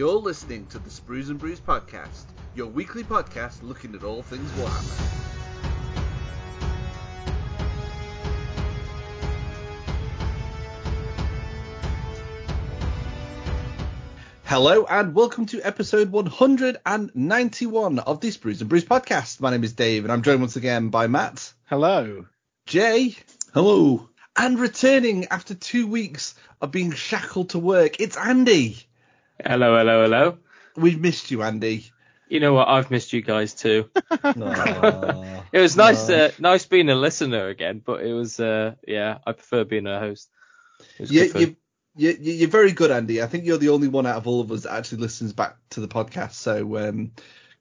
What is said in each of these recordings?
You're listening to the Sprues and Brews podcast, your weekly podcast looking at all things Warhammer. Hello and welcome to episode 191 of the Sprues and Brews podcast. My name is Dave and I'm joined once again by Matt. Hello. Jay. Hello. And returning after two weeks of being shackled to work, it's Andy. Hello, hello, hello. We've missed you, Andy. You know what? I've missed you guys too. It was nice, No. uh, nice being a listener again, but it was, uh, yeah, I prefer being a host. It was You, good fun. you, you, you're very good, Andy. I think you're the only one out of all of us that actually listens back to the podcast. So um,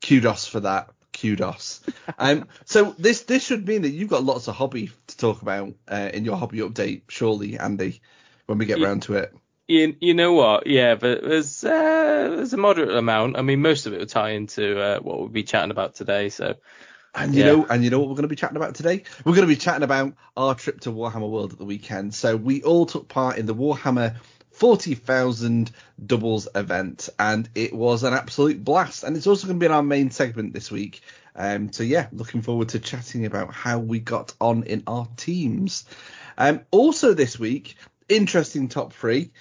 kudos for that. Kudos. Um, so this this should mean that you've got lots of hobby to talk about uh, in your hobby update, surely, Andy, when we get Yeah. round to it. You, you know what? Yeah, but there's uh, there's a moderate amount. I mean, most of it will tie into uh, what we'll be chatting about today. So And you Yeah. know, and you know what we're going to be chatting about today? We're going to be chatting about our trip to Warhammer World at the weekend. So we all took part in the Warhammer 40,000 doubles event, and it was an absolute blast. And it's also going to be in our main segment this week. Um, so yeah, looking forward to chatting about how we got on in our teams. Um, also this week, interesting top three,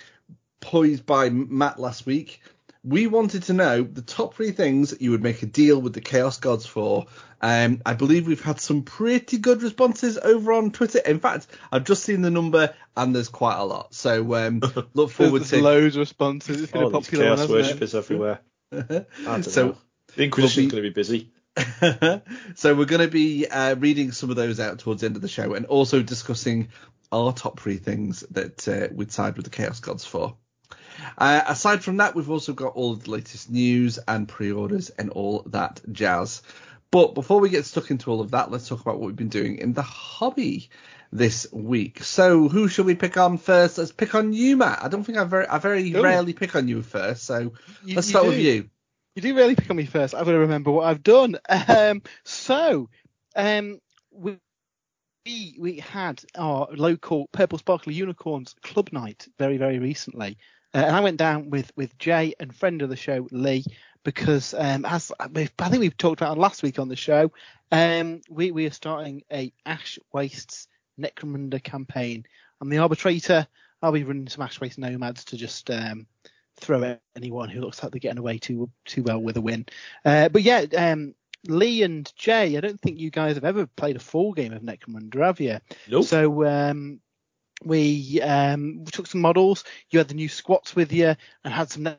poised by Matt last week. We wanted to know the top three things that you would make a deal with the Chaos Gods for. Um, I believe we've had some pretty good responses over on Twitter. In fact, I've just seen the number and there's quite a lot. So um, look forward There's to. loads of responses. It's been all a popular one, chaos hasn't worshippers everywhere. I don't So- know. The Inquisition's we'll be- going to be busy. so we're going to be uh, reading some of those out towards the end of the show and also discussing our top three things that uh, we'd side with the Chaos Gods for. Uh, aside from that, we've also got all the latest news and pre-orders and all that jazz. But before we get stuck into all of that, let's talk about what we've been doing in the hobby this week. So who shall we pick on first? Let's pick on you, Matt. I don't think I very I very Ooh. rarely pick on you first. So You- let's start with you. You do really pick on me first. I've got to remember what I've done. Um, so, um, we we we had our local Purple Sparkly Unicorns club night very very recently, uh, and I went down with with Jay and friend of the show Lee because um, as we've, I think we've talked about last week on the show, um, we we are starting a Ash Wastes Necromunda campaign. I'm the arbitrator. I'll be running some Ash Waste nomads to just um, throw at anyone who looks like they're getting away too too well with a win. Uh, but yeah, um, Lee and Jay, I don't think you guys have ever played a full game of Necromunda, have you? Nope. So um, we um, we took some models. You had the new squats with you and had some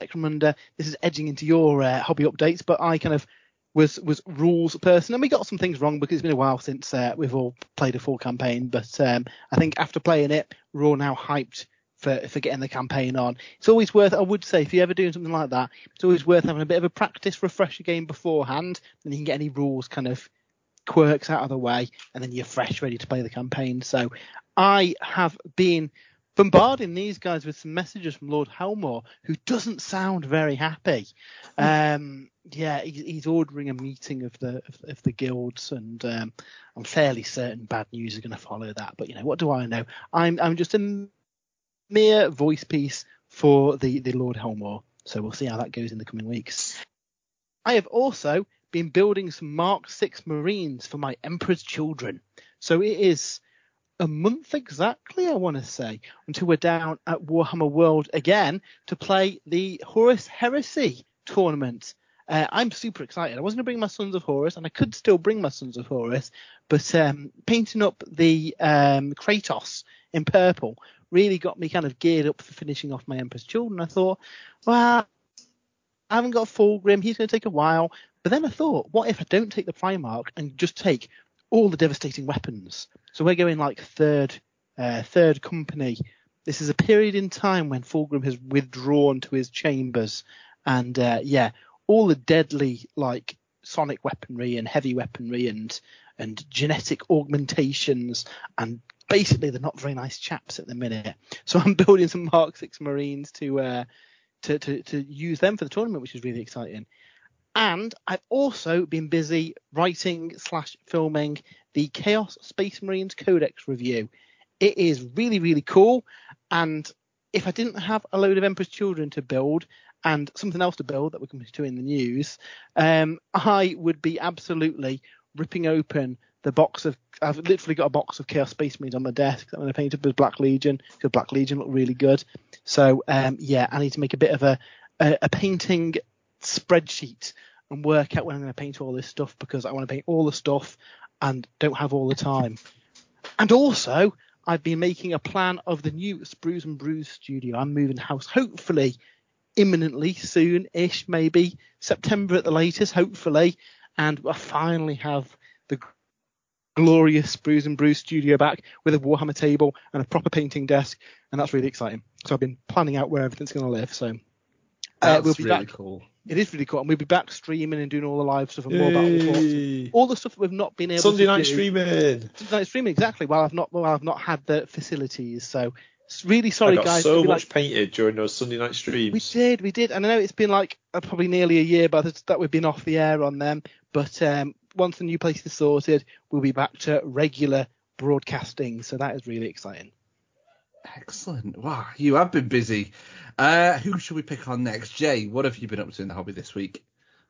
Necromunda. This is edging into your uh, hobby updates, but I kind of was was rules person, and we got some things wrong because it's been a while since uh, we've all played a full campaign. But um, I think after playing it, we're all now hyped for for getting the campaign on. It's always worth. I would say if you're ever doing something like that, it's always worth having a bit of a practice refresher game beforehand, then you can get any rules kind of quirks out of the way, and then you're fresh, ready to play the campaign. So I have been bombarding these guys with some messages from Lord Helmawr, who doesn't sound very happy. Um, yeah, he's ordering a meeting of the of, of the guilds, and um, I'm fairly certain bad news is going to follow that. But you know, what do I know? I'm I'm just a mere voice piece for the the Lord Helmawr. So we'll see how that goes in the coming weeks. I have also been building some Mark Six Marines for my Emperor's children. So it is a month exactly, I want to say, until we're down at Warhammer World again to play the Horus Heresy tournament. Uh, I'm super excited. I wasn't going to bring my Sons of Horus, and I could still bring my Sons of Horus, but um, painting up the um, Kratos in purple really got me kind of geared up for finishing off my Emperor's Children. I thought, well, I haven't got Fulgrim. He's going to take a while. But then I thought, what if I don't take the Primarch and just take all the devastating weapons? So we're going like third, uh, third company. This is a period in time when Fulgrim has withdrawn to his chambers, and uh, yeah, all the deadly like sonic weaponry and heavy weaponry and and genetic augmentations and basically they're not very nice chaps at the minute. So I'm building some Mark Six Marines to uh, to, to to use them for the tournament, which is really exciting. And I've also been busy writing slash filming the Chaos Space Marines Codex review. It is really really cool, and if I didn't have a load of Emperor's Children to build and something else to build that we're coming to in the news, um, I would be absolutely ripping open the box of. I've literally got a box of Chaos Space Marines on my desk that I'm going to paint up as Black Legion because Black Legion look really good. So um, yeah, I need to make a bit of a a, a painting spreadsheet and work out when I'm going to paint all this stuff because I want to paint all the stuff and don't have all the time. And also, I've been making a plan of the new Sprues and Brews studio. I'm moving house hopefully imminently, soon-ish, maybe September at the latest, hopefully, and I finally have the glorious Sprues and Brews studio back with a Warhammer table and a proper painting desk, and that's really exciting. So I've been planning out where everything's going to live. So uh, That's we'll be really back. cool. It is really cool, and we'll be back streaming and doing all the live stuff and more about reports. All the stuff that we've not been able Sunday to night do. streaming. Sunday night streaming, exactly. While I've not, while I've not had the facilities, so really sorry, I got guys. so much like, painted during those Sunday night streams. we did, we did, and I know it's been like uh, probably nearly a year, but it's- that we've been off the air on them. But um, once the new place is sorted, we'll be back to regular broadcasting. So that is really exciting. Excellent. Wow, you have been busy. Uh, who should we pick on next? Jay, what have you been up to in the hobby this week?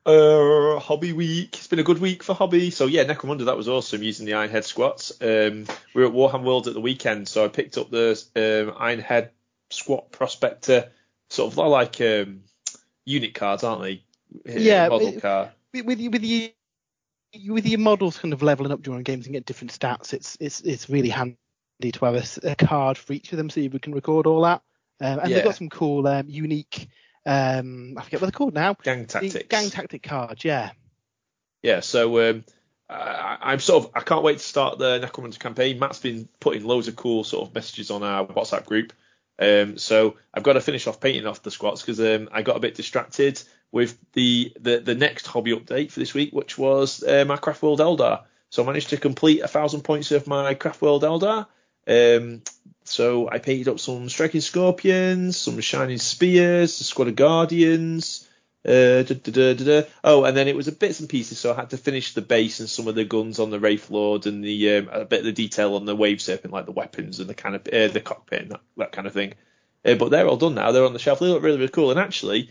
Uh, hobby week. It's been a good week for hobby. So yeah, Necromunda, that was awesome using the Ironhead squats. Um, we were at Warhammer World at the weekend, so I picked up the um, Ironhead squat prospector, sort of like um, unit cards, aren't they? Uh, Yeah, model it- card. With with, with your with your models kind of leveling up during games and get different stats, it's it's it's really handy to have a card for each of them so you can record all that. Um, and Yeah. they've got some cool, um, unique. Um, I forget what they're called now. Gang tactics. Gang tactic cards, yeah. Yeah, so um, I, I'm sort of I can't wait to start the Necromunda campaign. Matt's been putting loads of cool sort of messages on our WhatsApp group. Um, so I've got to finish off painting off the squats because um, I got a bit distracted with the, the the next hobby update for this week, which was uh, my Craft World Eldar. So I managed to complete a thousand points of my Craft World Eldar. Um, so I painted up some striking scorpions, some shining spears, a squad of guardians. Uh, da, da, da. Oh, and then it was a bits and pieces, so I had to finish the base and some of the guns on the Wraith Lord and the um, a bit of the detail on the Wave Serpent, like the weapons and the kind of uh, the cockpit and that, that kind of thing. Uh, but they're all done now. They're on the shelf. They look really, really cool. And actually,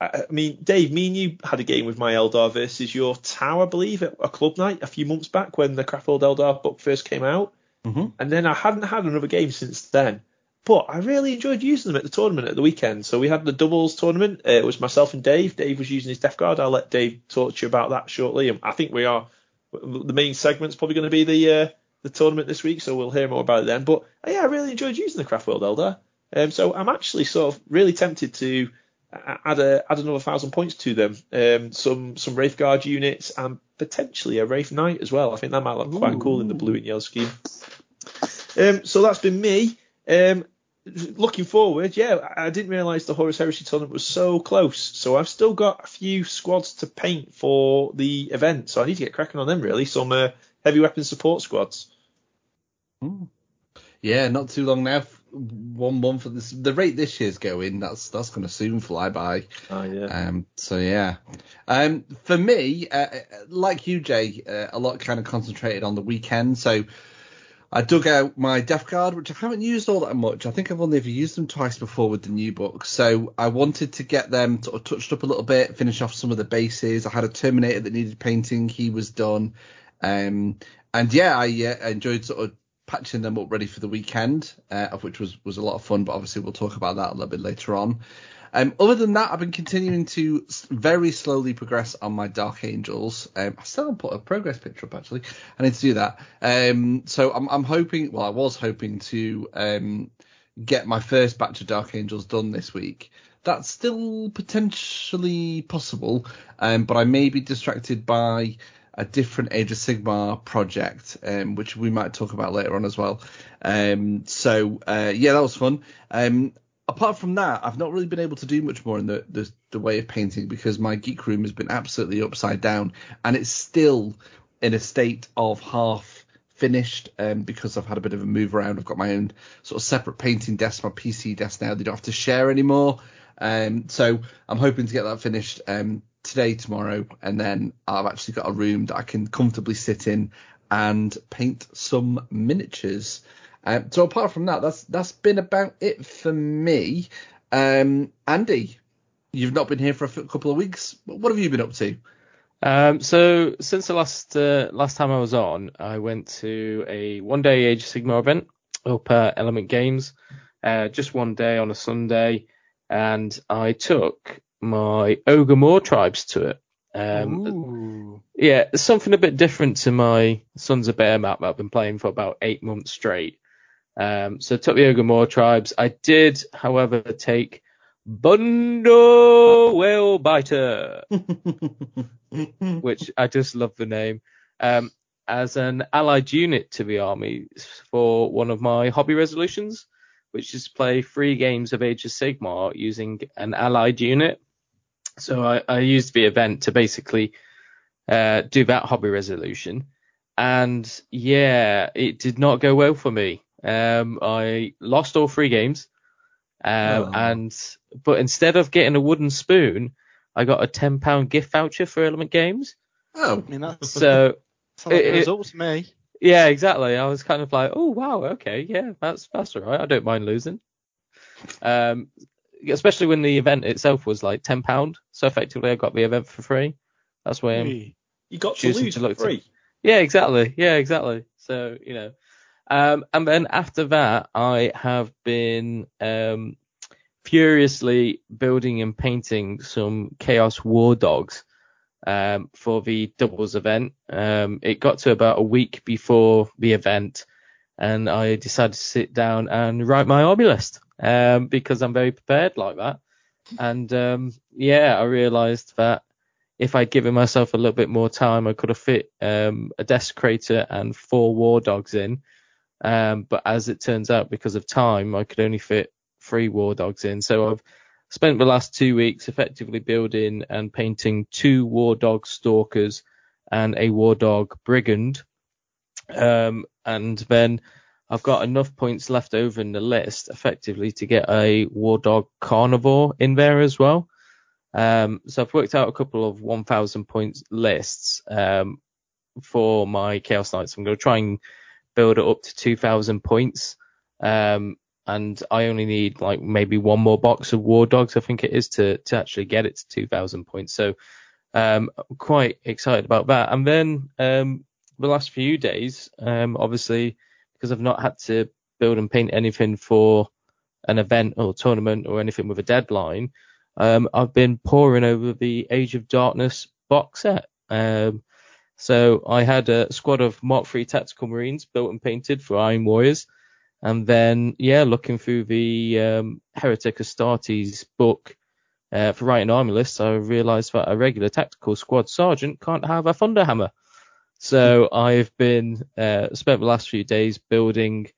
I, I mean, Dave, me and you had a game with my Eldar versus your Tau, I believe, at a club night a few months back when the Craftworld Eldar book first came out. Mhm. And then I hadn't had another game since then. But I really enjoyed using them at the tournament at the weekend. So we had the doubles tournament. Uh, it was myself and Dave. Dave was using his Death Guard. I'll let Dave talk to you about that shortly. And I think we are the main segment's probably going to be the uh, the tournament this week, so we'll hear more about it then. But uh, yeah, I really enjoyed using the Craftworld Eldar. Um, so I'm actually sort of really tempted to add a add another thousand points to them. Um, some some Wraith Guard units and potentially a Wraith Knight as well. I think that might look quite cool in the blue and yellow scheme. Um, so that's been me. Um, looking forward, yeah, I didn't realise the Horus Heresy tournament was so close. So I've still got a few squads to paint for the event. So I need to get cracking on them really. Some uh, heavy weapon support squads. Yeah, not too long now. One month for this. The rate this year's going, that's that's going to soon fly by. Oh yeah. Um, so yeah, um, for me, uh, like you, Jay, uh, a lot kind of concentrated on the weekend. So I dug out my Death Guard, which I haven't used all that much. I think I've only ever used them twice before with the new book. So I wanted to get them sort of touched up a little bit, finish off some of the bases. I had a Terminator that needed painting; he was done. Um, and yeah, I uh, enjoyed sort of patching them up ready for the weekend, uh, of which was was a lot of fun. But obviously, we'll talk about that a little bit later on. Um, other than that, I've been continuing to very slowly progress on my Dark Angels. Um, I still haven't put a progress picture up actually. I need to do that. Um, so I'm, I'm hoping. Well, I was hoping to um, get my first batch of Dark Angels done this week. That's still potentially possible, um, but I may be distracted by a different Age of Sigmar project, um, which we might talk about later on as well. Um, so uh, yeah, that was fun. Um, apart from that, I've not really been able to do much more in the, the the way of painting because my geek room has been absolutely upside down, and it's still in a state of half finished um, because I've had a bit of a move around. I've got my own sort of separate painting desk, my PC desk now. They don't have to share anymore. Um, so I'm hoping to get that finished um, today, tomorrow, and then I've actually got a room that I can comfortably sit in and paint some miniatures. Um, so apart from that, that's that's been about it for me. Um, Andy, You've not been here for a couple of weeks. What have you been up to? Um, so since the last uh, last time I was on, I went to a one day Age of Sigmar event up at Element Games, uh, just one day on a Sunday, and I took my Ogor Mawtribes to it. Um, yeah, something a bit different to my Sons of Behemat that I've been playing for about eight months straight. Um, so took the tribes. I did, however, take Bundo Whalebiter, which I just love the name, um, as an allied unit to the army for one of my hobby resolutions, which is to play three games of Age of Sigmar using an allied unit. So I, I used the event to basically uh, do that hobby resolution. And yeah, it did not go well for me. Um, I lost all three games. Um, Oh. and but instead of getting a wooden spoon, I got a ten pound gift voucher for Element Games. oh, I mean, that's So sounds like it- a result to me. yeah, exactly. I was kind of like, oh wow, okay, yeah, that's that's all right. I don't mind losing. Um, especially when the event itself was like ten pound. So effectively, I got the event for free. That's why I'm You got to lose to for look to- Yeah, exactly. Yeah, exactly. So, you know, um, and then after that, I have been um, furiously building and painting some Chaos War Dogs um, for the doubles event. Um, it got to about a week before the event, and I decided to sit down and write my army list um, because I'm very prepared like that. And um, yeah, I realised that if I'd given myself a little bit more time, I could have fit um, a desecrator and four war dogs in. Um, but as it turns out, because of time, I could only fit three war dogs in. So I've spent the last two weeks effectively building and painting two war dog stalkers and a war dog brigand. Um, and then I've got enough points left over in the list effectively to get a war dog Karnivore in there as well. Um, so I've worked out a couple of 1,000 points lists um, for my Chaos Knights. I'm going to try and build it up to 2,000 points. Um, and I only need like maybe one more box of War Dogs, I think it is, to, to actually get it to 2,000 points. So um, I'm quite excited about that. And then um, the last few days, um, obviously, because I've not had to build and paint anything for an event or tournament or anything with a deadline, um, I've been poring over the Age of Darkness box set. Um, so I had a squad of Mark III Tactical Marines built and painted for Iron Warriors. And then, yeah, looking through the um, Heretic Astartes book uh, for writing army lists, I realised that a regular tactical squad sergeant can't have a Thunderhammer. So I've been uh, spent the last few days building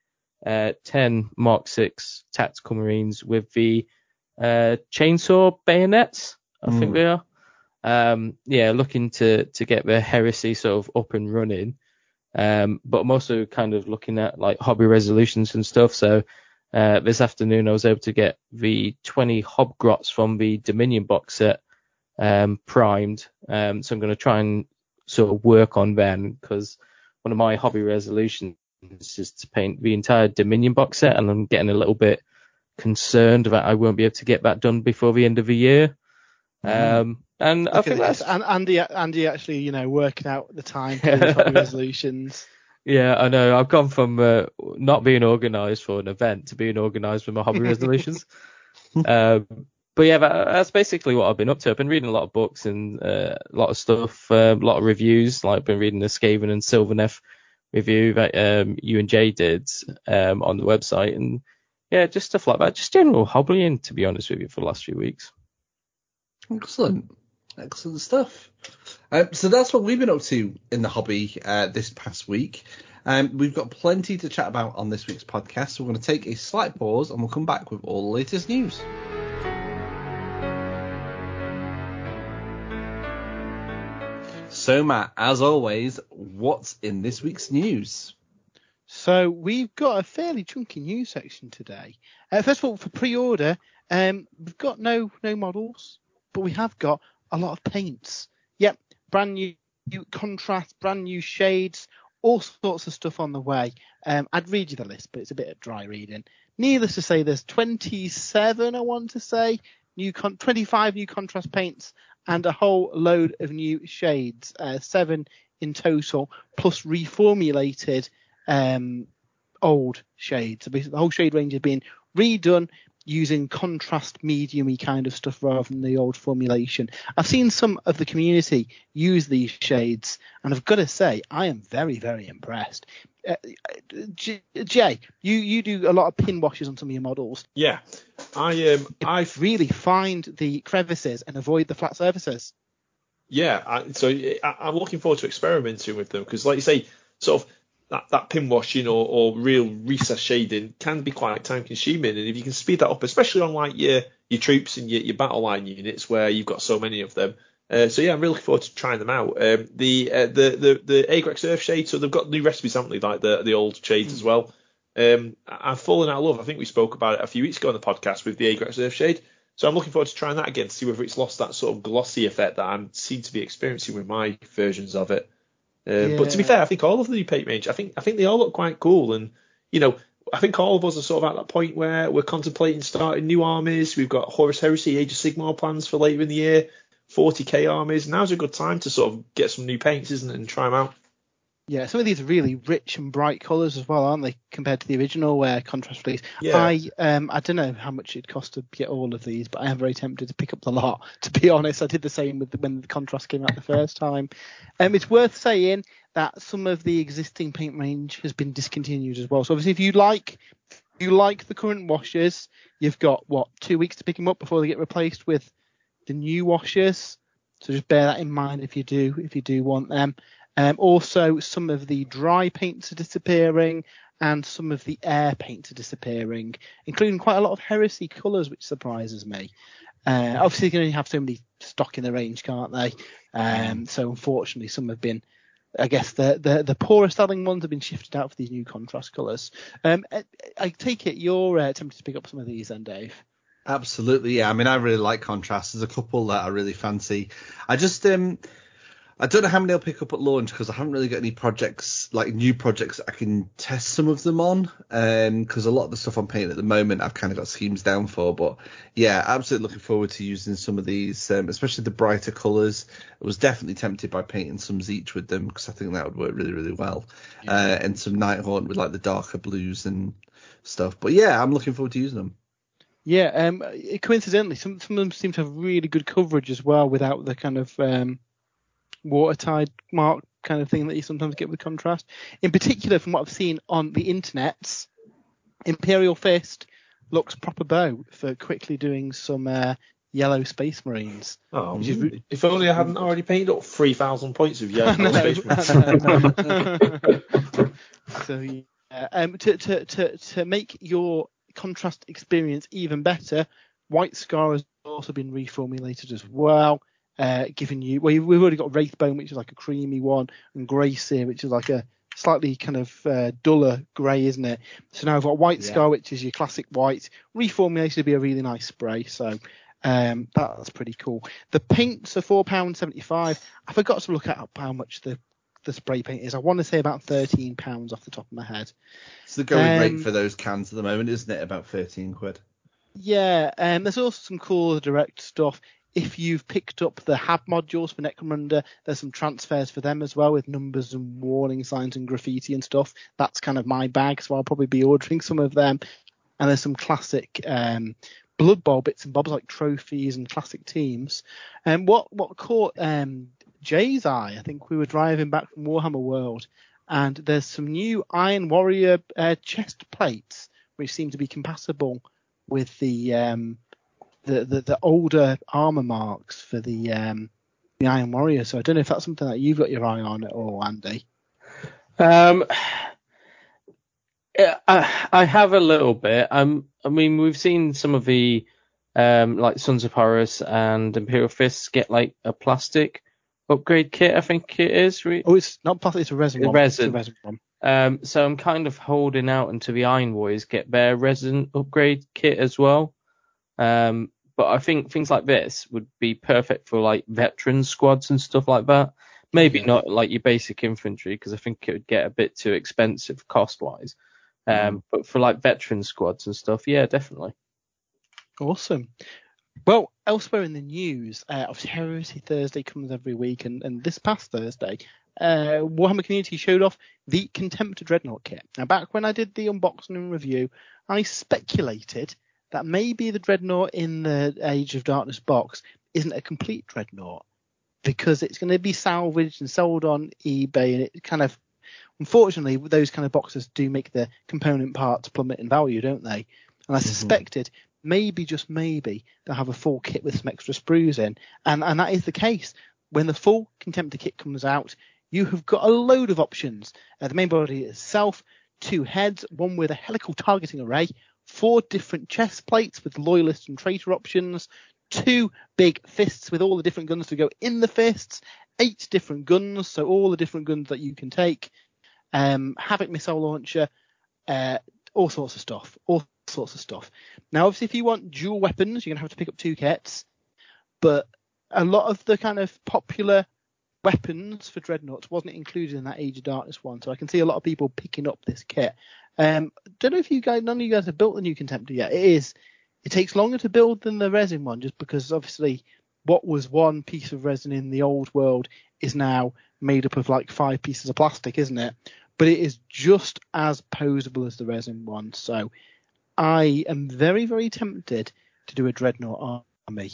uh, 10 Mark 6 tactical marines with the uh, chainsaw bayonets, I think Mm. they are. Um, yeah, looking to to get the heresy sort of up and running. Um, but I'm also kind of looking at like hobby resolutions and stuff. So uh, this afternoon I was able to get the 20 Hobgrots from the Dominion box set um, primed. Um, so I'm going to try and sort of work on them because one of my hobby resolutions is to paint the entire Dominion box set, and I'm getting a little bit concerned that I won't be able to get that done before the end of the year. Mhm. Um, and I think that's And Andy, Andy actually, you know, working out the time for his hobby resolutions. yeah, I know. I've gone from uh, not being organised for an event to being organised with my hobby resolutions. um, but yeah, that, that's basically what I've been up to. I've been reading a lot of books and uh, a lot of stuff, uh, a lot of reviews. Like I've been reading the Skaven and Sylvaneth review that um, you and Jay did um, on the website, and yeah, just stuff like that. Just general hobbying, to be honest with you, for the last few weeks. Excellent. Excellent stuff. Um, so that's what we've been up to in the hobby uh, this past week. Um, we've got plenty to chat about on this week's podcast. So we're going to take a slight pause and we'll come back with all the latest news. So, Matt, as always, what's in this week's news? So we've got a fairly chunky news section today. Uh, first of all, for pre-order, um, we've got no no models, but we have got a lot of paints. Yep, brand new, new contrast, brand new shades, all sorts of stuff on the way. Um, I'd read you the list, but it's a bit of dry reading. Needless to say, there's 27, I want to say, new con- 25 new contrast paints, and a whole load of new shades, uh, seven in total, plus reformulated um, old shades. So basically, the whole shade range has been redone using contrast mediumy kind of stuff rather than the old formulation. I've seen some of the community use these shades, and I've got to say, I am very, very impressed. Uh, Jay, you you do a lot of pin washes on some of your models. Yeah, I um I really find the crevices and avoid the flat surfaces. Yeah, I, so I, I'm looking forward to experimenting with them because, like you say, sort of that, that pin washing or, or real recess shading can be quite time consuming. And if you can speed that up, especially on like your your troops and your, your battle line units where you've got so many of them. Uh, so yeah, I'm really looking forward to trying them out. Um, the, uh, the the the Agrax Earthshade, so they've got new recipes, haven't they? Like the the old shades mm. as well. Um, I've fallen out of love. I think we spoke about it a few weeks ago on the podcast with the Agrax Earthshade. So I'm looking forward to trying that again to see whether it's lost that sort of glossy effect that I seem to be experiencing with my versions of it. Um, But to be fair, I think all of the new paint range, I think I think they all look quite cool, and you know, I think all of us are sort of at that point where we're contemplating starting new armies. We've got Horus Heresy, Age of Sigmar plans for later in the year, 40k armies. Now's a good time to sort of get some new paints, isn't it, and try them out. Yeah, some of these are really rich and bright colours as well, aren't they, compared to the original where contrast release? Yeah. I um I don't know how much it cost to get all of these, but I am very tempted to pick up the lot. To be honest, I did the same with the, when the contrast came out the first time. Um, it's worth saying that some of the existing paint range has been discontinued as well. So obviously, if you like if you like the current washes, you've got what two weeks to pick them up before they get replaced with the new washes. So just bear that in mind if you do if you do want them. Um, also, some of the dry paints are disappearing, and some of the air paints are disappearing, including quite a lot of heresy colours, which surprises me. Uh, obviously, they can only have so many stock in the range, can't they? Um, so unfortunately, some have been. I guess the, the the poorest selling ones have been shifted out for these new contrast colours. Um, I, I, take it you're uh, tempted to pick up some of these then, Dave. Absolutely, yeah. I mean, I really like contrast. There's a couple that I really fancy. I just um I don't know how many I'll pick up at launch because I haven't really got any projects like new projects I can test some of them on. Because um, a lot of the stuff I'm painting at the moment I've kind of got schemes down for. But yeah, absolutely looking forward to using some of these, um, especially the brighter colours. I was definitely tempted by painting some Tzeentch with them because I think that would work really really well. Yeah. Uh, and some Nighthaunt with like the darker blues and stuff. But yeah, I'm looking forward to using them. Yeah, um, coincidentally, some some of them seem to have really good coverage as well without the kind of um, watertight mark kind of thing that you sometimes get with contrast. In particular, from what I've seen on the internets, Imperial Fist looks proper bow for quickly doing some uh, yellow Space Marines. Oh, re- if only I hadn't already painted up three thousand points of yellow Space Marines. so yeah, um, to, to to to make your contrast experience even better, White Scar has also been reformulated as well uh, giving you well we've already got Wraithbone which is like a creamy one and Greyseer which is like a slightly kind of uh, duller grey isn't it? So now we've got White yeah. Scar which is your classic white. Reformulated to be a really nice spray so um, that's pretty cool. The paints are four pound seventy five I forgot to look at how much the the spray paint is. I want to say about 13 pounds off the top of my head. It's the going um, rate for those cans at the moment isn't it? About 13 quid. Yeah, um, there's also some cool direct stuff if you've picked up the HAB modules for Necromunda, there's some transfers for them as well with numbers and warning signs and graffiti and stuff. That's kind of my bag, so I'll probably be ordering some of them. And there's some classic um, Blood Bowl bits and bobs like trophies and classic teams. And um, what what caught um, Jay's eye, I think we were driving back from Warhammer World, and there's some new Iron Warrior uh, chest plates which seem to be compatible with the um, the, the, the older armor marks for the um, the Iron Warrior. So I don't know if that's something that you've got your eye on at all, Andy. Um, I, I have a little bit. Um, I mean, we've seen some of the um, like Sons of Horus and Imperial Fists get like a plastic upgrade kit. I think it is. Oh, it's not plastic. It's a resin. one. Resin. It's a resin one. Um, so I'm kind of holding out until the Iron Warriors get their resin upgrade kit as well. Um, but I think things like this would be perfect for like veteran squads and stuff like that. Maybe not like your basic infantry because I think it would get a bit too expensive cost wise. Um, mm. But for like veteran squads and stuff, yeah, definitely. Awesome. Well, elsewhere in the news, uh, obviously Heresy Thursday comes every week, and, and this past Thursday, uh, Warhammer Community showed off the Contemptor Dreadnought kit. Now, back when I did the unboxing and review, I speculated that maybe the Dreadnought in the Age of Darkness box isn't a complete Dreadnought because it's going to be salvaged and sold on eBay, and it kind of, unfortunately, those kind of boxes do make the component parts plummet in value, don't they? And I suspected maybe just maybe they'll have a full kit with some extra sprues in, and and that is the case. When the full Contemptor kit comes out, you have got a load of options. Uh, the main body itself, two heads, one with a helical targeting array, four different chest plates with loyalist and traitor options, two big fists with all the different guns to go in the fists, eight different guns, so all the different guns that you can take, um, Havoc missile launcher, uh, all sorts of stuff, all sorts of stuff. Now, obviously, if you want dual weapons, you're gonna have to pick up two kits, but a lot of the kind of popular weapons for dreadnoughts wasn't included in that Age of Darkness one, so I can see a lot of people picking up this kit. Um, don't know if you guys, none of you guys have built the new Contemptor yet. It is, it takes longer to build than the resin one, just because obviously what was one piece of resin in the old world is now made up of like five pieces of plastic, isn't it? But it is just as posable as the resin one. So I am very, very tempted to do a dreadnought army.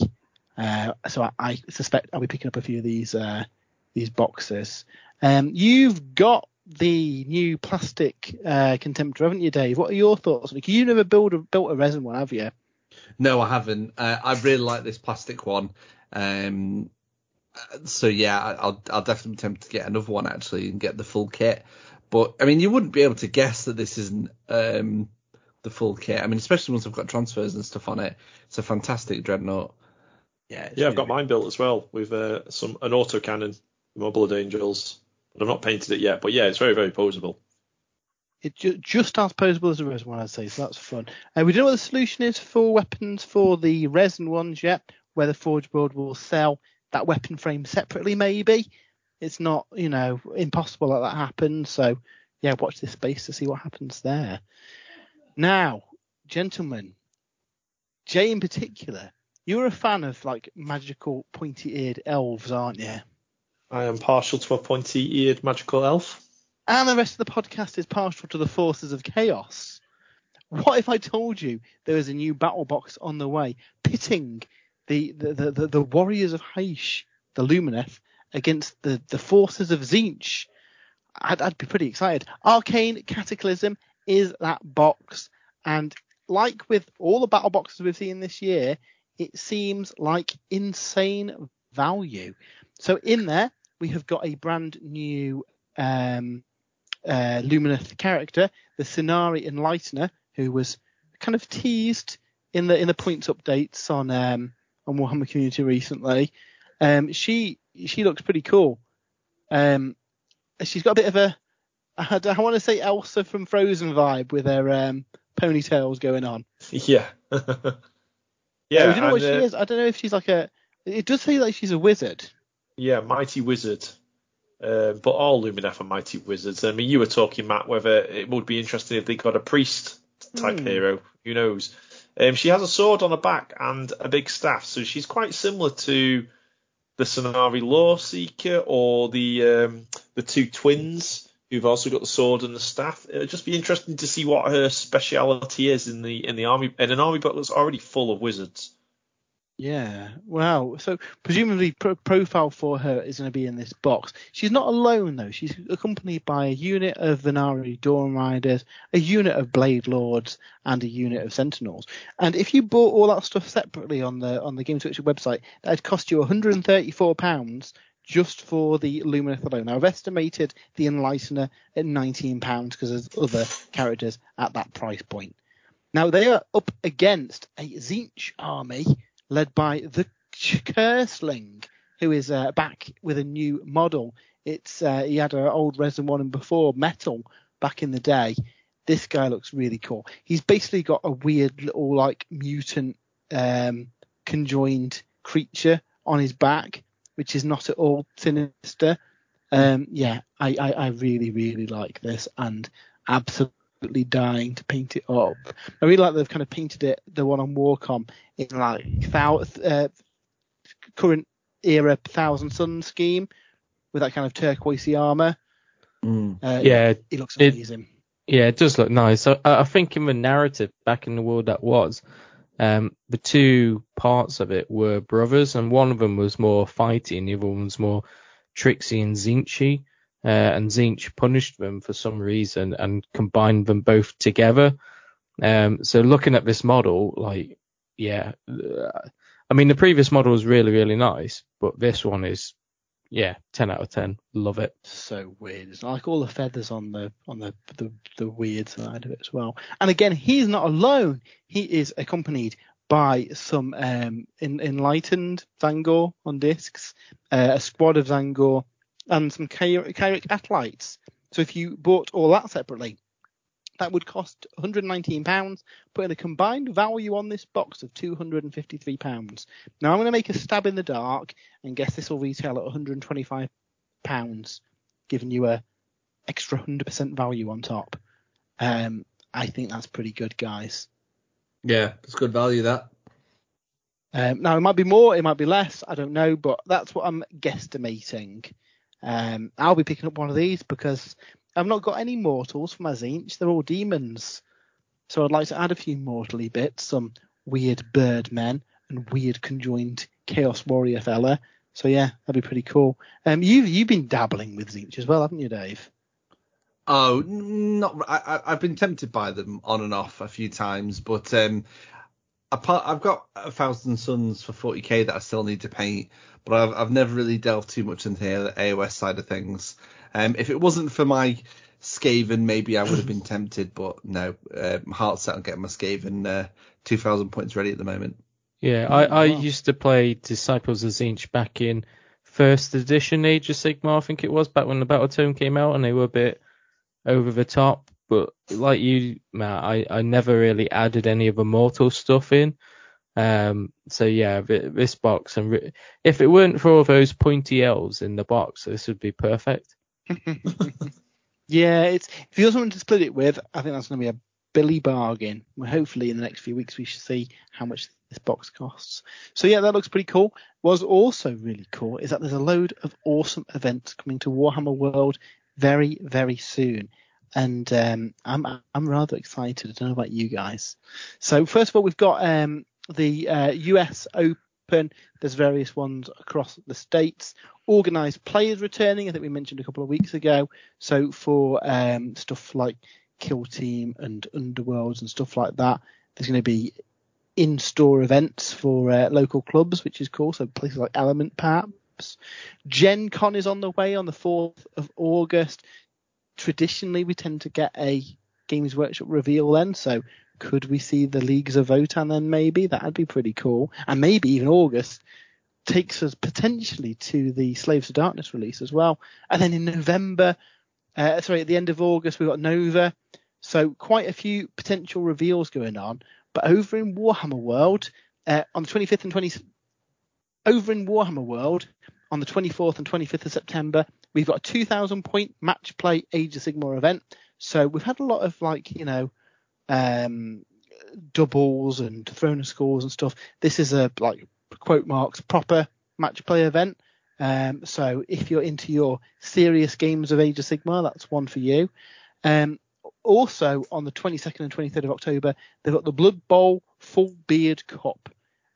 Uh, so I, I, suspect I'll be picking up a few of these uh, these boxes. Um, you've got the new plastic uh, Contemptor, haven't you, Dave? What are your thoughts? Like, you never build a, built a resin one, have you? No, I haven't. Uh, I really like this plastic one. Um, so yeah, I'll I'll definitely attempt to get another one actually and get the full kit. But I mean, you wouldn't be able to guess that this isn't um, the full kit. I mean, especially once I've got transfers and stuff on it. It's a fantastic dreadnought. Yeah, yeah, I've got mine built as well with uh, some an auto autocannon, Blood Angels. I've not painted it yet, but yeah, it's very very posable. It's ju- just as posable as the resin one, I'd say. So that's fun. Uh, we don't know what the solution is for weapons for the resin ones yet. Whether Forge World will sell that weapon frame separately, maybe. It's not, you know, impossible that that happens. So yeah, watch this space to see what happens there. Now, gentlemen, Jay in particular, you're a fan of like magical pointy-eared elves, aren't you? I am partial to a pointy-eared magical elf. And the rest of the podcast is partial to the forces of chaos. What if I told you there was a new battle box on the way, pitting the the, the, the, the warriors of Hysh, the Lumineth, against the, the forces of Tzeentch? I'd, I'd be pretty excited. Arcane Cataclysm is that box, and like with all the battle boxes we've seen this year, it seems like insane value. So in there, we have got a brand new um, uh, Lumineth character, the Scinari Enlightener, who was kind of teased in the in the points updates on um, on Warhammer Community recently. Um, she she looks pretty cool. Um, she's got a bit of a I, I want to say Elsa from Frozen vibe with her um, ponytails going on. Yeah. yeah. I don't know what she uh, is. I don't know if she's like a. It does feel like she's a wizard. Yeah, mighty wizard. Uh, but all Lumineth are mighty wizards. I mean, you were talking, Matt, whether it would be interesting if they got a priest type mm. hero. Who knows? Um, she has a sword on her back and a big staff, so she's quite similar to the Scinari Loreseeker or the um, the two twins who've also got the sword and the staff. It'd just be interesting to see what her speciality is in the in the army in an army book that's already full of wizards. Yeah. Wow. So presumably pro- profile for her is going to be in this box. She's not alone though. She's accompanied by a unit of Vanari Dawn Riders, a unit of Blade Lords, and a unit of Sentinels. And if you bought all that stuff separately on the on the Game Switcher website, that'd cost you 134 pounds just for the Lumineth alone. Now, I've estimated the Enlightener at £19 because there's other characters at that price point. Now, they are up against a Tzeentch army led by the Curseling, who is uh, back with a new model. It's uh, he had an old resin one and before metal back in the day. This guy looks really cool. He's basically got a weird little like mutant um, conjoined creature on his back which is not at all sinister. Um, yeah, I, I, I really, really like this and absolutely absolutely dying to paint it up. I really like they've kind of painted it, the one on Warcom, in like thou, uh, current era Thousand Sun scheme with that kind of turquoisey armor. Mm. Uh, Yeah, it looks it- amazing. Yeah, it does look nice. I, I think in the narrative back in the world that was, um, the two parts of it were brothers, and one of them was more fighty, and the other one was more tricksy and Zinchi. Uh, and Tzeentch punished them for some reason and combined them both together. Um, so looking at this model, like, yeah, uh, I mean the previous model was really really nice, but this one is, yeah, 10 out of 10. Love it. so weird. It's like all the feathers on the on the, the the weird side of it as well. And again, he's not alone. He is accompanied by some um, in, enlightened Tzaangor on discs, uh, a squad of Tzaangor, and some Kairic acolytes. So if you bought all that separately, that would cost 119 pounds, putting a combined value on this box of 253 pounds. Now I'm going to make a stab in the dark and guess this will retail at 125 pounds, giving you a extra 100% value on top. Um, I think that's pretty good, guys. Yeah, it's good value that. Um, now it might be more, it might be less, I don't know, but that's what I'm guesstimating. Um, I'll be picking up one of these because I've not got any mortals for my Tzeentch. They're all demons. So I'd like to add a few mortally bits, some weird bird men and weird conjoined chaos warrior fella. So yeah, that'd be pretty cool. Um, you've you've been dabbling with Tzeentch as well, haven't you, Dave? Oh, not. I, I've been tempted by them on and off a few times, but um, apart, I've got a thousand suns for 40k that I still need to paint, but I've I've never really delved too much into the AOS side of things. Um, if it wasn't for my Skaven, maybe I would have been tempted, but no, uh, my heart's set on getting my Skaven uh, 2,000 points ready at the moment. Yeah, I, I wow. used to play Disciples of Tzeentch back in first edition Age of Sigmar, I think it was, back when the Battle Tome came out, and they were a bit over the top. But like you, Matt, I, I never really added any of the mortal stuff in. Um, so yeah, this box, and re- if it weren't for all those pointy elves in the box, this would be perfect. Yeah, it's if you want to split it with, I think that's going to be a Billy bargain. Well, hopefully in the next few weeks we should see how much this box costs. So yeah, that looks pretty cool. Was also really cool is that there's a load of awesome events coming to Warhammer World very very soon, and um, I'm I'm rather excited. I don't know about you guys. So first of all, we've got um, the uh, US Open. There's various ones across the states. Organized players returning. I think we mentioned a couple of weeks ago. So for um, stuff like Kill Team and Underworlds and stuff like that, there's going to be in-store events for uh, local clubs, which is cool. So places like Element, perhaps. Gen Con is on the way on the 4th of August. Traditionally, we tend to get a Games Workshop reveal then. So could we see the Leagues of Votann then? Maybe that'd be pretty cool. And maybe even August takes us potentially to the Slaves of Darkness release as well. And then in November, uh, sorry, at the end of August, we've got Nova. So quite a few potential reveals going on. But over in Warhammer World, uh, on the 25th and 20th, over in Warhammer World, on the 24th and 25th of September, we've got a 2,000 point match play Age of Sigmar event. So we've had a lot of like, you know, um, doubles and throne of skulls and stuff. This is a like quote marks proper match play event. Um, so if you're into your serious games of Age of Sigmar, that's one for you. Um, also on the 22nd and 23rd of October, they've got the Blood Bowl Full Beard Cup.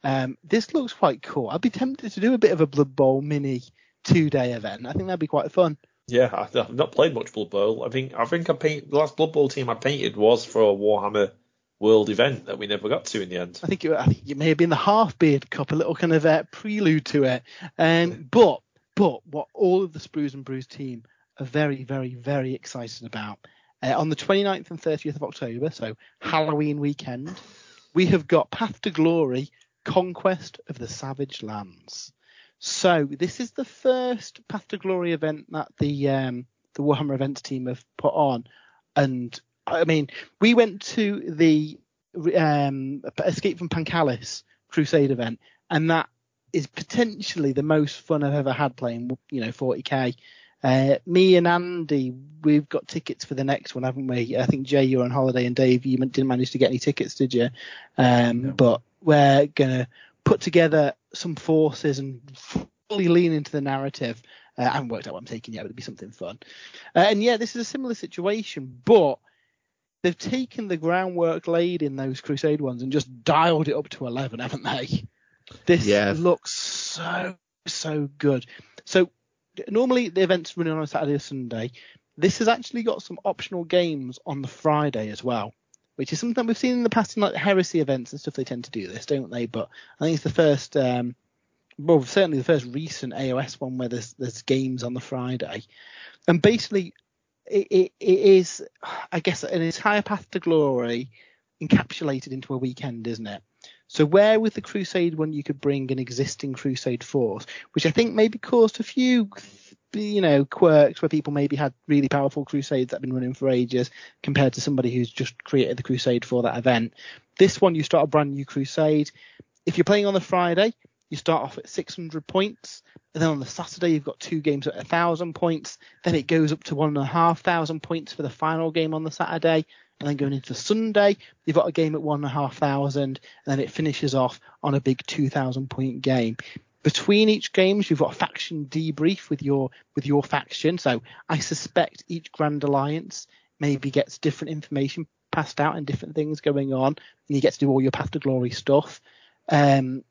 Um, this looks quite cool. I'd be tempted to do a bit of a Blood Bowl mini two day event. I think that'd be quite fun. Yeah, I've not played much Blood Bowl. I think I think I paint the last Blood Bowl team I painted was for a Warhammer World event that we never got to in the end. I think it, I think it may have been the Half Beard Cup, a little kind of uh, prelude to it. Um, but but what all of the Sprues and Brews team are very very very excited about uh, on the 29th and 30th of October, so Halloween weekend, we have got Path to Glory: Conquest of the Savage Lands. So this is the first Path to Glory event that the um, the Warhammer events team have put on, and I mean we went to the um, Escape from Pancalis Crusade event, and that is potentially the most fun I've ever had playing, you know, 40k. Uh, me and Andy, we've got tickets for the next one, haven't we? I think Jay, you're on holiday, and Dave, you didn't manage to get any tickets, did you? Um, No. But we're gonna put together some forces and fully lean into the narrative. Uh, I haven't worked out what I'm taking yet, but it'd be something fun. Uh, and yeah, this is a similar situation, but they've taken the groundwork laid in those Crusade ones and just dialed it up to 11, haven't they? This Yeah. looks so so good. So normally the events running on a Saturday or Sunday. This has actually got some optional games on the Friday as well, which is something we've seen in the past in like heresy events and stuff. They tend to do this, don't they? But I think it's the first, um, well, certainly the first recent AOS one where there's there's games on the Friday, and basically it, it, it is, I guess, an entire path to glory encapsulated into a weekend, isn't it? So where with the Crusade one you could bring an existing Crusade force, which I think maybe caused a few, you know, quirks where people maybe had really powerful Crusades that have been running for ages compared to somebody who's just created the Crusade for that event. This one you start a brand new Crusade. If you're playing on the Friday, you start off at 600 points, and then on the Saturday you've got two games at 1,000 points. Then it goes up to one and a half thousand points for the final game on the Saturday, and then going into Sunday you've got a game at one and a half thousand, and then it finishes off on a big 2,000 point game. Between each games, you've got a faction debrief with your with your faction. So I suspect each Grand Alliance maybe gets different information passed out and different things going on, and you get to do all your Path to Glory stuff. Um,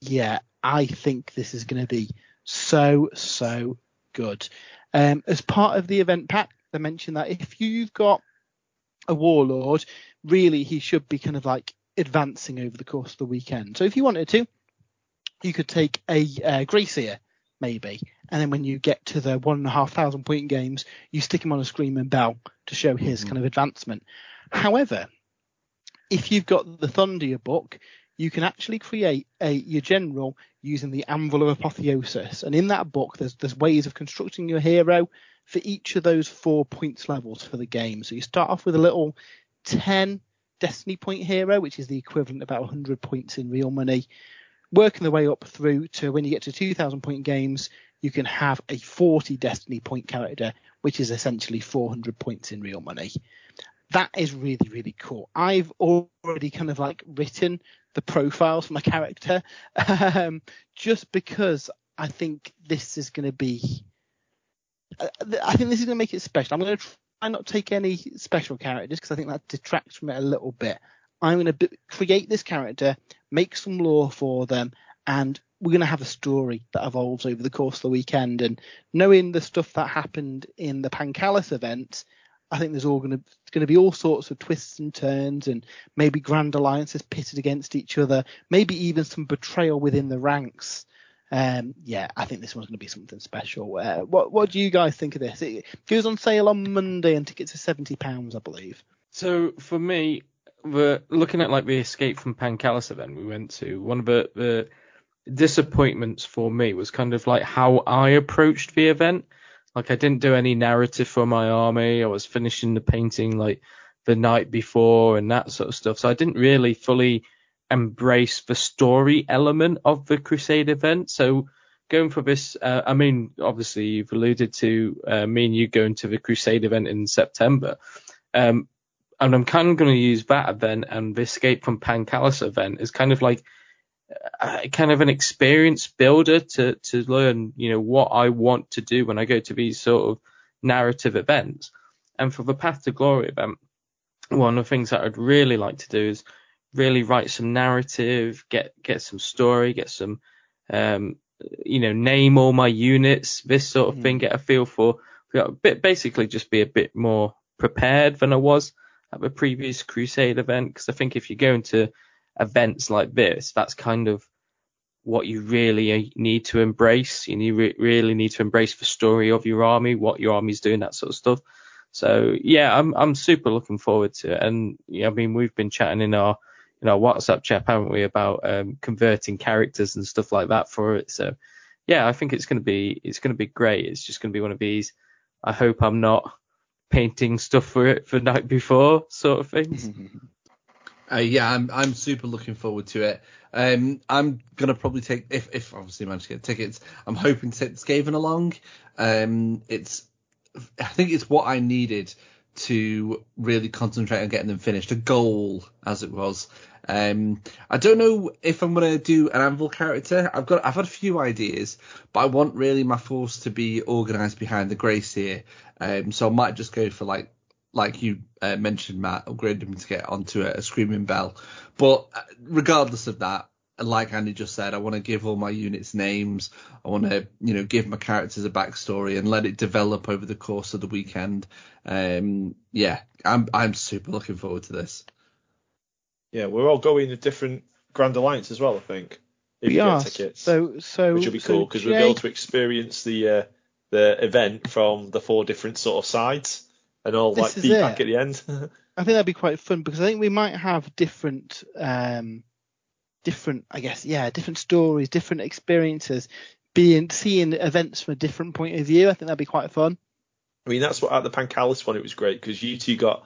yeah, I think this is going to be so so good. Um, as part of the event pack, they mentioned that if you've got a warlord, really he should be kind of like advancing over the course of the weekend. So if you wanted to, you could take a uh, Greyseer maybe, and then when you get to the one and a half thousand point games, you stick him on a Screaming Bell to show his kind of advancement. However, if you've got the Thondia book, you can actually create a your general using the Anvil of Apotheosis, and in that book, there's there's ways of constructing your hero for each of those four points levels for the game. So you start off with a little 10 Destiny point hero, which is the equivalent of about 100 points in real money. Working the way up through to when you get to 2,000 point games, you can have a 40 Destiny point character, which is essentially 400 points in real money. That is really, really cool. I've already kind of like written the profiles for my character, um, just because I think this is going to be I I think this is going to make it special. I'm going to try not take any special characters because I think that detracts from it a little bit. I'm going to create this character, make some lore for them, and we're going to have a story that evolves over the course of the weekend. And knowing the stuff that happened in the Pancalis event, I think there's all going to going to be all sorts of twists and turns, and maybe grand alliances pitted against each other, maybe even some betrayal within the ranks. Um, yeah, I think this one's going to be something special. Uh, what what do you guys think of this? It goes on sale on Monday and tickets are seventy pounds, I believe. So for me, we're looking at like the Escape from Pancalis event we went to. One of the, the disappointments for me was kind of like how I approached the event. Like I didn't do any narrative for my army. I was finishing the painting like the night before and that sort of stuff. So I didn't really fully embrace the story element of the Crusade event. So going for this, uh, I mean, obviously you've alluded to uh, me and you going to the Crusade event in September. Um, and I'm kind of going to use that event and the Escape from Pancalis event as kind of like uh, kind of an experience builder to to learn, you know, what I want to do when I go to these sort of narrative events. And for the Path to Glory event, one of the things that I'd really like to do is really write some narrative, get get some story, get some, um, you know, name all my units, this sort of thing, get a feel for, a bit basically just be a bit more prepared than I was at the previous Crusade event. Because I think if you go into events like this, that's kind of what you really uh, need to embrace. You need, re- really need to embrace the story of your army, what your army's doing, that sort of stuff. So yeah, I'm I'm super looking forward to it. And yeah, I mean we've been chatting in our in our WhatsApp chat, haven't we, about um, converting characters and stuff like that for it. So yeah, I think it's gonna be it's gonna be great. It's just gonna be one of these. I hope I'm not painting stuff for it for night before sort of things. Uh, yeah, I'm I'm super looking forward to it. Um, I'm gonna probably take if if obviously manage to get tickets. I'm hoping to take Skaven along. Um, it's I think it's what I needed to really concentrate on getting them finished. A goal, as it was. Um, I don't know if I'm gonna do an Anvil character. I've got I've had a few ideas, but I want really my force to be organised behind the Grey Seer. Um, so I might just go for like like you uh, mentioned, Matt, upgrade to get onto a, a screaming bell. But uh, regardless of that, like Andy just said, I want to give all my units names. I want to, you know, give my characters a backstory and let it develop over the course of the weekend. Um, yeah, I'm I'm super looking forward to this. Yeah, we're all going to different Grand Alliance as well, I think. If We you are. get tickets, So so which will be so cool because we'll be able to experience the uh, the event from the four different sort of sides and all This like feedback at the end. I think that'd be quite fun because I think we might have different, um, different, I guess, yeah, different stories, different experiences, being seeing events from a different point of view. I think that'd be quite fun. I mean, that's what at the Pancalis one it was great because you two got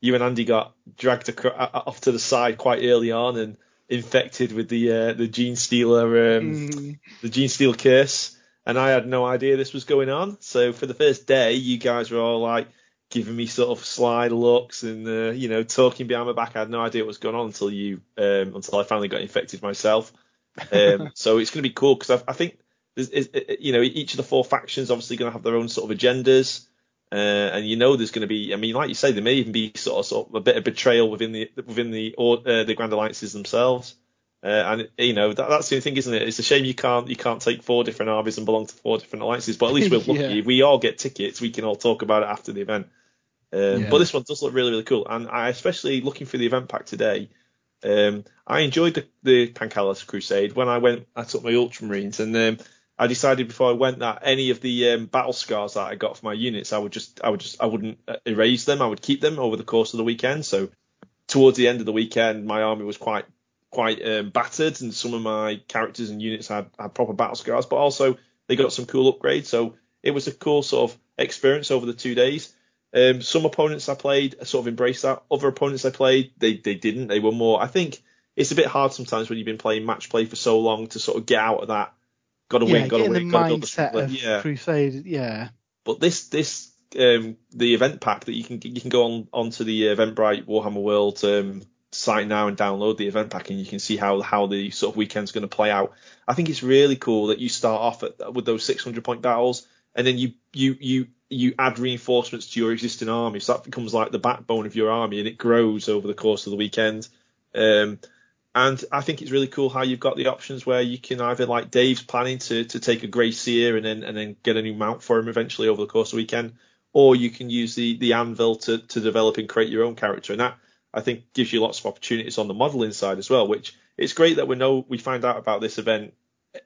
you and Andy got dragged off to the side quite early on and infected with the uh, the gene stealer um, Mm, the gene steal curse, and I had no idea this was going on. So for the first day, you guys were all like giving me sort of sly looks and uh, you know talking behind my back. I had no idea what was going on until you um, until I finally got infected myself. Um, so it's going to be cool because I, I think there's, is, you know each of the four factions obviously going to have their own sort of agendas. Uh, and you know there's going to be, I mean, like you say, there may even be sort of, sort of a bit of betrayal within the within the or, uh, the Grand Alliances themselves. Uh, and you know that, that's the only thing, isn't it? It's a shame you can't you can't take four different armies and belong to four different alliances. But at least we're lucky. Yeah. We all get tickets, we can all talk about it after the event. Um, Yeah. But this one does look really really cool, and I especially looking for the event pack today. Um, I enjoyed the the Crusade when I went. I took my Ultramarines, and um, I decided before I went that any of the um, battle scars that I got for my units, I would just I would just I wouldn't uh, erase them. I would keep them over the course of the weekend. So towards the end of the weekend, my army was quite quite um, battered, and some of my characters and units had, had proper battle scars, but also they got some cool upgrades. So it was a cool sort of experience over the two days. Um, some opponents I played sort of embraced that. Other opponents I played, they they didn't. They were more. I think it's a bit hard sometimes when you've been playing match play for so long to sort of get out of that. Got to yeah, win, got to win, got to build the of Yeah, Crusade. Yeah, but this this um, the event pack that you can you can go on onto the Eventbrite Warhammer World um, site now and download the event pack and you can see how how the sort of weekend's going to play out. I think it's really cool that you start off at, with those 600 point battles and then you you you you add reinforcements to your existing army, so that becomes like the backbone of your army and it grows over the course of the weekend. Um, and I think it's really cool how you've got the options where you can either like Dave's planning to to take a Grey Seer and then and then get a new mount for him eventually over the course of the weekend, or you can use the the anvil to to develop and create your own character, and that I think gives you lots of opportunities on the modelling side as well. Which it's great that we know we find out about this event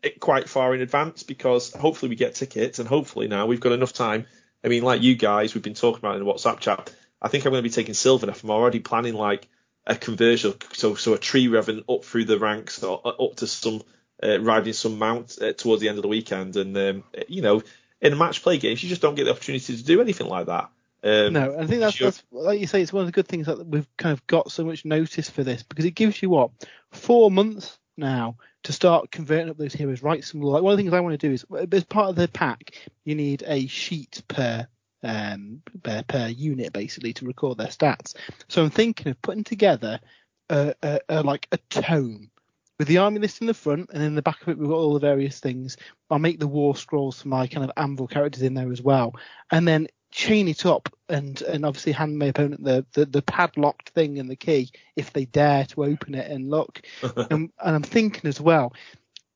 eh, quite far in advance because hopefully we get tickets and hopefully now we've got enough time. I mean, like you guys, we've been talking about in the WhatsApp chat. I think I'm going to be taking Sylvaneth. I'm already planning like a conversion, so so a Tree-Revenant up through the ranks or uh, up to some uh, riding some mount uh, towards the end of the weekend. And um, you know, in match play games, you just don't get the opportunity to do anything like that. Um, no, I think that's, that's like you say, it's one of the good things that we've kind of got so much notice for this because it gives you what four months now to start converting up those heroes, write some like one of the things I want to do is as part of the pack you need a sheet per um per, per unit basically to record their stats. So I'm thinking of putting together a, a, a like a tome with the army list in the front and in the back of it we've got all the various things. I'll make the war scrolls for my kind of anvil characters in there as well, and then chain it up and and obviously hand my opponent the, the, the padlocked thing and the key if they dare to open it and look. and, and I'm thinking as well,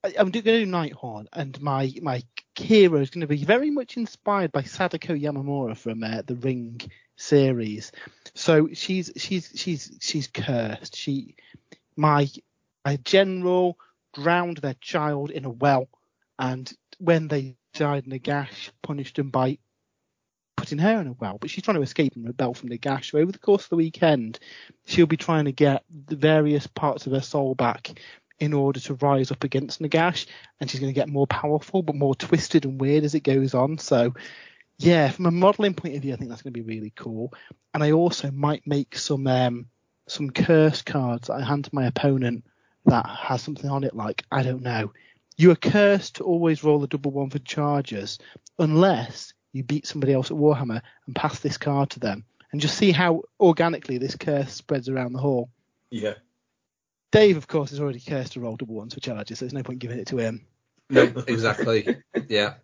I'm going to do Nighthaunt and my my hero is going to be very much inspired by Sadako Yamamura from uh, the Ring series. So she's she's she's she's cursed. She my my general drowned their child in a well, and when they died, Nagash punished them by putting her in a well. But she's trying to escape and rebel from Nagash. So over the course of the weekend, she'll be trying to get the various parts of her soul back in order to rise up against Nagash, and she's going to get more powerful, but more twisted and weird as it goes on. So. Yeah, from a modelling point of view, I think that's going to be really cool. And I also might make some um, some curse cards that I hand to my opponent that has something on it like I don't know. You are cursed to always roll a double one for charges unless you beat somebody else at Warhammer and pass this card to them, and just see how organically this curse spreads around the hall. Yeah. Dave, of course, is already cursed to roll double ones for charges, so there's no point giving it to him. No, exactly. Yeah.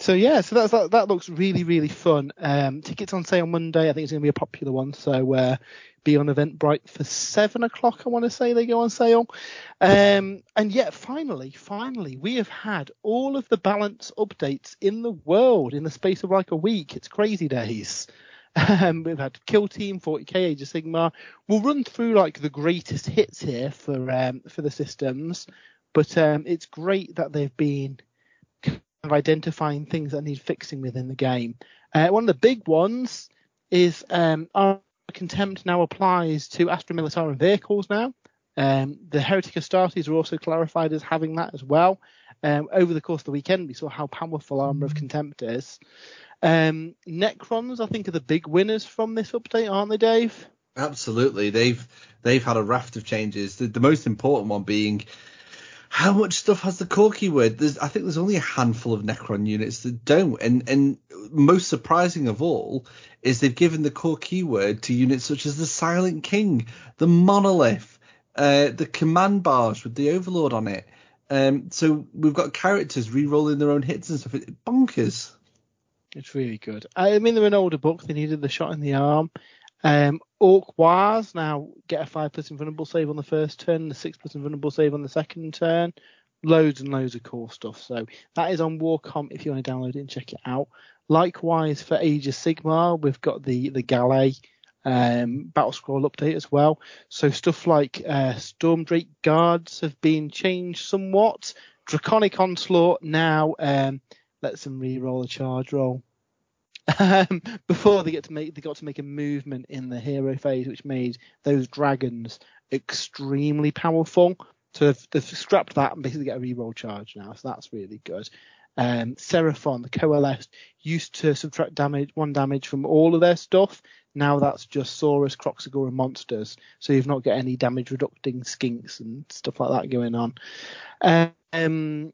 So yeah, so that's that, that looks really really fun. Um, tickets on sale Monday. I think it's going to be a popular one. So uh, be on Eventbrite for seven o'clock. I want to say they go on sale. Um, and yet finally, finally, we have had all of the balance updates in the world in the space of like a week. It's crazy days. Um, we've had Kill Team, 40k, Age of Sigmar. We'll run through like the greatest hits here for um, for the systems, but um, it's great that they've been kind of identifying things that need fixing within the game. Uh, one of the big ones is um, our contempt now applies to Astra Militarum vehicles now. Um, the Heretic Astartes are also clarified as having that as well. Um, over the course of the weekend, we saw how powerful Armor of Contempt is. Um, Necrons, I think, are the big winners from this update, aren't they, Dave? Absolutely. They've they've had a raft of changes. The, the most important one being how much stuff has the core keyword? There's, I think there's only a handful of Necron units that don't, and and most surprising of all is they've given the core keyword to units such as the Silent King, the Monolith, uh, the Command Barge with the Overlord on it. Um, so we've got characters re-rolling their own hits and stuff. It's bonkers. It's really good. I mean, they're an older book. They needed the shot in the arm. Um, Orc Wars now get a 5 plus invulnerable save on the first turn, the 6 plus invulnerable save on the second turn. Loads and loads of cool stuff. So that is on Warcom if you want to download it and check it out. Likewise for Age of Sigmar, we've got the, the Galley um, battle scroll update as well. So stuff like uh, Stormdrake guards have been changed somewhat. Draconic Onslaught now um, lets them re-roll a charge roll. Um, before they get to make, they got to make a movement in the hero phase, which made those dragons extremely powerful. So they've, they've scrapped that and basically get a reroll charge now. So that's really good. Um, Seraphon, the coalesced, used to subtract damage, one damage from all of their stuff. Now that's just Saurus, Kroxigor, and monsters. So you've not got any damage reducing skinks and stuff like that going on. Um,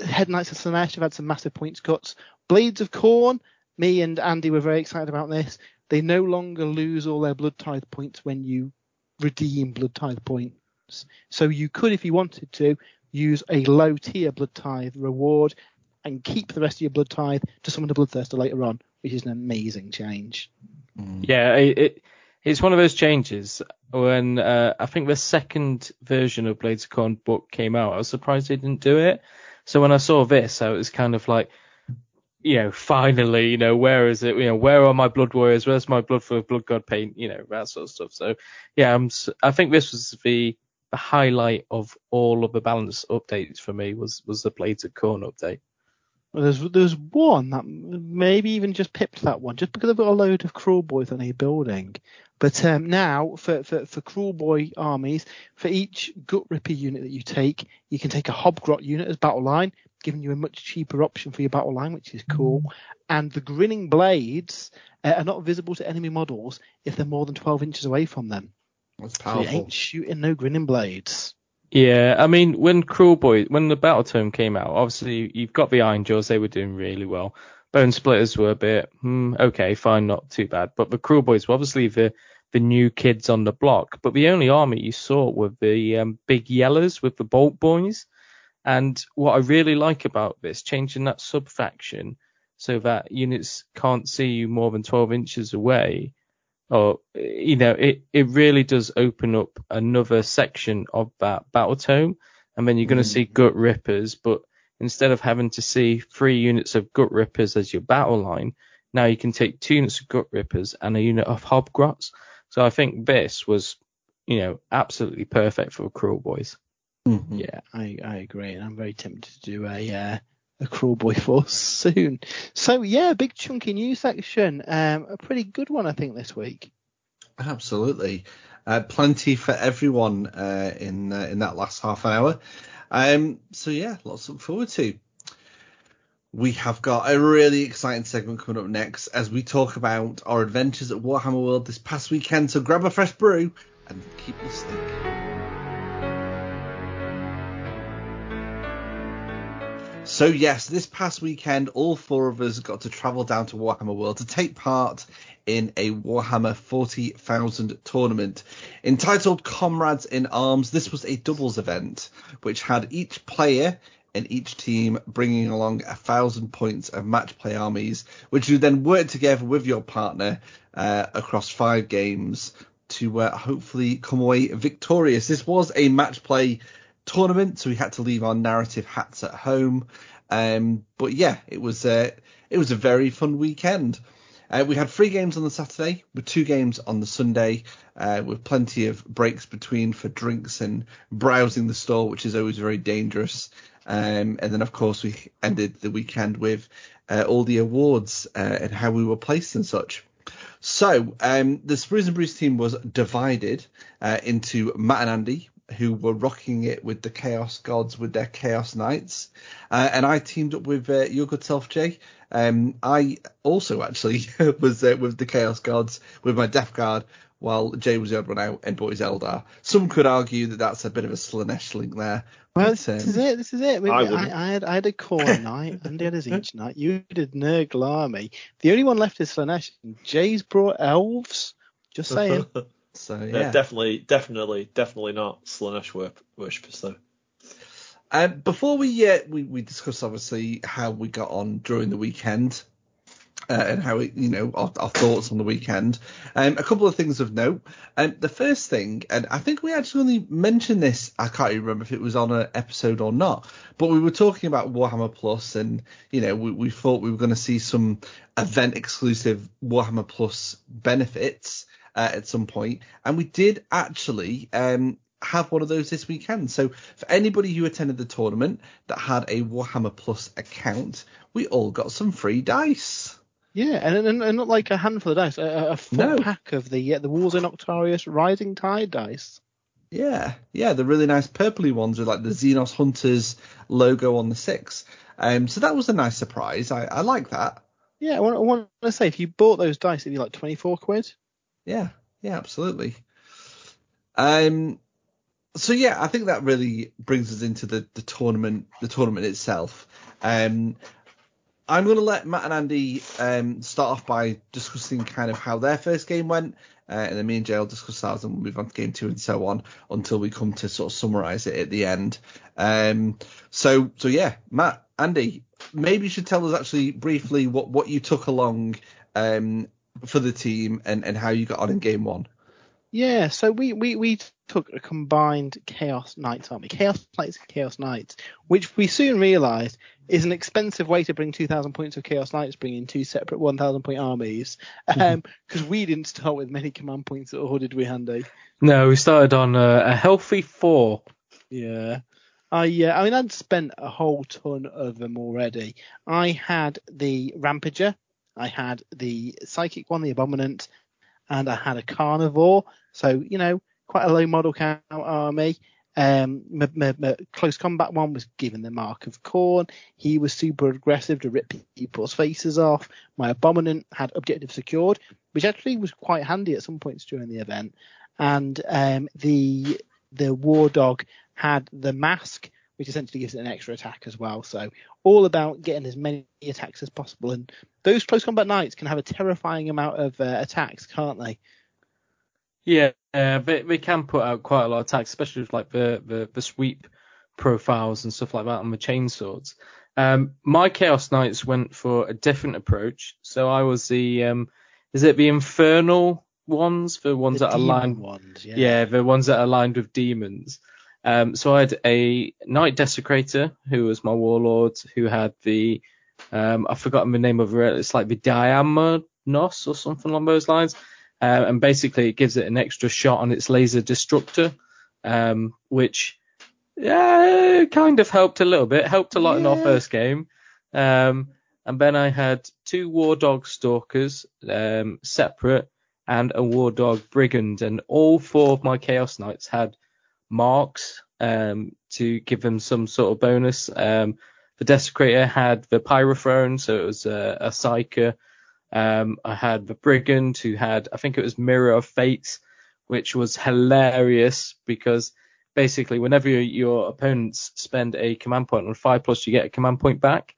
Hedonites of Slaanesh have had some massive points cuts. Blades of Khorne, me and Andy were very excited about this. They no longer lose all their blood tithe points when you redeem blood tithe points. So you could, if you wanted to, use a low tier blood tithe reward and keep the rest of your blood tithe to summon a bloodthirster later on, which is an amazing change. Yeah, it, it it's one of those changes when uh, I think the second version of Blades of Khorne book came out. I was surprised they didn't do it. So when I saw this, I was kind of like, you know, finally, you know, where is it? You know, where are my blood warriors? Where's my blood for blood god paint? You know, that sort of stuff. So yeah, I'm, I think this was the the highlight of all of the balance updates for me was was the Blades of Khorne update. Well, there's there's one that maybe even just pipped that one just because I've got a load of Kruleboyz on a building. But um, now for, for, for Kruleboy armies, for each Gut Ripper unit that you take, you can take a Hobgrot unit as battle line, giving you a much cheaper option for your battle line, which is cool. And the Grinning Blades uh, are not visible to enemy models if they're more than 12 inches away from them. That's So you powerful. ain't shooting no Grinning Blades. Yeah, I mean, when Kruleboy, when the Battle Tome came out, obviously you've got the Iron Jaws, they were doing really well. Bone Splitters were a bit, hmm, okay, fine, not too bad. But the Kruleboyz were obviously the, the new kids on the block. But the only army you saw were the um, big yellers with the Bolt Boys. And what I really like about this, changing that sub faction so that units can't see you more than 12 inches away, or you know, it it really does open up another section of that battle tome, and then you're going to see gut rippers, but instead of having to see three units of gut rippers as your battle line, now you can take two units of gut rippers and a unit of hobgrots. So I think this was, you know, absolutely perfect for Kruleboyz. Mhm. Yeah, I, I agree, and I'm very tempted to do a uh, a Kruleboy force soon. So yeah, big chunky news section, um, a pretty good one I think this week. Absolutely. Uh, plenty for everyone uh, in uh, in that last half an hour. Um, so yeah, lots to look forward to. We have got a really exciting segment coming up next as we talk about our adventures at Warhammer World this past weekend. So grab a fresh brew and keep listening. So yes, this past weekend, all four of us got to travel down to Warhammer World to take part in a Warhammer 40,000 tournament entitled Comrades in Arms. This was a doubles event which had each player in each team bringing along a thousand points of match play armies, which you then work together with your partner uh, across five games to uh, hopefully come away victorious. This was a match play tournament, so we had to leave our narrative hats at home. Um, but yeah, it was uh, it was a very fun weekend. Uh, we had three games on the Saturday, with two games on the Sunday, uh, with plenty of breaks between for drinks and browsing the store, which is always very dangerous. Um, and then, of course, we ended the weekend with uh, all the awards uh, and how we were placed and such. So um, the Sprues and Brews team was divided uh, into Matt and Andy, who were rocking it with the Chaos Gods with their Chaos Knights, uh, and I teamed up with uh, your good self, Jay. Um, I also actually was uh, with the Chaos Gods with my Death Guard, while Jay was the odd one out and bought his Eldar. Some could argue that that's a bit of a Slaanesh link there. Well, but, this um, is it. This is it. I I. I, had I had a Khorne knight, Andy had a each knight. You did Nurgle army. The only one left is Slaanesh. and Jay's brought elves. Just saying. So Yeah, definitely, definitely, definitely not Slaanesh wor- worshippers though. Um, before we, uh, we we discuss obviously how we got on during the weekend uh, and how it, you know our, our thoughts on the weekend, um, a couple of things of note. Um, the first thing, and I think we actually only mentioned this. I can't even remember if it was on an episode or not, but we were talking about Warhammer Plus, and you know we, we thought we were going to see some event exclusive Warhammer Plus benefits uh, at some point, and we did actually um, have one of those this weekend. So for anybody who attended the tournament that had a Warhammer Plus account, we all got some free dice. Yeah, and, and, and not like a handful of dice, a, a full No. pack of the uh, the Wars in Octarius Rising Tide dice. Yeah, yeah, the really nice purpley ones with like the Xenos Hunters logo on the six. Um, so that was a nice surprise. I, I like that. Yeah, I want, I want to say if you bought those dice, it'd be like twenty four quid. Yeah, yeah, absolutely. Um, so yeah, I think that really brings us into the, the tournament, the tournament itself. Um, I'm going to let Matt and Andy um, start off by discussing kind of how their first game went, uh, and then me and Jay will discuss ours and we'll move on to game two and so on until we come to sort of summarise it at the end. Um, so so yeah, Matt, Andy, maybe you should tell us actually briefly what what you took along um, for the team and and how you got on in game one. Yeah, so we, we, we took a combined Chaos Knights army, Chaos Knights and Chaos Knights, which we soon realised is an expensive way to bring 2,000 points of Chaos Knights, bringing two separate 1,000 point armies, mm-hmm. um, because we didn't start with many command points at all, did we, Andy? No, we started on a, a healthy four. Yeah. I uh, I mean I'd spent a whole ton of them already. I had the Rampager, I had the Psychic one, the Abominant, and I had a Karnivore. So you know quite a low model count army. Um, my, my, my close combat one was given the mark of Khorne. He was super aggressive to rip people's faces off. My Abominant had objective secured, which actually was quite handy at some points during the event. And um, the the War Dog had the mask, which essentially gives it an extra attack as well. So all about getting as many attacks as possible. And those close combat knights can have a terrifying amount of uh, attacks, can't they? Yeah, uh, they, they can put out quite a lot of attacks, especially with like the, the, the sweep profiles and stuff like that on the chainswords. Um, my Chaos Knights went for a different approach. So I was the, um, is it the Infernal ones, the ones The that are aligned ones, yeah. yeah, the ones that are aligned with demons. Um, so I had a Knight Desecrator, who was my warlord, who had the, um, I've forgotten the name of it. It's like the Diamonos or something along those lines. Uh, and basically it gives it an extra shot on its laser destructor, um, which, yeah, kind of helped a little bit, helped a lot in our first game. Um, and then I had two War Dog Stalkers, um, separate, and a War Dog Brigand, and all four of my Chaos Knights had marks um, to give them some sort of bonus. Um, the Desecrator had the Pyrothrone, so it was a, a Psyker. Um, I had the Brigand, who had, I think it was Mirror of Fates, which was hilarious because basically whenever your, your opponents spend a command point on five plus, you get a command point back.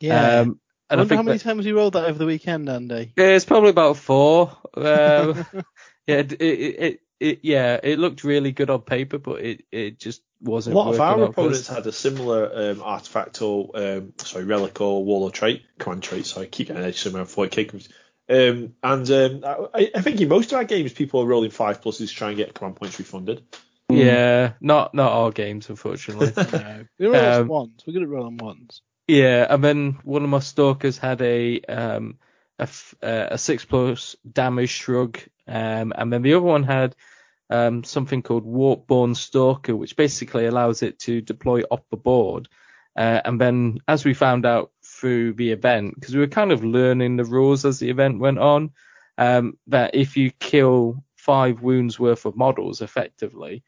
Yeah. Um, I and I wonder how think many that, times you rolled that over the weekend, Andy. yeah, it's probably about four. Um, yeah, it, it, it, it, yeah, it looked really good on paper, but it, it just wasn't. A lot of our opponents had a similar um, artifact or um, sorry relic or wall or trait command trait. So I keep getting edge somewhere before it kicks. Um, and um, I, I think in most of our games, people are rolling five pluses to try and get command points refunded. Yeah, not not all games, unfortunately. No. We roll um, Um, ones. We're good at rolling ones. Yeah, and then one of my stalkers had a um a, uh, a six plus damage shrug, um, and then the other one had um something called Warpborn Stalker, which basically allows it to deploy off the board. Uh, and then as we found out through the event, because we were kind of learning the rules as the event went on, um, that if you kill five wounds worth of models effectively,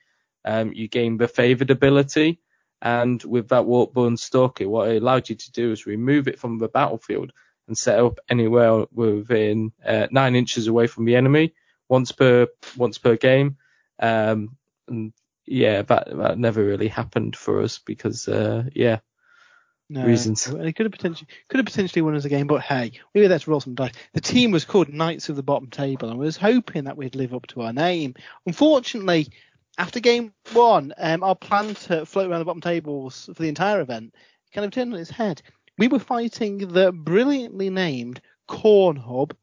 um, you gain the favored ability. And with that Warpborn Stalker, what it allowed you to do is remove it from the battlefield and set up anywhere within uh, nine inches away from the enemy, once per once per game. Um, and yeah, that that never really happened for us because uh, yeah, No. Reasons. And it could have potentially could have potentially won us a game, but hey, we were there to roll some dice. The team was called Knights of the Bottom Table, and we was hoping that we'd live up to our name. Unfortunately, after game one, um, our plan to float around the bottom tables for the entire event kind of turned on its head. We were fighting the brilliantly named Corn Hub,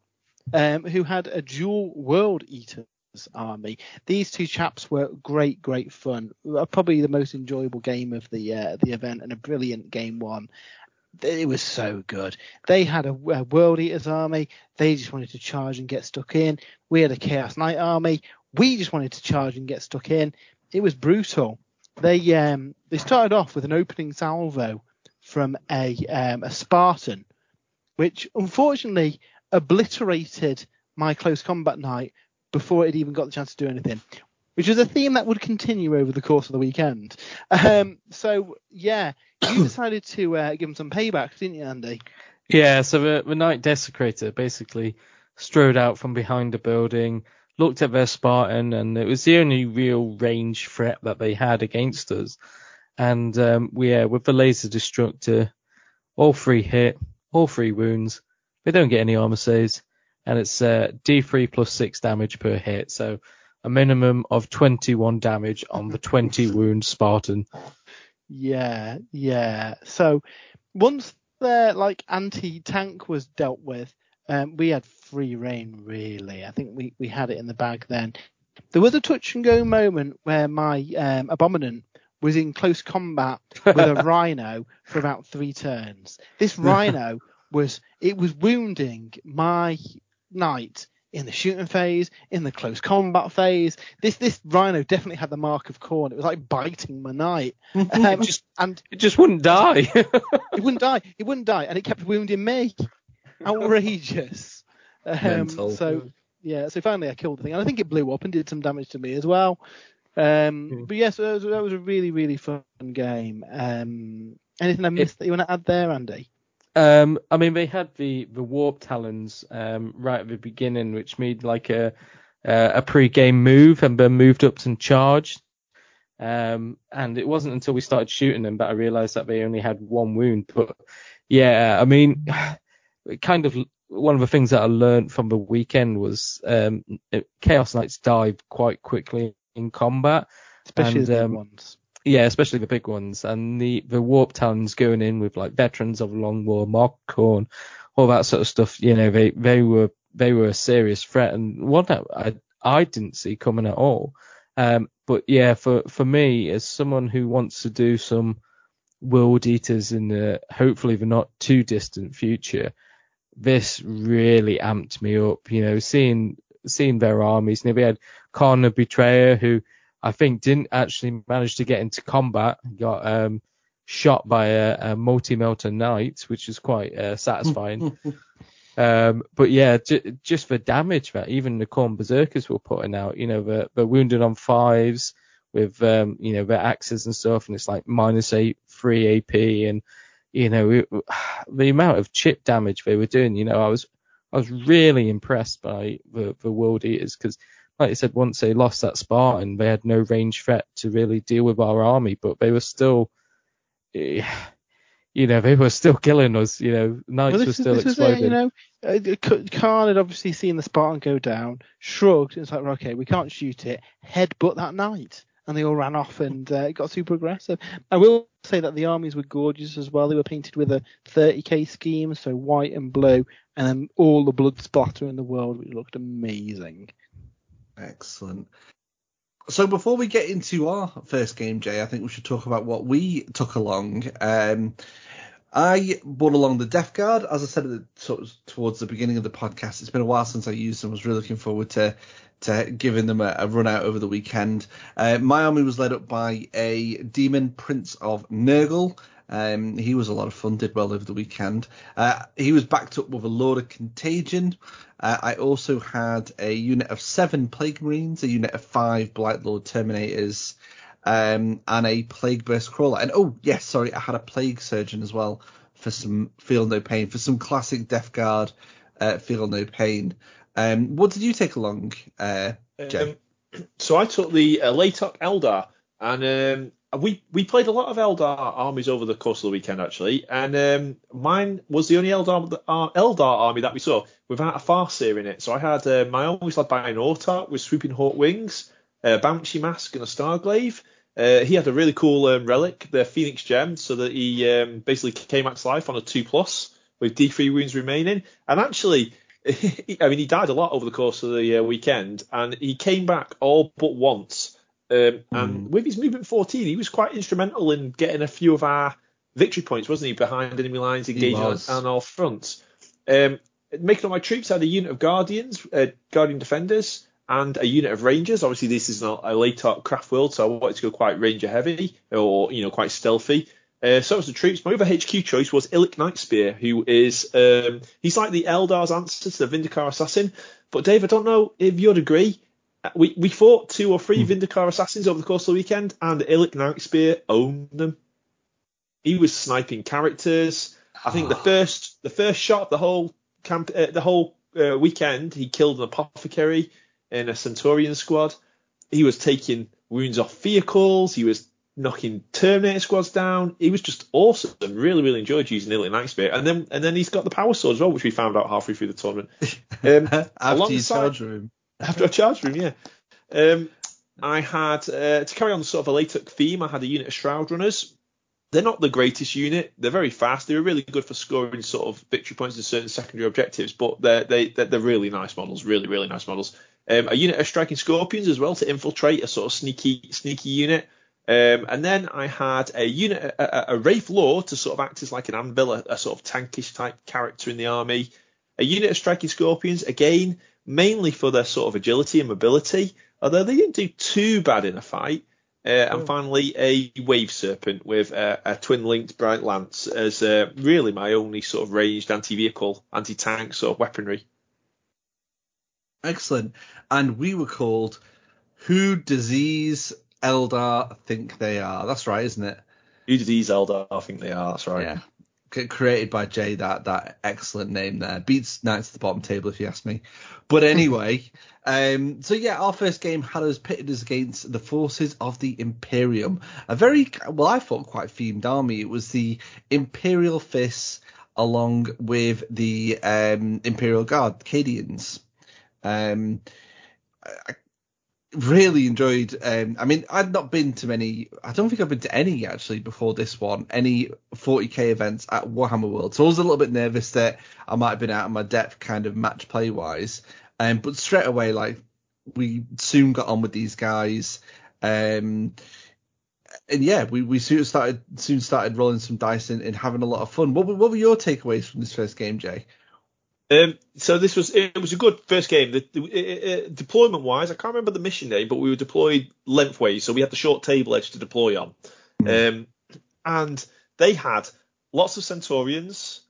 um, who had a dual World Eaters army. These two chaps were great, great fun. Uh, Probably the most enjoyable game of the uh, the event, and a brilliant game one. It was so good. They had a, a World Eaters army. They just wanted to charge and get stuck in. We had a Chaos Knight army. We just wanted to charge and get stuck in. It was brutal. They um they started off with an opening salvo from a um, a Spartan, which unfortunately obliterated my close combat knight before it even got the chance to do anything. Which was a theme that would continue over the course of the weekend. Um, so yeah, you decided to uh, give him some payback, didn't you, Andy? Yeah, so the, the Knight Desecrator basically strode out from behind the building, looked at their Spartan, and it was the only real range threat that they had against us. And um, we, yeah, with the laser destructor, all three hit, all three wounds. They don't get any armor saves, and it's uh, D3 plus six damage per hit, so a minimum of 21 damage on the 20 wound Spartan. Yeah, yeah. So once their like anti-tank was dealt with, um, we had free reign really. I think we, we had it in the bag then. There was a touch and go moment where my um, abominant was in close combat with a rhino for about three turns. This rhino was it was wounding my knight in the shooting phase, in the close combat phase. This this rhino definitely had the mark of Khorne. It was like biting my knight. Um, just- and It just wouldn't die. it wouldn't die. It wouldn't die, and it kept wounding me. Outrageous. Um, so yeah, so finally I killed the thing, and I think it blew up and did some damage to me as well. Um, Hmm. But yes, that was, that was a really really fun game. Um, anything I missed that you want to add there, Andy? Um, I mean, they had the the warp talons um, right at the beginning, which made like a uh, a pre-game move and then moved up and charged. Um, and it wasn't until we started shooting them that I realised that they only had one wound. But yeah, I mean, it kind of one of the things that I learned from the weekend was um, Chaos Knights dive quite quickly in combat. Especially And, the big um, ones. Yeah, especially the big ones and the the warp talons going in with like veterans of Long War, Mockcorn, all that sort of stuff. You know, they they were they were a serious threat and one that I I didn't see coming at all. Um, but yeah, for for me as someone who wants to do some world eaters in the hopefully the not too distant future, this really amped me up. You know, seeing seeing their armies. And we had Kharn the Betrayer who I think didn't actually manage to get into combat. Got um, shot by a, a multi-melter knight, which is quite uh, satisfying. um, but yeah, j- just the damage that even the Khorne Berzerkers were putting out. You know, the the wounded on fives with um, you know their axes and stuff, and it's like minus eight, three AP, and you know, we, the amount of chip damage they were doing, you know, I was I was really impressed by the, the World Eaters because, like I said, once they lost that Spartan, they had no range threat to really deal with our army, but they were still, you know, they were still killing us. You know, knights Well, were still exploding. it, you know, uh, Kharn had obviously seen the Spartan go down, shrugged, and it's like, okay, we can't shoot it, headbutt that knight. And they all ran off and uh, got super aggressive. I will say that the armies were gorgeous as well. They were painted with a 30k scheme, so white and blue, and then all the blood splatter in the world, which looked amazing. Excellent. So before we get into our first game, Jay, I think we should talk about what we took along. Um, I brought along the Death Guard, as I said the, of towards the beginning of the podcast. It's been a while since I used them. I was really looking forward to to giving them a, a run out over the weekend. Uh, my army was led up by a demon Prince of Nurgle. Um, he was a lot of fun, did well over the weekend. Uh, he was backed up with a Lord of Contagion. Uh, I also had a unit of seven Plague Marines, a unit of five Blight Lord Terminators, um, and a Plague Burst Crawler. And oh, yes, sorry, I had a Plague Surgeon as well for some Feel No Pain, for some classic Death Guard uh, Feel No Pain. Um, what did you take along, uh, Jay? Um, so I took the uh, Latok Eldar, and um, we we played a lot of Eldar armies over the course of the weekend actually, and um, mine was the only Eldar uh, Eldar army that we saw without a Farseer in it. So I had uh, my own was led by an Autark with swooping hawk wings, a Banshee mask, and a Starglaive. Uh, he had a really cool um, relic, the Phoenix Gem, so that he um, basically came back to life on a two plus with D3 wounds remaining, and actually. I mean, he died a lot over the course of the uh, weekend, and he came back all but once. Um, and with his movement 14, he was quite instrumental in getting a few of our victory points, wasn't he? Behind enemy lines, engaging on, all fronts. Um, making up my troops, I had a unit of Guardians, uh, Guardian Defenders, and a unit of Rangers. Obviously, this is not a Alaitoc craft world, so I wanted to go quite Ranger heavy or you know quite stealthy. Uh, so was the troops. My other HQ choice was Illic Nightspear, who is um, he's like the Eldar's answer to the Vindicar Assassin. But Dave, I don't know if you'd agree. We we fought two or three Vindicar Assassins over the course of the weekend, and Illic Nightspear owned them. He was sniping characters. I think the first the first shot of the whole camp uh, the whole uh, weekend he killed an apothecary in a Centurion squad. He was taking wounds off vehicles. He was knocking Terminator squads down. He was just awesome. Really, really enjoyed using Illic Nightspear. And then and then he's got the power sword as well, which we found out halfway through the tournament. Um, After you alongside- room. After I charged him, yeah. Um, I had uh, to carry on sort of a Alaitoc theme. I had a unit of Shroud Runners. They're not the greatest unit. They're very fast. They're really good for scoring sort of victory points in certain secondary objectives, but they're they they're, really nice models. Really really nice models. Um, a unit of Striking Scorpions as well to infiltrate a sort of sneaky sneaky unit. Um, and then I had a unit, a, a, a Wraith Lord to sort of act as like an anvil, a, a sort of tankish type character in the army. A unit of Striking Scorpions, again, mainly for their sort of agility and mobility, although they didn't do too bad in a fight. Uh, and finally, a Wave Serpent with uh, a twin linked Bright Lance as uh, really my only sort of ranged anti vehicle, anti tank sort of weaponry. Excellent. And we were called Who Disease Eldar Think They Are. That's right, isn't it? Who did these Eldar? I think they are. That's right. Yeah. Created by Jay, that that excellent name there beats Knights at the bottom table if you ask me. But anyway, um, so yeah, our first game had us pitted us against the forces of the Imperium, a very well, I thought quite themed army. It was the Imperial Fists along with the um, Imperial Guard, Cadians. Um, I, really enjoyed. Um, I mean, I'd not been to many. I don't think I've been to any actually before this one. Any 40k events at Warhammer World, so I was a little bit nervous that I might have been out of my depth, kind of match play wise. Um, but straight away, like we soon got on with these guys. Um, and yeah, we, we soon started soon started rolling some dice and, and having a lot of fun. What what were your takeaways from this first game, Jay? Um, so this was it was a good first game. The, the, uh, deployment wise, I can't remember the mission name, but we were deployed lengthways, so we had the short table edge to deploy on. Um, and they had lots of Centurions,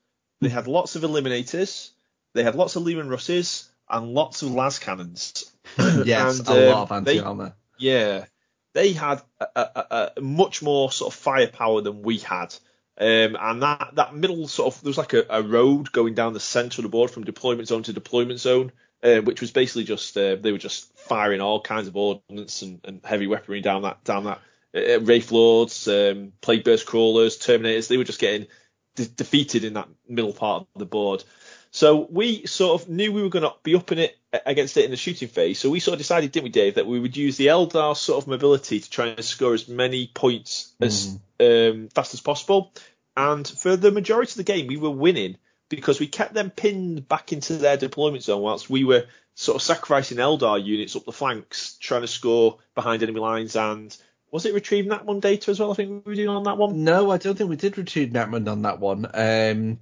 they had lots of Eliminators, they had lots of Leman Russes, and lots of las cannons. yes, And, a um, lot of anti armor. Yeah, they had a, a, a much more sort of firepower than we had. Um, and that, that middle sort of, there was like a, a road going down the centre of the board from deployment zone to deployment zone, uh, which was basically just, uh, they were just firing all kinds of ordnance and, and heavy weaponry down that, down that, uh, Wraith Lords, um, Plague Burst Crawlers, Terminators, they were just getting de- defeated in that middle part of the board. So we sort of knew we were going to be up in it against it in the shooting phase. So we sort of decided, didn't we, Dave, that we would use the Eldar sort of mobility to try and score as many points as um, fast as possible. And for the majority of the game, we were winning because we kept them pinned back into their deployment zone whilst we were sort of sacrificing Eldar units up the flanks, trying to score behind enemy lines. And was it retrieving that one data as well? I think we were doing on that one. No, I don't think we did retrieve Nachmund on that one. Um,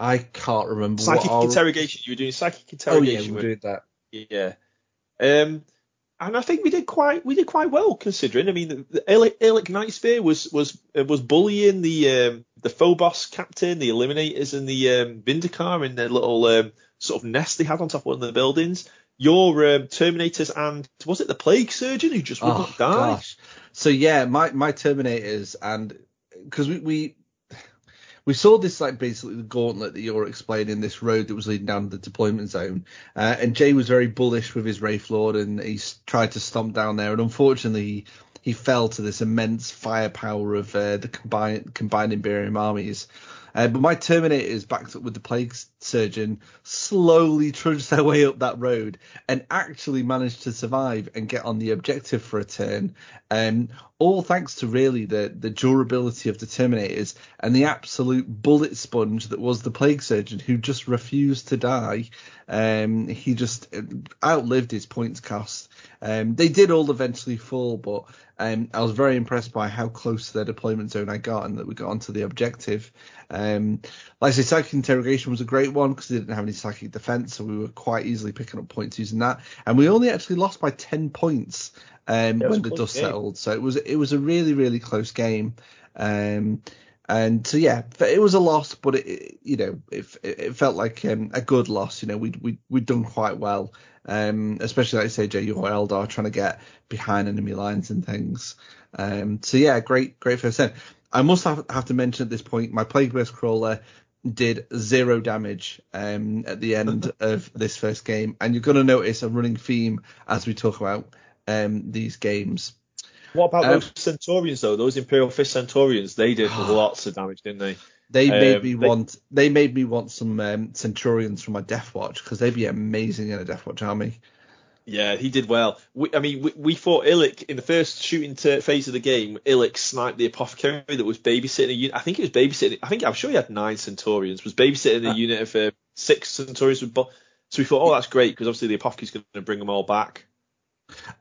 I can't remember. Psychic our... interrogation. You were doing psychic Oh interrogation. yeah, we were doing that. Yeah. Um, and I think we did quite we did quite well considering. I mean, Illic, Illic Nightspear was was uh, was bullying the um, the Phobos captain, the Eliminators, and the um, Vindicare in their little um, sort of nest they had on top of one of the buildings. Your um, Terminators and was it the Plague Surgeon who just would Oh not die? gosh. So yeah, my my Terminators and because we, we we saw this like basically the gauntlet that you're explaining, this road that was leading down the deployment zone, uh, and Jay was very bullish with his Wraith Lord and he tried to stomp down there, and unfortunately he, he fell to this immense firepower of uh, the combined combined Imperium armies. Uh, but my Terminators, backed up with the Plague Surgeon, slowly trudged their way up that road and actually managed to survive and get on the objective for a turn. Um, all thanks to really the, the durability of the Terminators and the absolute bullet sponge that was the Plague Surgeon, who just refused to die. Um, he just outlived his points cost. Um, they did all eventually fall, but um, I was very impressed by how close to their deployment zone I got and that we got onto the objective. Um, like I say, psychic interrogation was a great one because they didn't have any psychic defense, so we were quite easily picking up points using that. And we only actually lost by 10 points um, Yeah, it was when the dust game. settled. So it was it was a really really close game. Um, and so yeah, it was a loss, but it, it you know it, it felt like um, a good loss. You know we'd we'd, we'd done quite well, um, especially like I say, Jay, your Eldar trying to get behind enemy lines and things. Um, so yeah, great great first set. I must have, have to mention at this point my Plague Burst Crawler did zero damage um, at the end of this first game, and you're going to notice a running theme as we talk about um, these games. What about Um, those Centurions though? Those Imperial Fist Centurions, they did lots of damage, didn't they? They made Um, me they- want they made me want some um, Centurions from my Death Watch because they'd be amazing in a Death Watch army. Yeah, he did well. We, I mean, we, we fought Illic in the first shooting t- phase of the game. Illic sniped the apothecary that was babysitting a unit. I think it was babysitting. I think I'm sure he had nine Centurions. Was babysitting a Ah. unit of uh, six Centurions with. Bo- so we thought, oh, that's great because obviously the apothecary's going to bring them all back.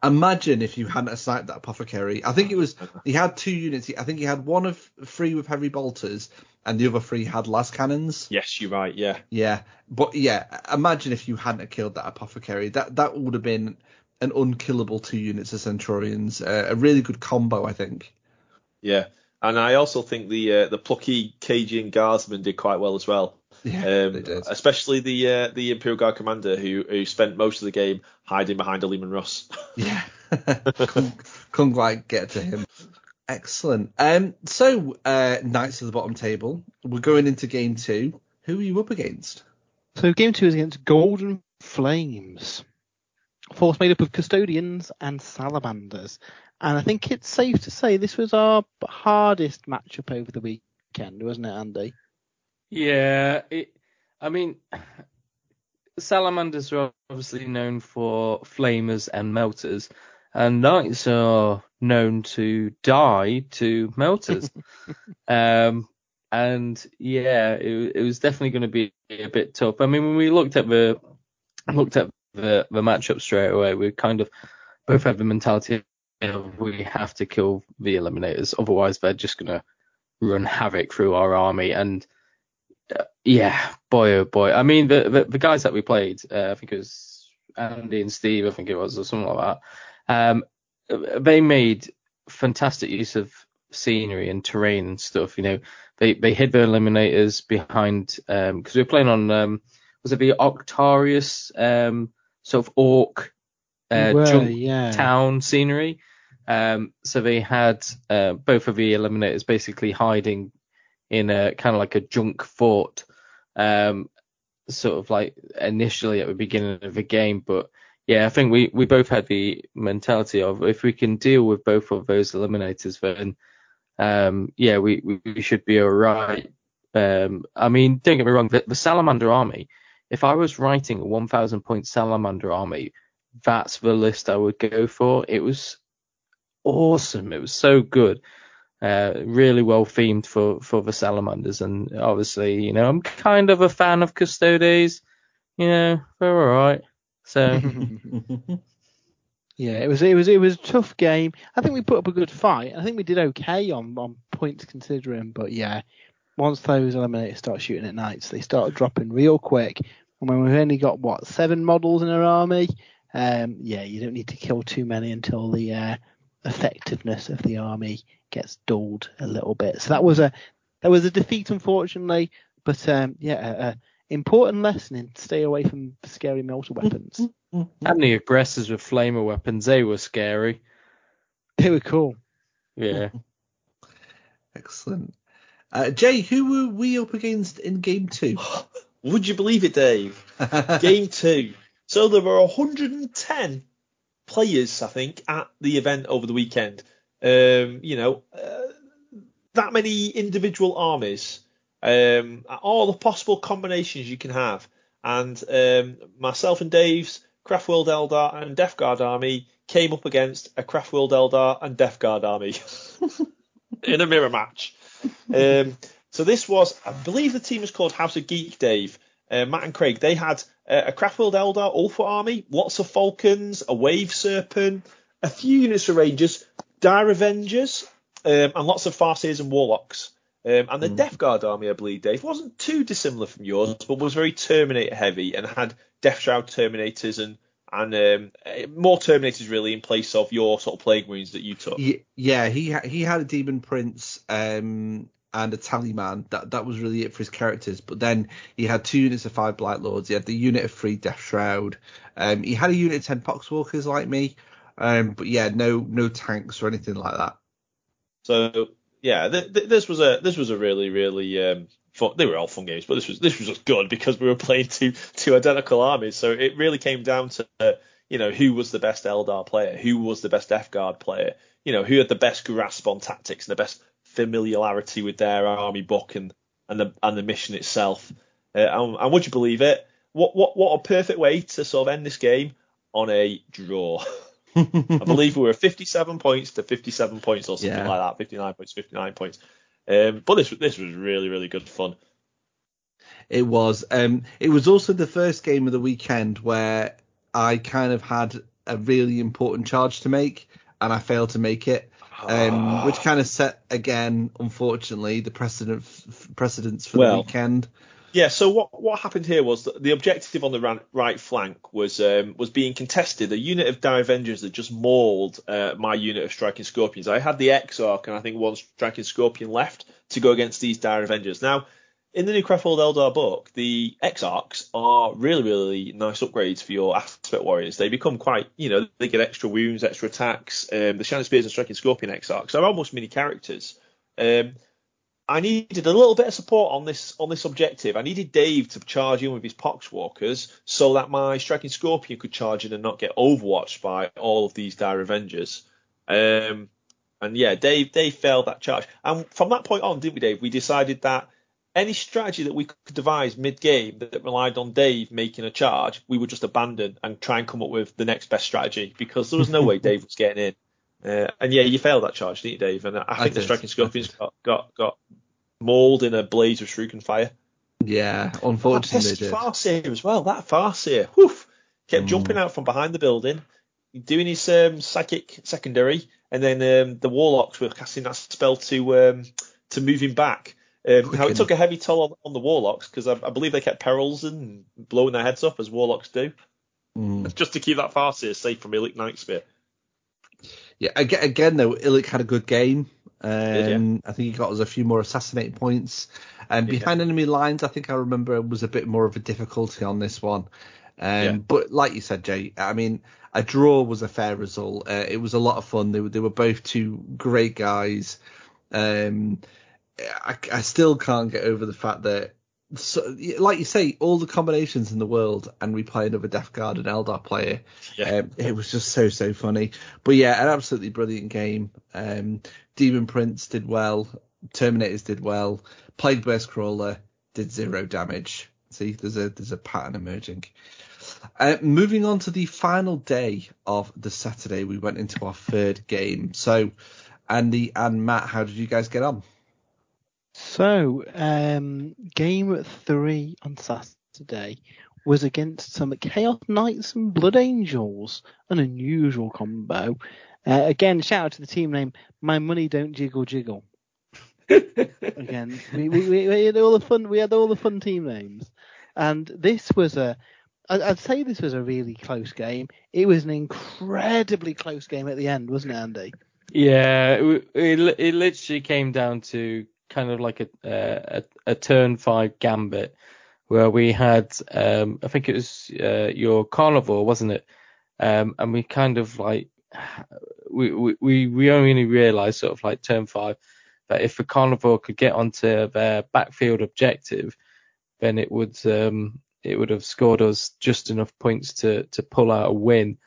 Imagine if you hadn't sniped that apothecary. I think it was he had two units. I think he had one of three with heavy bolters, and the other three had las cannons. Yes, you're right. Yeah, Yeah, but yeah, imagine if you hadn't killed that apothecary. That that would have been an unkillable two units of Centurions. Uh, a really good combo, I think. yeah. And I also think the uh, the plucky Cadian guardsman did quite well as well. Yeah, Um, they did. especially the uh, the Imperial Guard commander who who spent most of the game hiding behind a Leman Russ. Yeah, couldn't, couldn't quite get to him. Excellent. Um, so uh, knights of the bottom table. We're going into game two. Who are you up against? So game two is against Golden Flames. Force made up of custodians and salamanders. And I think it's safe to say this was our hardest matchup over the weekend, wasn't it, Andy? Yeah, it, I mean, salamanders are obviously known for flamers and melters, and knights are known to die to melters. um, and yeah, it, it was definitely going to be a bit tough. I mean, when we looked at the looked at the the matchup straight away, we kind of both have the mentality of we have to kill the eliminators, otherwise they're just to run havoc through our army and uh, yeah, boy oh boy. I mean, the the, the guys that we played, uh, I think it was Andy and Steve, I think it was, or something like that. Um, they made fantastic use of scenery and terrain and stuff. You know, they they hid the eliminators behind because we were playing on um, was it the Octarius um, sort of orc uh, were, junk yeah. town scenery. Um, so they had uh, both of the eliminators basically hiding in a kind of like a junk fort, um, sort of like initially at the beginning of the game. But yeah, I think we, we both had the mentality of if we can deal with both of those eliminators, then um, yeah, we, we, should be all right. Um, I mean, don't get me wrong, the, the Salamander army, if I was writing a 1,000 point Salamander army, that's the list I would go for. It was awesome. It was so good. Uh, really well themed for, for the Salamanders. And obviously, you know, I'm kind of a fan of Custodes. You know, they're alright. So. yeah, it was it was it was a tough game. I think we put up a good fight. I think we did okay on on points considering, but yeah, once those eliminators start shooting at knights, they start dropping real quick. And when we've only got what seven models in our army, um, yeah, you don't need to kill too many until the uh, effectiveness of the army gets dulled a little bit. So that was a that was a defeat, unfortunately. But um, yeah, a, a important lesson in stay away from scary mortar weapons. and the aggressors with flamer weapons, they were scary. They were cool. Yeah. Excellent. Uh, Jay, who were we up against in game two? Would you believe it, Dave? game two. So there were 110 players, I think, at the event over the weekend. Um, you know, uh, that many individual armies, um, all the possible combinations you can have. And um, myself and Dave's Craft World Eldar and Death Guard army came up against a Craft World Eldar and Death Guard army in a mirror match. Um, so this was, I believe the team was called House of Geek, Dave. Uh, Matt and Craig, they had uh, a Craftworld Eldar Ulfa army, lots of Falcons, a Wave Serpent, a few units of Rangers, Dire Avengers, um, and lots of Farseers and Warlocks. Um, and the mm. Death Guard army, I believe, Dave, wasn't too dissimilar from yours, but was very Terminator heavy and had Death Shroud Terminators and and um, more Terminators really in place of your sort of plague wounds that you took. Yeah, he he had a Demon Prince um, and a Tallyman. That that was really it for his characters. But then he had two units of five Blight Lords. He had the unit of three Death Shroud. Um, he had a unit of ten Poxwalkers like me. Um, but yeah, no no tanks or anything like that. So yeah, th- th- this was a this was a really really um, fun. They were all fun games, but this was this was just good because we were playing two two identical armies. So it really came down to uh, you know who was the best Eldar player, who was the best Death Guard player, you know who had the best grasp on tactics and the best familiarity with their army book and and the and the mission itself. Uh, and, and would you believe it? What what what a perfect way to sort of end this game on a draw. I believe we were 57 points to 57 points or something yeah. like that. 59 points, 59 points. Um, but this this was really really good fun. It was. Um, it was also the first game of the weekend where I kind of had a really important charge to make, and I failed to make it um, which kind of set again, unfortunately, the precedent precedents for well, the weekend. Yeah. So what what happened here was that the objective on the right flank was um, was being contested. A unit of Dire Avengers that just mauled uh, my unit of Striking Scorpions. I had the Exarch and I think one Striking Scorpion left to go against these Dire Avengers. Now in the new Craftworld Eldar book, the Exarchs are really, really nice upgrades for your Aspect Warriors. They become quite, you know, they get extra wounds, extra attacks. Um, the Shining Spears and Striking Scorpion Exarchs are almost mini characters. Um, I needed a little bit of support on this on this objective. I needed Dave to charge in with his Poxwalkers so that my Striking Scorpion could charge in and not get overwatched by all of these Dire Avengers. Um, and yeah, Dave Dave failed that charge. And from that point on, didn't we, Dave? We decided that any strategy that we could devise mid game that relied on Dave making a charge, we would just abandon and try and come up with the next best strategy because there was no way Dave was getting in. Uh, and yeah, you failed that charge, didn't you, Dave? And I think I the striking scorpions got, got got mauled in a blaze of shrieking fire. Yeah, unfortunately, that Farseer as well. That Farseer, woof, kept mm. jumping out from behind the building, doing his um, psychic secondary, and then um, the warlocks were casting that spell to um, to move him back. Um, how it took a heavy toll on, on the Warlocks because I, I, believe they kept perils and blowing their heads off as Warlocks do, mm. just to keep that Farseer safe from Illic Nightspear. Yeah, again, again though, Illic had a good game. Um, Did, yeah. I think he got us a few more assassinate points. And um, behind yeah. enemy lines, I think I remember was a bit more of a difficulty on this one. Um, yeah. But like you said, Jay, I mean, a draw was a fair result. Uh, it was a lot of fun. They were, they were both two great guys. Um, I, I still can't get over the fact that, so, like you say, all the combinations in the world, and we play another Death Guard and Eldar player. Yeah. Um, it was just so so funny. But yeah, an absolutely brilliant game. Um, Demon Prince did well. Terminators did well. Plague Burst Crawler did zero damage. See, there's a there's a pattern emerging. Uh, moving on to the final day of the Saturday, we went into our third game. So, Andy and Matt, how did you guys get on? So, um, game three on Saturday was against some Chaos Knights and Blood Angels, an unusual combo. Uh, again, shout out to the team name. My money don't jiggle jiggle. again, we, we, we, we had all the fun. We had all the fun team names, and this was a. I'd say this was a really close game. It was an incredibly close game at the end, wasn't it, Andy? Yeah, it, it, it literally came down to kind of like a, a a turn five gambit where we had um I think it was uh, your carnivore, wasn't it? Um and we kind of like we we we only realized sort of like turn five that if the carnivore could get onto their backfield objective, then it would um it would have scored us just enough points to to pull out a win.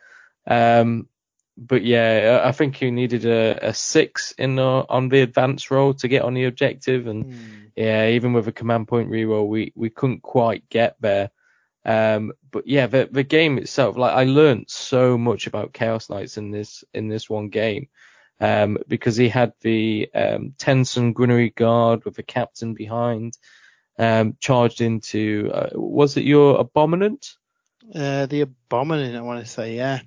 Um but yeah, I think you needed a, a six in the, on the advance roll to get on the objective, and yeah, even with a command point reroll, we we couldn't quite get there. Um, but yeah, the the game itself, like I learned so much about Chaos Knights in this in this one game, um, because he had the um, ten Sanguinary Guard with the captain behind, um, charged into uh, was it your Abominant? Uh, the Abominant, I want to say, yeah.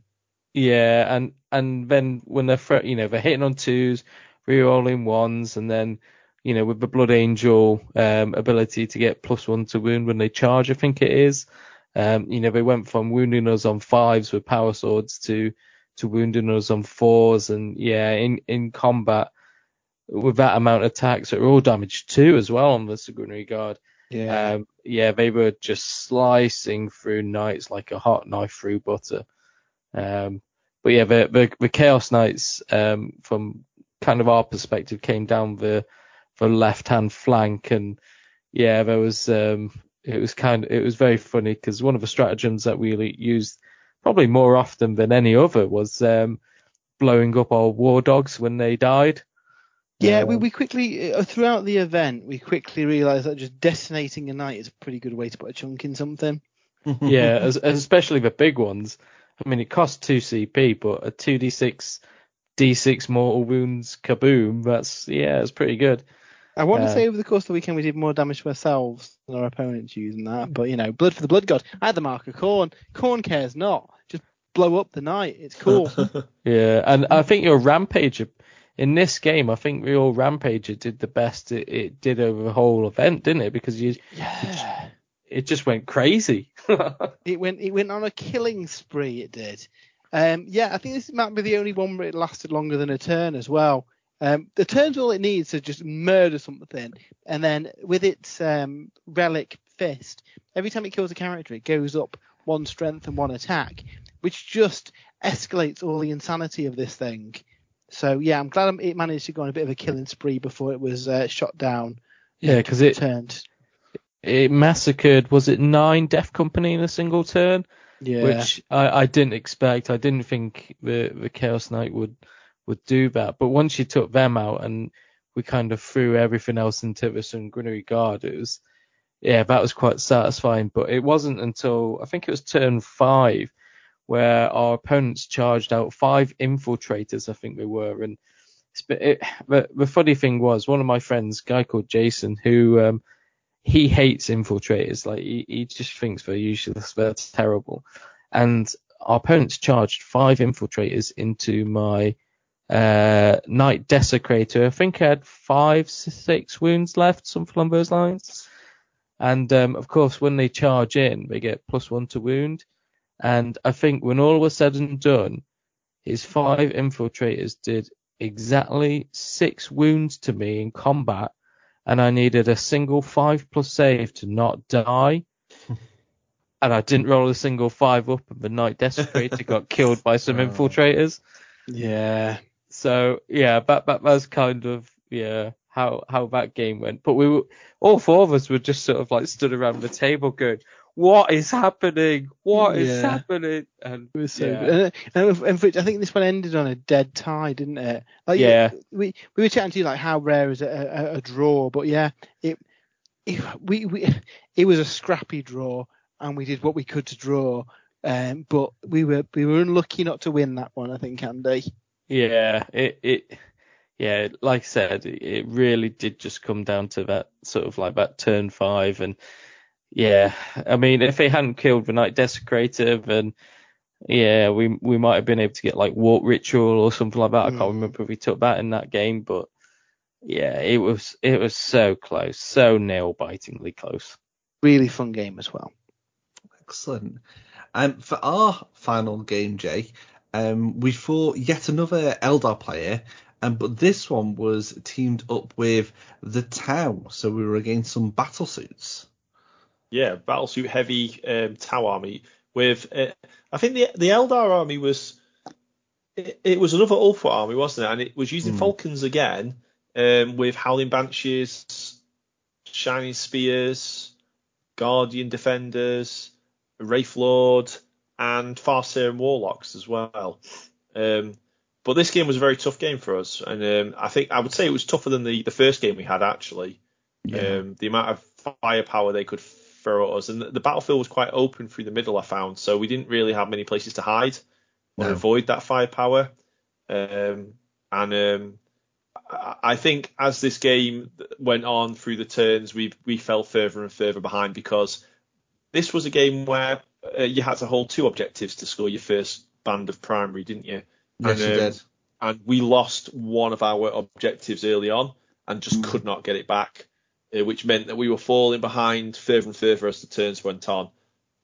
Yeah, and and then when they're fr- you know they're hitting on twos, re-rolling ones, and then you know with the Blood Angel um, ability to get plus one to wound when they charge, I think it is. Um, you know they went from wounding us on fives with power swords to to wounding us on fours, and yeah, in in combat with that amount of attacks, it were all damage two as well on the Sanguinary Guard. Yeah, um, yeah, they were just slicing through knights like a hot knife through butter. Um, but yeah, the, the, the Chaos Knights, um, from kind of our perspective, came down the the left hand flank, and yeah, there was um, it was kind of it was very funny because one of the stratagems that we used probably more often than any other was um, blowing up our war dogs when they died. Yeah, we, Um, we quickly uh, throughout the event we quickly realised that just detonating a knight is a pretty good way to put a chunk in something. yeah, as, especially the big ones. I mean, it costs two CP, but a two D6 D6 mortal wounds kaboom. That's yeah, it's pretty good. I want to Uh, say over the course of the weekend we did more damage to ourselves than our opponents using that, but you know, blood for the blood god. I had the marker corn. Khorne cares not. Just blow up the knight. It's cool. Yeah, and I think your Rampager in this game, I think your Rampager did the best it, it did over the whole event, didn't it? Because you yeah. It just went crazy. It went it went on a killing spree. It did. Um, yeah, I think this might be the only one where it lasted longer than a turn as well. Um, the turn's all it needs to just murder something, and then with its um, relic fist, every time it kills a character, it goes up one strength and one attack, which just escalates all the insanity of this thing. So yeah, I'm glad it managed to go on a bit of a killing spree before it was uh, shot down. yeah, because it Turned. It massacred was it nine Death Company in a single turn, Yeah. which I, I didn't expect. I didn't think the the Chaos Knight would would do that. But once you took them out and we kind of threw everything else into the Sanguinary Guard, it was yeah, that was quite satisfying. But it wasn't until I think it was turn five where our opponents charged out five infiltrators, I think they were, and it, the, the funny thing was one of my friends, a guy called Jason, who um, he hates infiltrators, like he, he just thinks they're useless, they're terrible, and our opponents charged five infiltrators into my uh, Knight Desecrator. I think I had five, six wounds left, something along those lines. And um, of course, when they charge in, they get plus one to wound. And I think when all was said and done, his five infiltrators did exactly six wounds to me in combat, and I needed a single five plus save to not die. and I didn't roll a single five up, and the Knight Desecrator got killed by some infiltrators. Yeah. So yeah, that that was kind of yeah how how that game went. But we were all four of us were just sort of like stood around the table going, "What is happening? What is Yeah. happening?" And It was so Yeah. good. And, and, and for- I think this one ended on a dead tie, didn't it? Like, Yeah. We we were chatting to you like how rare is a, a, a draw, but yeah, it, it we we it was a scrappy draw, and we did what we could to draw. Um, but we were we were unlucky not to win that one, I think, Andy. Yeah, it it yeah, like I said, it, it really did just come down to that sort of like that turn five and yeah, I mean if they hadn't killed the Knight Desecrator then yeah, we we might have been able to get like Warp Ritual or something like that. I Mm. can't remember if we took that in that game, but yeah, it was it was so close, so nail bitingly close. Really fun game as well. Excellent. Um, for our final game, Jay, um, we fought yet another Eldar player, um, but this one was teamed up with the Tau, so we were against some battle suits. Yeah, battlesuit heavy um, Tau army with uh, I think the the Eldar army was it, it was another Ulfa army, wasn't it? And it was using Hmm. Falcons again um, with Howling Banshees, Shining Spears, Guardian Defenders, Wraith Lord, and Farseer and Warlocks as well. Um, but this game was a very tough game for us, and um, I think I would say it was tougher than the, the first game we had actually. Um, the amount of firepower they could at us, and the, the battlefield was quite open through the middle. I found, so we didn't really have many places to hide or No. avoid that firepower. Um, and um, I think as this game went on through the turns, we we fell further and further behind because this was a game where uh, you had to hold two objectives to score your first band of primary, didn't you? Yes, And, you um, did. and we lost one of our objectives early on and just could not get it back, which meant that we were falling behind further and further as the turns went on.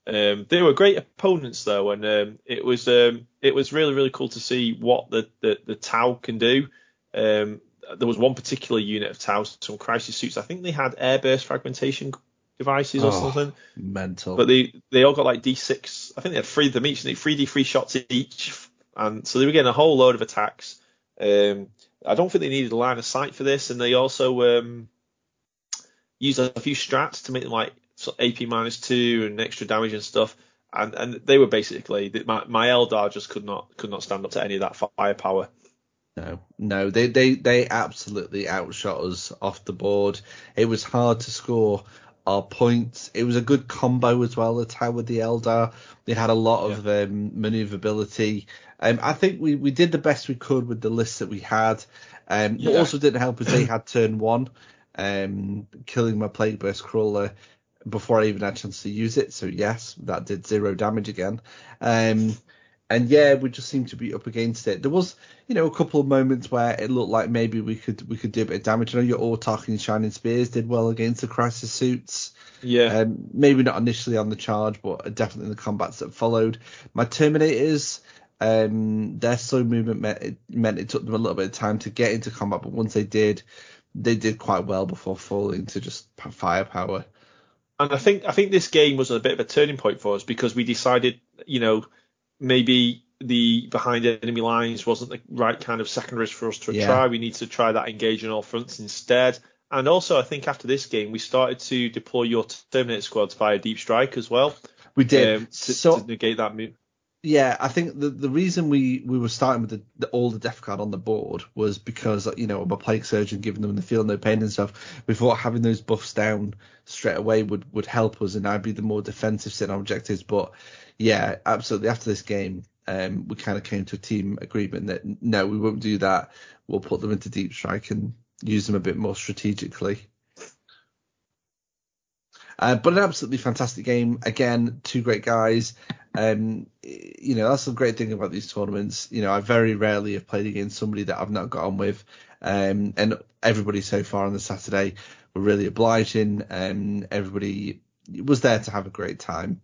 Um, they were great opponents though, and um, it was um, it was really really cool to see what the the, the Tau can do. Um, there was one particular unit of Tau, some crisis suits. I think they had airburst fragmentation devices or Oh. something. Mental. But they they all got like D6. I think they had three of them each. They three D3 shots each, and so they were getting a whole load of attacks. Um, I don't think they needed a line of sight for this, and they also um, used a few strats to make them like sort of AP minus two and extra damage and stuff. And and they were basically my my Eldar just could not could not stand up to any of that firepower. No, no, they they they absolutely outshot us off the board. It was hard to score our points. It was a good combo as well. The Tau with the Eldar, they had a lot of um, maneuverability. Um, I think we we did the best we could with the list that we had. Um, Yeah. also didn't help is they had turn one, um, killing my plague burst crawler before I even had a chance to use it. So yes, that did zero damage again. Um, and yeah, we just seemed to be up against it. There was, you know, a couple of moments where it looked like maybe we could we could do a bit of damage. I know your Autark and Shining Spears did well against the Crisis suits. Yeah, Um, maybe not initially on the charge, but definitely in the combats that followed. My Terminators, um, their slow movement meant it, meant it took them a little bit of time to get into combat, but once they did, they did quite well before falling to just firepower. and I think I think this game was a bit of a turning point for us because we decided, you know, maybe the behind enemy lines wasn't the right kind of secondaries for us to Yeah. try. We need to try that engage on all fronts instead. And also, I think after this game, we started to deploy your Terminator squads via deep strike as well We did. um, to, so to negate that move. Yeah, I think the the reason we, we were starting with the, the the Death Guard on the board was because you know a plague surgeon giving them the feel no pain and stuff. We thought having those buffs down straight away would would help us and I'd be the more defensive set objectives. But yeah, absolutely. After this game, um, we kind of came to a team agreement that no, we won't do that. We'll put them into deep strike and use them a bit more strategically. Uh, but an absolutely fantastic game. Again, two great guys. Um, you know, that's the great thing about these tournaments. You know, I very rarely have played against somebody that I've not got on with. Um, and everybody so far on the Saturday were really obliging. and everybody was there to have a great time.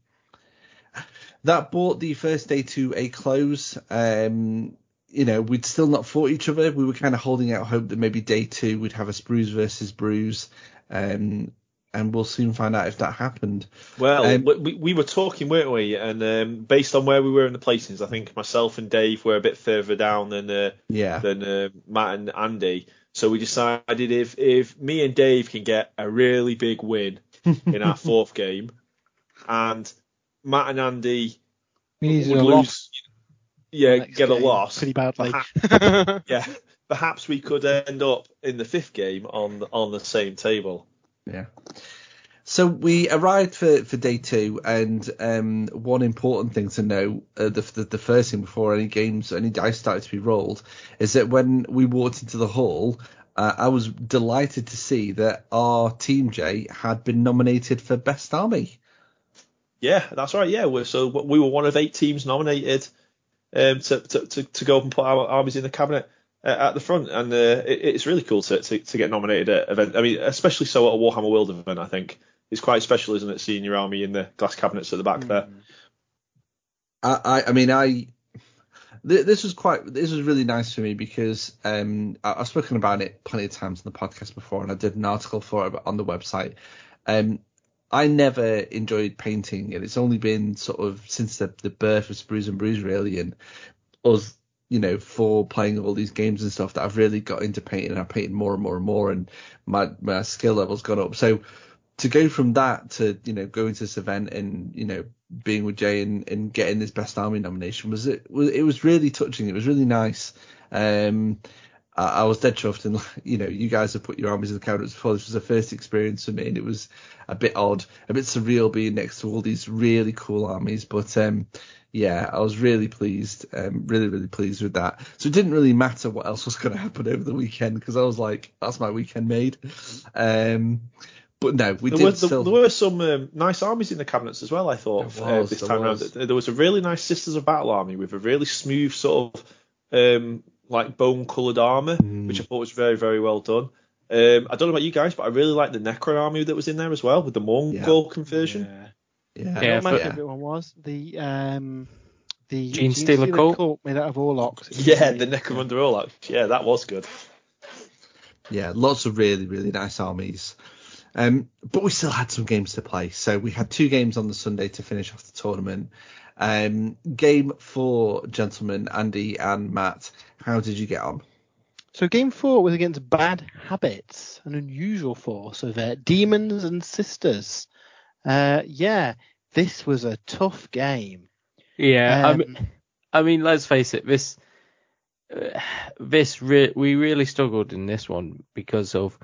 That brought the first day to a close. Um, you know, we'd still not fought each other. We were kind of holding out hope that maybe day two we'd have a Sprues versus Brews. Um, and we'll soon find out if that happened. Well, Um, we, we were talking, weren't we? And um, based on where we were in the placings, I think myself and Dave were a bit further down than uh, Yeah. than uh, Matt and Andy. So we decided if if me and Dave can get a really big win in our fourth game, and Matt and Andy would lose, loss. yeah, next get a game loss pretty badly. Perhaps- yeah, perhaps we could end up in the fifth game on on the same table. Yeah. So we arrived for, for day two, and um, one important thing to know, uh, the, the the first thing before any games, any dice started to be rolled, is that when we walked into the hall, uh, I was delighted to see that our team J had been nominated for best army. Yeah, that's right. Yeah, we're, so we were one of eight teams nominated um, to, to, to, to go up and put our armies in the cabinet at the front, and uh, it, it's really cool to, to, to get nominated at event. I mean, especially so at a Warhammer World event. I think it's quite special, isn't it, seeing your army in the glass cabinets at the back there? I, I, I mean, I this was quite this was really nice for me because um, I, I've spoken about it plenty of times in the podcast before, and I did an article for it on the website. Um, I never enjoyed painting, and it's only been sort of since the, the birth of Sprues and Brews really, and us, you know, for playing all these games and stuff that I've really got into painting. and I've painted more and more and more, and my my skill level's gone up. So to go from that to you know going to this event and you know being with Jay and, and getting this best army nomination was it was it was really touching. It was really nice. Um, I, I was dead chuffed, and you know you guys have put your armies in the cabinets before. This was a first experience for me, and it was a bit odd, a bit surreal being next to all these really cool armies. But um, yeah, I was really pleased, um, really really pleased with that. So it didn't really matter what else was going to happen over the weekend because I was like, that's my weekend made. Um, but no, we There did were, still. there were some um, nice armies in the cabinets as well. I thought uh, was, this time around. There was a really nice Sisters of Battle army with a really smooth sort of um, like bone coloured armour, Mm. which I thought was very very well done. Um, I don't know about you guys, but I really like the Necron army that was in there as well with the Mongol conversion. Yeah. yeah, I know what my but- favourite one was the um the Gene Stealer cult? made out of Orlocks. It was Yeah, great. the Necromunda Orlock. Yeah, that was good. yeah, lots of really, really nice armies. Um, but we still had some games to play. So we had two games on the Sunday to finish off the tournament. Um, game four, gentlemen, Andy and Matt, how did you get on? So game four was against Bad Habits, an unusual force of uh, demons and sisters. Uh, yeah, this was a tough game. Yeah, I Um, mean, I mean, let's face it. This, uh, this re- we really struggled in this one because of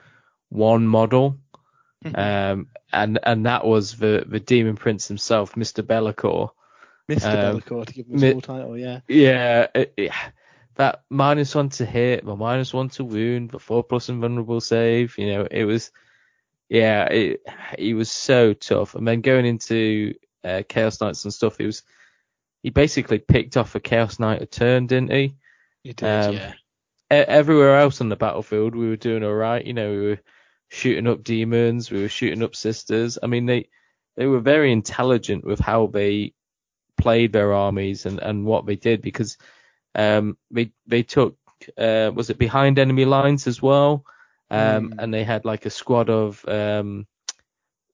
one model, um, and and that was the the Demon Prince himself, Mr. Be'lakor. Mr. um, to give him a mi- full title, yeah. Yeah, it, it- that minus one to hit, the minus one to wound, the four plus invulnerable save. You know, it was, yeah, it, he was so tough. And then going into uh, Chaos Knights and stuff, he was, he basically picked off a Chaos Knight a turn, didn't he? You did, Um, yeah. E- everywhere else on the battlefield, we were doing all right. You know, we were shooting up demons, we were shooting up sisters. I mean, they they were very intelligent with how they played their armies and, and what they did because um they they took uh was it behind enemy lines as well um Mm. and they had like a squad of um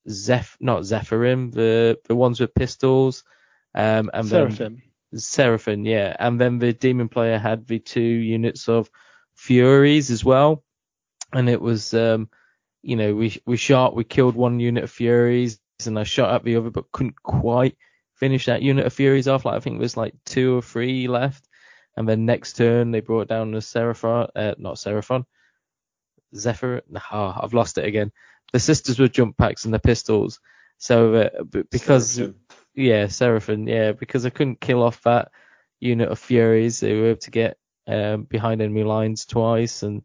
Zeph not Zephyrim the the ones with pistols um and then Seraphim. Seraphim, yeah. And then the demon player had the two units of Furies as well. And it was, um, you know, we we shot, we killed one unit of Furies, and I shot at the other, but couldn't quite finish that unit of Furies off. Like I think there's like two or three left. And then next turn they brought down the Seraphon, uh, not Seraphon, Zephyr. Nah, I've lost it again. The sisters with jump packs and the pistols. So uh, because Seraphim. yeah, Seraphon, yeah, because I couldn't kill off that unit of Furies. They were able to get um, behind enemy lines twice, and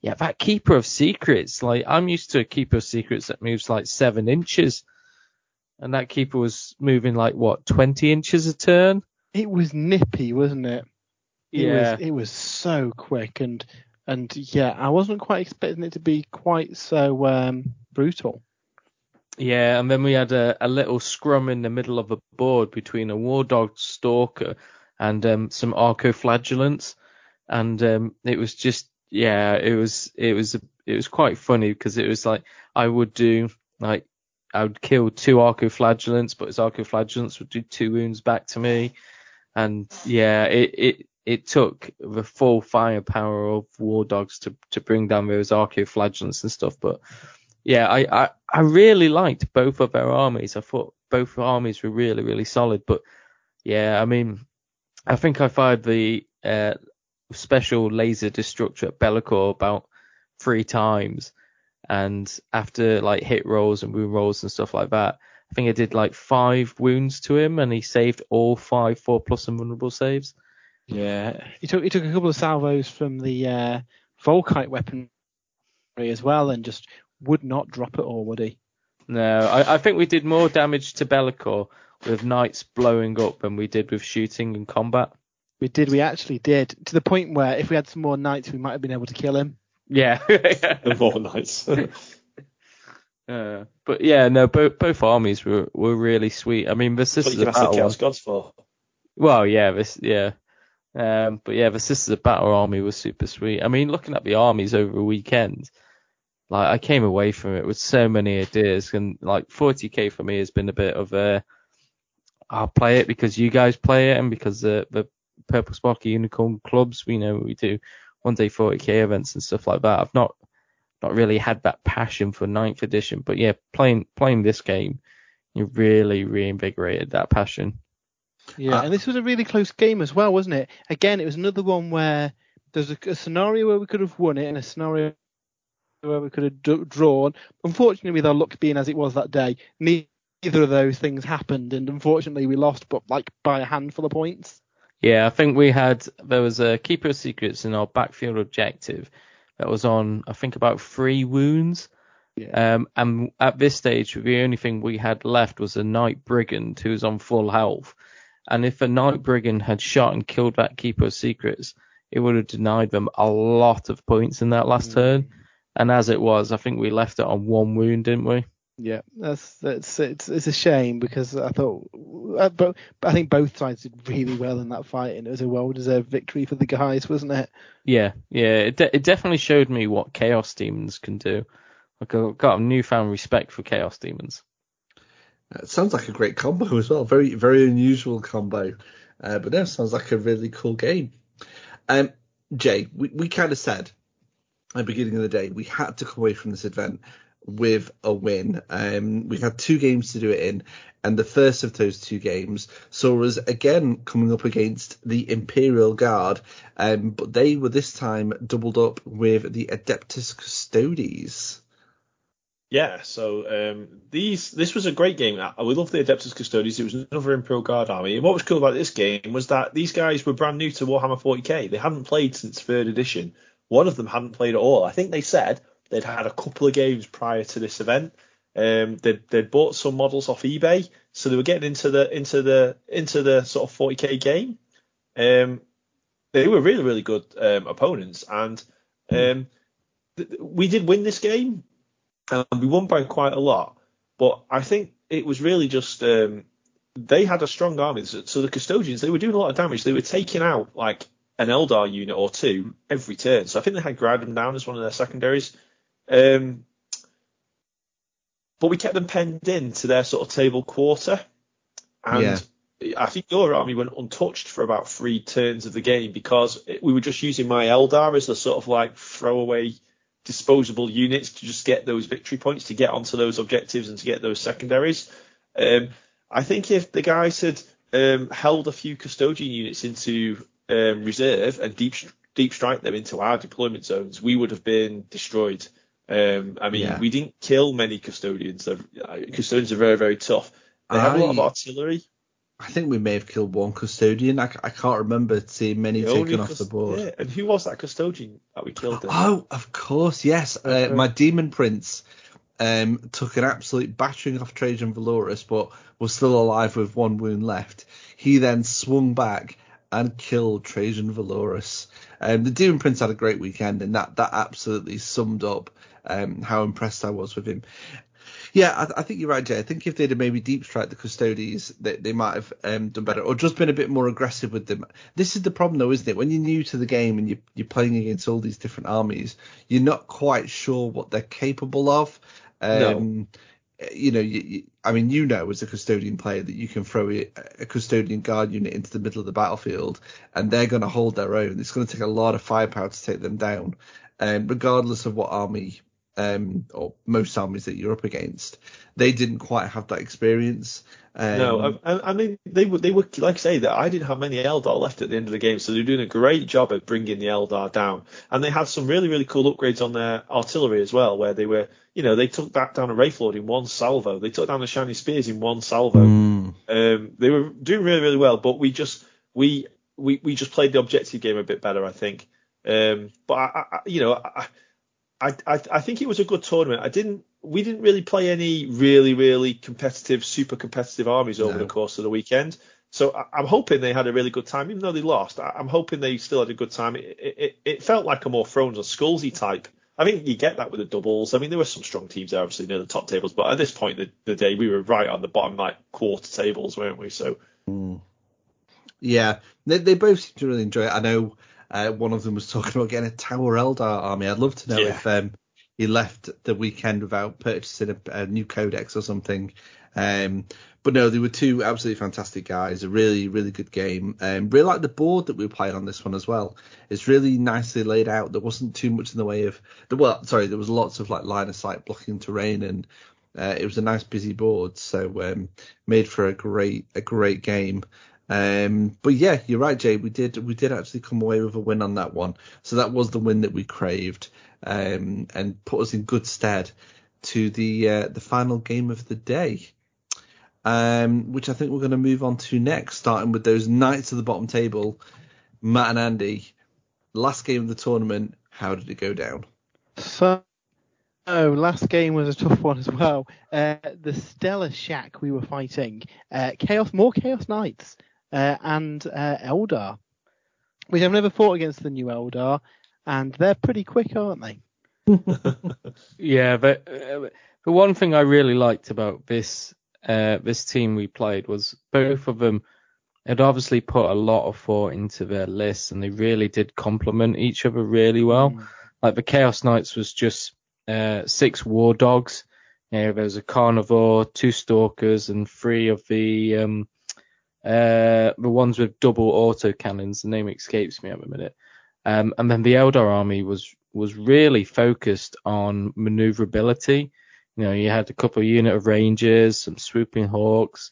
yeah, that Keeper of Secrets. Like I'm used to a Keeper of Secrets that moves like seven inches, and that Keeper was moving like what 20 inches a turn. It was nippy, wasn't it? It Yeah. was it was so quick and and yeah, I wasn't quite expecting it to be quite so um brutal. Yeah, and then we had a, a little scrum in the middle of a board between a War Dog Stalker and um, some Arcoflagellants, and um, it was just yeah, it was it was it was quite funny because it was like I would do like I would kill two Arcoflagellants, but his Arcoflagellants would do two wounds back to me, and yeah, it it it took the full firepower of war dogs to to bring down those Arcoflagellants and stuff. But yeah, I, I I really liked both of their armies. I thought both armies were really really solid. But yeah, I mean, I think I fired the uh, special laser destructor at Be'lakor about three times, and after like hit rolls and wound rolls and stuff like that, I think I did like five wounds to him, and he saved all five four plus and vulnerable saves. Yeah, he took he took a couple of salvos from the uh, Volkite weaponry as well, and just would not drop it all, would he? No, I, I think we did more damage to Be'lakor with knights blowing up than we did with shooting and combat. We did, we actually did, to the point where if we had some more knights, we might have been able to kill him. Yeah. more knights. uh, but yeah, no, both both armies were, were really sweet. I mean, the Sisters of Battle. Chaos Gods for. Well, yeah, this, yeah. Um, but yeah, the Sisters of Battle army was super sweet. I mean, looking at the armies over the weekend, like I came away from it with so many ideas, and like 40k for me has been a bit of a, I'll play it because you guys play it, and because the the Purple Sparky Unicorn clubs, we know we do one day 40k events and stuff like that. I've not not really had that passion for ninth edition, but yeah, playing playing this game, you really reinvigorated that passion. Yeah, Uh, and this was a really close game as well, wasn't it? Again, it was another one where there's a, a scenario where we could have won it and a scenario where we could have d- drawn. Unfortunately, with our luck being as it was that day, neither of those things happened, and unfortunately, we lost, but like by a handful of points. Yeah, I think we had there was a keeper of secrets in our backfield objective that was on I think about three wounds. Yeah. Um, and at this stage, the only thing we had left was a knight brigand who was on full health. And if a knight brigand had shot and killed that keeper of secrets, it would have denied them a lot of points in that last Mm. turn. And as it was, I think we left it on one wound, didn't we? Yeah, that's that's it's it's a shame because I thought, uh, but, but I think both sides did really well in that fight, and it was a well-deserved victory for the guys, wasn't it? Yeah, yeah. It, de- it definitely showed me what chaos demons can do. Like I've got a newfound respect for chaos demons. It sounds like a great combo as well. Very, very unusual combo. Uh, but no, sounds like a really cool game. Um, Jay, we, we kind of said at the beginning of the day we had to come away from this event with a win. Um, we had two games to do it in, and the first of those two games saw us again coming up against the Imperial Guard, um, but they were this time doubled up with the Adeptus Custodes. Yeah, so um, these this was a great game. I- We love the Adeptus Custodes. It was another Imperial Guard army. And what was cool about this game was that these guys were brand new to Warhammer 40k. They hadn't played since third edition. One of them hadn't played at all. I think they said they'd had a couple of games prior to this event. Um, they'd, they'd bought some models off eBay, so they were getting into the into the into the sort of 40k game. Um, they were really really good um, opponents, and um, th- we did win this game and we won by quite a lot. But I think it was really just um, they had a strong army. So, so the custodians they were doing a lot of damage. They were taking out like an Eldar unit or two every turn. So I think they had Gradam down as one of their secondaries. Um, but we kept them penned in to their sort of table quarter, and I think your army went untouched for about three turns of the game because it, we were just using my Eldar as the sort of like throwaway disposable units to just get those victory points to get onto those objectives and to get those secondaries. Um, I think if the guys had um, held a few custodian units into um, reserve and deep deep strike them into our deployment zones, we would have been destroyed. Um, I mean, Yeah. we didn't kill many custodians. They're- uh, Custodians are very very tough. They have a lot of I- artillery. I think we may have killed one custodian. I can't remember seeing many The taken off cus- the board. Yeah, and who was that custodian that we killed? Then? Oh, of course, yes. Uh, my demon prince um, took an absolute battering off Trajann Valoris, but was still alive with one wound left. He then swung back and killed Trajann Valoris. Um, the demon prince had a great weekend, and that that absolutely summed up um, how impressed I was with him. Yeah, I, I think you're right, Jay. I think if they'd have maybe deep strike the Custodes, they, they might have um, done better, or just been a bit more aggressive with them. This is the problem, though, isn't it? When you're new to the game and you're, you're playing against all these different armies, you're not quite sure what they're capable of. Um, you know, you, you, I mean, you know, as a custodian player, that you can throw a, a custodian guard unit into the middle of the battlefield, and they're going to hold their own. It's going to take a lot of firepower to take them down, um, regardless of what army um, or most armies that you're up against. They didn't quite have that experience. Um, no, I, I, mean they were they were like I say that I didn't have many Eldar left at the end of the game, so they're doing a great job at bringing the Eldar down, and they had some really really cool upgrades on their artillery as well, where they were you know they took back down a Wraith Lord in one salvo, they took down the Shiny Spears in one salvo. Mm. Um, they were doing really really well, but we just we we we just played the objective game a bit better, I think. Um, but I, I you know I, I I I think it was a good tournament. I didn't we didn't really play any really, really competitive, super competitive armies over no. the course of the weekend. So I, am hoping they had a really good time, even though they lost. I, am hoping they still had a good time. It, it, it felt like a more Thrones or Skullsy type. I think you get that with the doubles. I mean, there were some strong teams there, obviously near the top tables, but at this point in the, the day, we were right on the bottom like quarter tables, weren't we? So. Mm. Yeah, they, they both seem to really enjoy it. I know uh, one of them was talking about getting a Tower Eldar army. I'd love to know yeah. if um, he left the weekend without purchasing a, a new codex or something. Um, but no, they were two absolutely fantastic guys. A really, really good game. Um, really like the board that we were playing on this one as well. It's really nicely laid out. There wasn't too much in the way of the well, sorry, there was lots of like line of sight blocking terrain, and uh, it was a nice busy board. So um, made for a great, a great game. Um, but yeah, you're right, Jay. We did we did actually come away with a win on that one. So that was the win that we craved, um, and put us in good stead to the uh, the final game of the day, um, which I think we're going to move on to next, starting with those knights of the bottom table, Matt and Andy. Last game of the tournament. How did it go down? So Oh, last game was a tough one as well. Uh, the Stellar Shack we were fighting, uh, Chaos, more Chaos Knights and uh, Eldar, which I've never fought against the new Eldar, and they're pretty quick, aren't they? yeah, but uh, the one thing I really liked about this uh, this team we played was both of them had obviously put a lot of thought into their lists, and they really did complement each other really well. Mm. Like the Chaos Knights was just uh, six War Dogs. Yeah, there was a Karnivore, two Stalkers, and three of the um, uh, the ones with double auto cannons. The name escapes me at the minute. Um, and then the Eldar army was was really focused on maneuverability. You know, you had a couple of unit of rangers, some swooping hawks,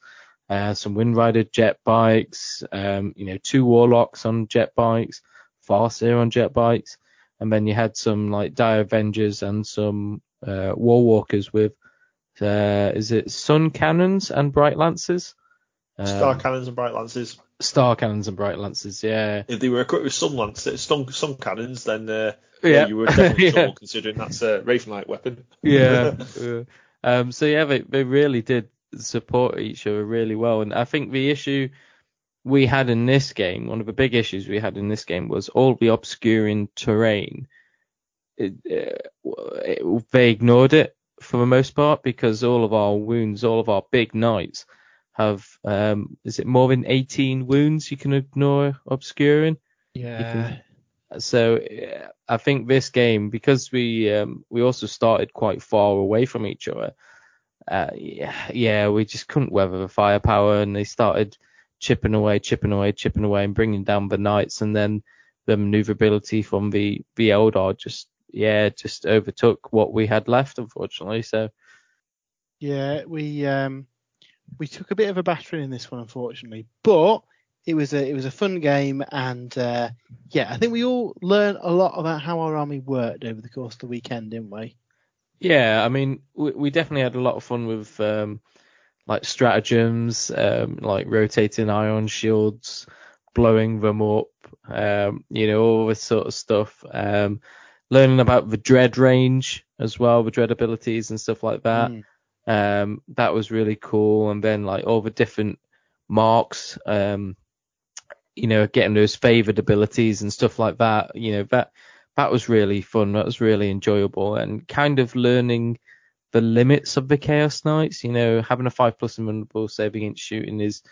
uh, some windrider jet bikes, um, you know, two warlocks on jet bikes, Farseer on jet bikes, and then you had some like dire avengers and some uh, war walkers with uh, is it sun cannons and bright lances? Star um, cannons and bright lances. Star cannons and bright lances, yeah. If they were equipped with sun lances, sun, sun cannons, then uh, yeah. yeah. you were definitely yeah. considering that's a Wraith weapon. yeah. yeah. Um, so yeah, they, they really did support each other really well, and I think the issue we had in this game, one of the big issues we had in this game was all the obscuring terrain. It, uh, it, they ignored it for the most part because all of our wounds, all of our big knights have um, is it more than 18 wounds you can ignore obscuring? Yeah. Can, so I think this game because we um, we also started quite far away from each other. Uh, yeah, yeah, we just couldn't weather the firepower, and they started chipping away, chipping away, chipping away, and bringing down the knights, and then the maneuverability from the the Eldar just yeah just overtook what we had left, unfortunately. So yeah, we um we took a bit of a battering in this one, unfortunately, but it was a it was a fun game, and uh, yeah, I think we all learned a lot about how our army worked over the course of the weekend, didn't we? Yeah, I mean, we, we definitely had a lot of fun with um, like stratagems, um, like rotating ion shields, blowing them up, um, you know, all this sort of stuff. Um, learning about the dread range as well, the dread abilities and stuff like that. Mm. Um, that was really cool. And then like all the different marks, um, you know, getting those favored abilities and stuff like that. You know, that that was really fun. That was really enjoyable and kind of learning the limits of the Chaos Knights. You know, having a five plus invulnerable save against shooting is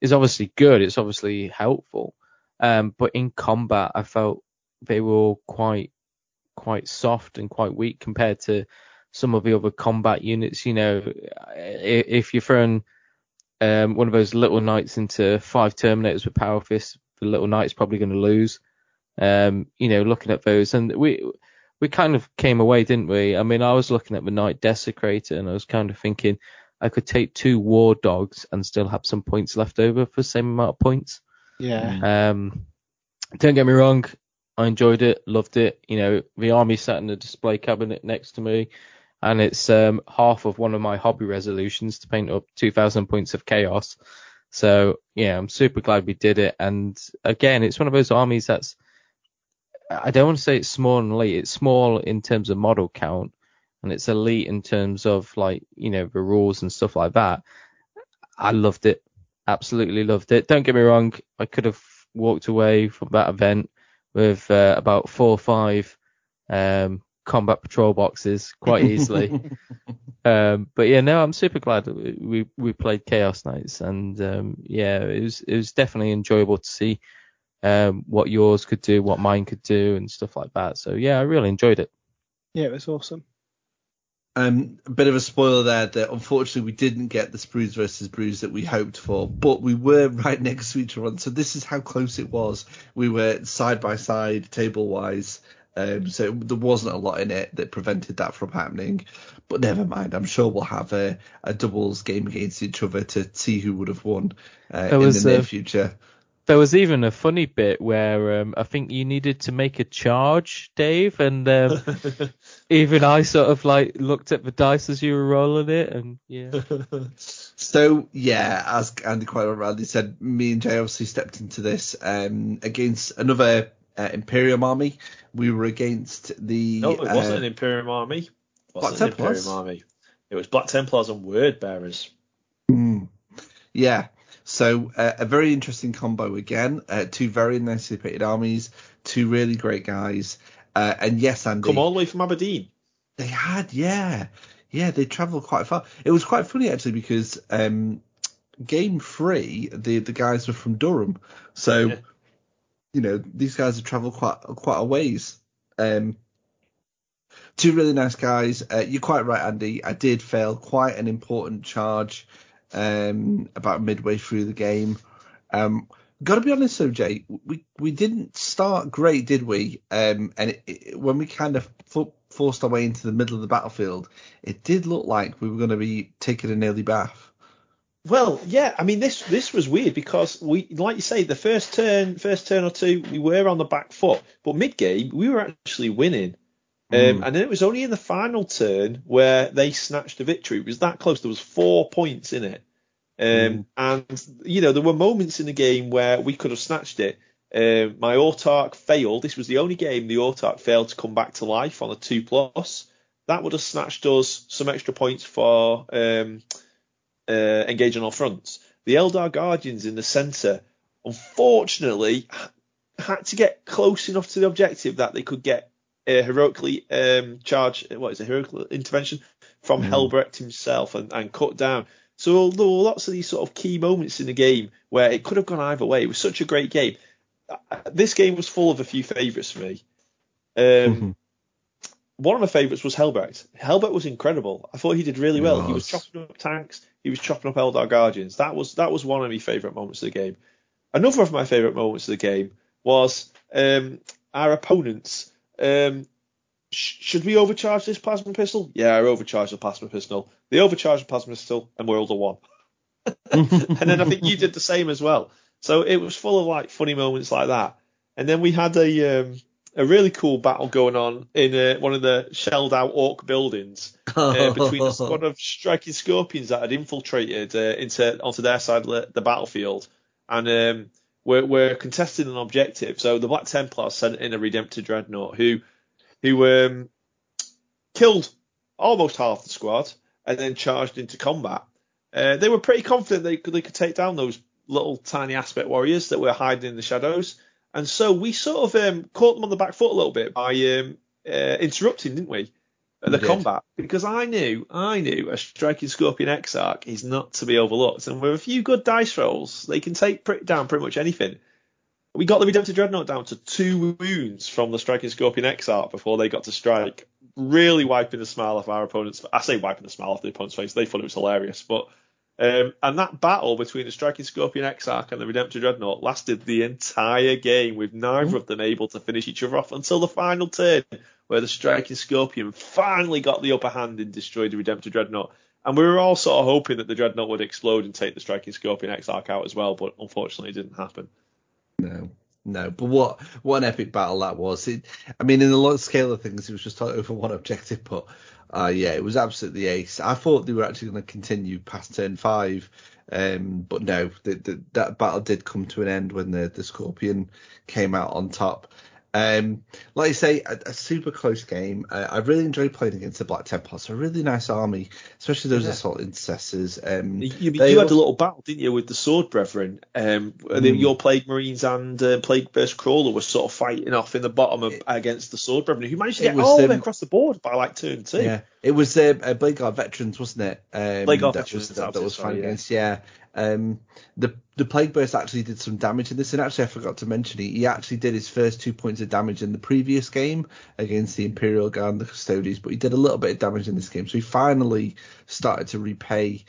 is obviously good. It's obviously helpful. Um, but in combat, I felt they were quite quite soft and quite weak compared to some of the other combat units. You know, if you're throwing um, one of those little knights into five Terminators with Power Fist, the little knight's probably going to lose. Um, you know, looking at those, and we we kind of came away, didn't we? I mean, I was looking at the Knight Desecrator, and I was kind of thinking I could take two War Dogs and still have some points left over for the same amount of points. Yeah. Um, don't get me wrong, I enjoyed it, loved it. You know, the army sat in the display cabinet next to me, and it's um, half of one of my hobby resolutions to paint up 2,000 points of chaos. So yeah, I'm super glad we did it. And again, it's one of those armies that's I don't want to say it's small and elite. It's small in terms of model count, and it's elite in terms of like you know the rules and stuff like that. I loved it, absolutely loved it. Don't get me wrong, I could have walked away from that event with uh, about four or five um, combat patrol boxes quite easily. um, but yeah, no, I'm super glad that we we played Chaos Knights, and um, yeah, it was it was definitely enjoyable to see um, what yours could do, what mine could do, and stuff like that. So yeah, I really enjoyed it. Yeah, it was awesome. Um, a bit of a spoiler there that unfortunately we didn't get the Sprues versus Brews that we hoped for, but we were right next to each other. So this is how close it was. We were side by side, table wise. Um, so there wasn't a lot in it that prevented that from happening. But never mind. I'm sure we'll have a, a doubles game against each other to see who would have won uh, in the near future. There was even a funny bit where um, I think you needed to make a charge, Dave, and um, even I sort of like looked at the dice as you were rolling it, and yeah. so yeah, as Andy quite rightly said, me and Jay obviously stepped into this um, against another uh, Imperium army. We were against the. No, it wasn't uh, an Imperium army. It wasn't Black Templars. Imperium army. It was Black Templars and Word Bearers. Mm. Yeah. So uh, a very interesting combo again. Uh, two very nicely painted armies, two really great guys. Uh, and yes, Andy. Come all the way from Aberdeen. They had, yeah, yeah. They travelled quite far. It was quite funny actually because um, game three, the the guys were from Durham, so yeah. You know these guys have travelled quite quite a ways. Um, two really nice guys. Uh, you're quite right, Andy. I did fail quite an important charge um, about midway through the game. Um, Got to be honest, though, Jay, we we didn't start great, did we? Um, and it, it, when we kind of forced our way into the middle of the battlefield, it did look like we were going to be taking an early bath. Well, yeah, I mean this this was weird because we, like you say, the first turn, first turn or two, we were on the back foot, but mid game we were actually winning. Um, mm. And then it was only in the final turn where they snatched a victory. It was that close. There was four points in it. Um, mm. And, you know, there were moments in the game where we could have snatched it. Um, my Autark failed. This was the only game the Autark failed to come back to life on a 2 plus. That would have snatched us some extra points for um, uh, on our fronts. The Eldar Guardians in the centre, unfortunately, had to get close enough to the objective that they could get uh, heroically um, charge, what is a heroic intervention from mm. Helbrecht himself and, and cut down. So there were lots of these sort of key moments in the game where it could have gone either way. It was such a great game. Uh, this game was full of a few favourites for me. Um, mm-hmm. One of my favourites was Helbrecht. Helbrecht was incredible. I thought he did really well. He was. he was chopping up tanks. He was chopping up Eldar Guardians. That was that was one of my favourite moments of the game. Another of my favourite moments of the game was um, our opponents um, sh- should we overcharge this plasma pistol? Yeah, I overcharged the plasma pistol. They overcharged the plasma pistol, and we're all the one. and then I think you did the same as well. So it was full of like funny moments like that. And then we had a um, a really cool battle going on in uh, one of the shelled out orc buildings uh, between a squad of striking scorpions that had infiltrated uh, into onto their side of the battlefield, and um, we're, we're contesting an objective. So the Black Templars sent in a Redemptor Dreadnought who who um, killed almost half the squad and then charged into combat. Uh, they were pretty confident they could, they could take down those little tiny aspect warriors that were hiding in the shadows. And so we sort of um, caught them on the back foot a little bit by um, uh, interrupting, didn't we? The combat because I knew I knew a striking scorpion exarch is not to be overlooked, and with a few good dice rolls, they can take down pretty much anything. We got the Redemptor Dreadnought down to two wounds from the striking scorpion exarch before they got to strike really wiping the smile off our opponents. I say wiping the smile off the opponent's face. They thought it was hilarious, but um, and that battle between the Striking Scorpion Exarch and the Redemptor Dreadnought lasted the entire game, with neither of them able to finish each other off until the final turn, where the Striking Scorpion finally got the upper hand and destroyed the Redemptor Dreadnought. And we were all sort of hoping that the Dreadnought would explode and take the Striking Scorpion Exarch out as well, but unfortunately it didn't happen. No. No, but what what an epic battle that was. It, I mean, in the long scale of things, it was just over one objective, but uh, yeah, it was absolutely ace. I thought they were actually going to continue past turn five, um, but no, the, the, that battle did come to an end when the, the Scorpion came out on top. Um, like I say, a, a super close game. Uh, I really enjoyed playing against the Black Templars. A really nice army, especially those Yeah. assault intercessors. Um, You, you had a little battle, didn't you, with the Sword Brethren? Um, and Mm. Your Plague Marines and uh, Plague Burst Crawler were sort of fighting off in the bottom of, It- against the Sword Brethren, who managed to get was, all the way um, across the board by like turn two. Yeah, it was uh, uh, Blade Guard veterans, wasn't it? Um, Blade Guard that veterans, was, that, that was fighting yeah. against. Yeah, um, the the plague burst actually did some damage in this, and actually I forgot to mention he, he actually did his first two points of damage in the previous game against the Imperial Guard and the Custodes, but he did a little bit of damage in this game, so he finally started to repay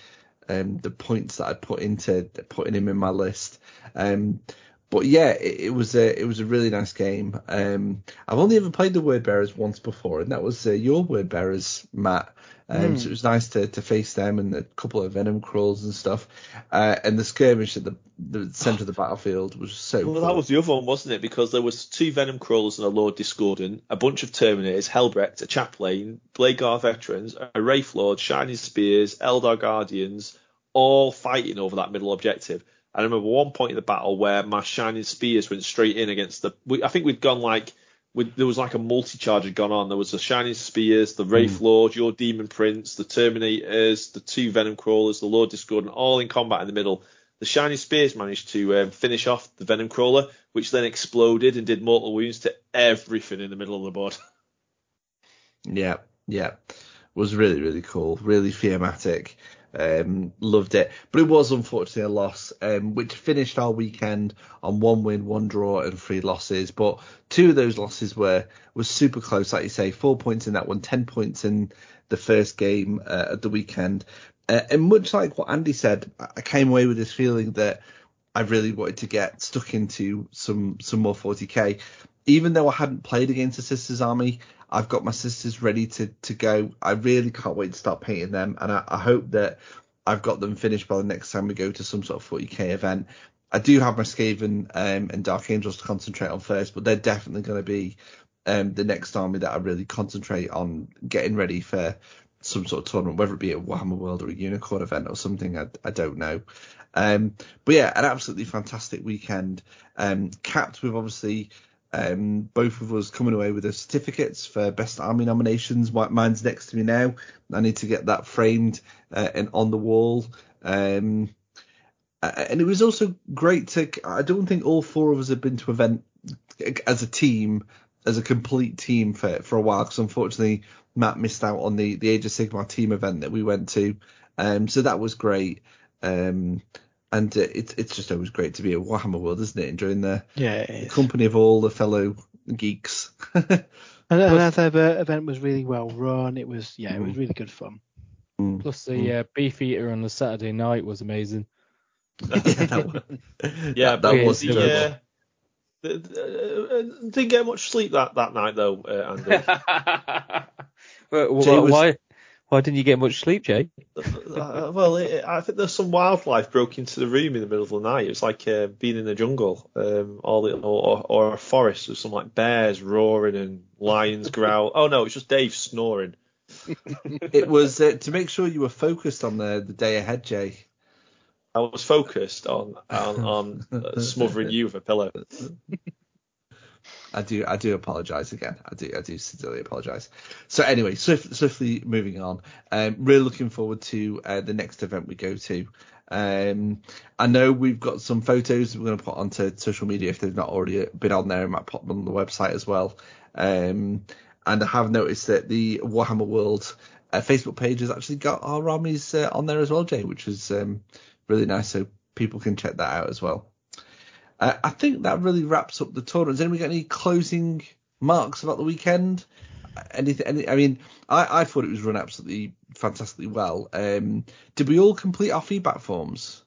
um, the points that I put into putting him in my list. Um, but yeah, it, it was a it was a really nice game. Um, I've only ever played the Word Bearers once before, and that was uh, your Word Bearers, Matt. Um, So it was nice to, to face them and a couple of venom crawls and stuff. Uh, and the skirmish at the, the centre of the battlefield was so. Well, cool. that was the other one, wasn't it? Because there was two Venom Crawlers and a Lord Discordant, a bunch of Terminators, Helbrecht, a Chaplain, Blade Guard Veterans, a Wraith Lord, Shining Spears, Eldar Guardians, all fighting over that middle objective. I remember one point in the battle where my Shining Spears went straight in against the. I think we'd gone like. We, there was like a multi-charge had gone on. There was the Shining Spears, the Wraith Lord, your Demon Prince, the Terminators, the two Venom Crawlers, the Lord Discordant, all in combat in the middle. The Shining Spears managed to um, finish off the Venom Crawler, which then exploded and did mortal wounds to everything in the middle of the board. Yeah, yeah. Was really, really cool. Really thematic. Um, loved it. But it was unfortunately a loss, um, which finished our weekend on one win, one draw, and three losses. But two of those losses were was super close, like you say, four points in that one, ten points in the first game uh, at the weekend. Uh, and much like what Andy said, I I came away with this feeling that I really wanted to get stuck into some some more 40k. Even though I hadn't played against the Sisters Army, I've got my sisters ready to to go. I really can't wait to start painting them, and I, I hope that I've got them finished by the next time we go to some sort of 40k event. I do have my Skaven um, and Dark Angels to concentrate on first, but they're definitely going to be um, the next army that I really concentrate on getting ready for some sort of tournament, whether it be a Warhammer World or a Unicorn event or something. I, I don't know. Um, but yeah, an absolutely fantastic weekend. Um, capped with obviously um, both of us coming away with the certificates for best army nominations. Mi- Mine's next to me now. I need to get that framed uh, and on the wall. Um, and it was also great to. I don't think all four of us have been to event as a team, as a complete team for for a while. Because unfortunately, Matt missed out on the the Age of Sigmar team event that we went to. Um, so that was great. Um, and uh, it's it's just always great to be at Warhammer World, isn't it? Enjoying the Yeah, it is. company of all the fellow geeks. And another event was really well run. It was yeah, it was Mm. really good fun. Plus the uh, Beefeater on the Saturday night was amazing. yeah, that was, Yeah, that, that was the. Yeah. The- the- uh, didn't get much sleep that, that night though, uh, Andy. Well, Jay why, was- why why didn't you get much sleep, Jay? Uh, well, it, I think there's some wildlife broke into the room in the middle of the night. It was like uh, being in the jungle, um, all the, or, or a forest with some like bears roaring and lions growl. Oh no, it's just Dave snoring. It was uh, to make sure you were focused on the the day ahead, Jay. I was focused on on, on uh, smothering you with a pillow. I do I do apologise again. I do I do sincerely apologise. So anyway, swift, swiftly moving on. Um, really looking forward to uh, the next event we go to. Um, I know we've got some photos we're going to put onto social media if they've not already been on there. I might put them on the website as well. Um, and I have noticed that the Warhammer World uh, Facebook page has actually got our armies uh, on there as well, Jay, which is um, really nice. So people can check that out as well. Uh, I think that really wraps up the tournament. Has anyone got any closing marks about the weekend? anything? Any, I mean, I, I thought it was run absolutely fantastically well. Um, did we all complete our feedback forms?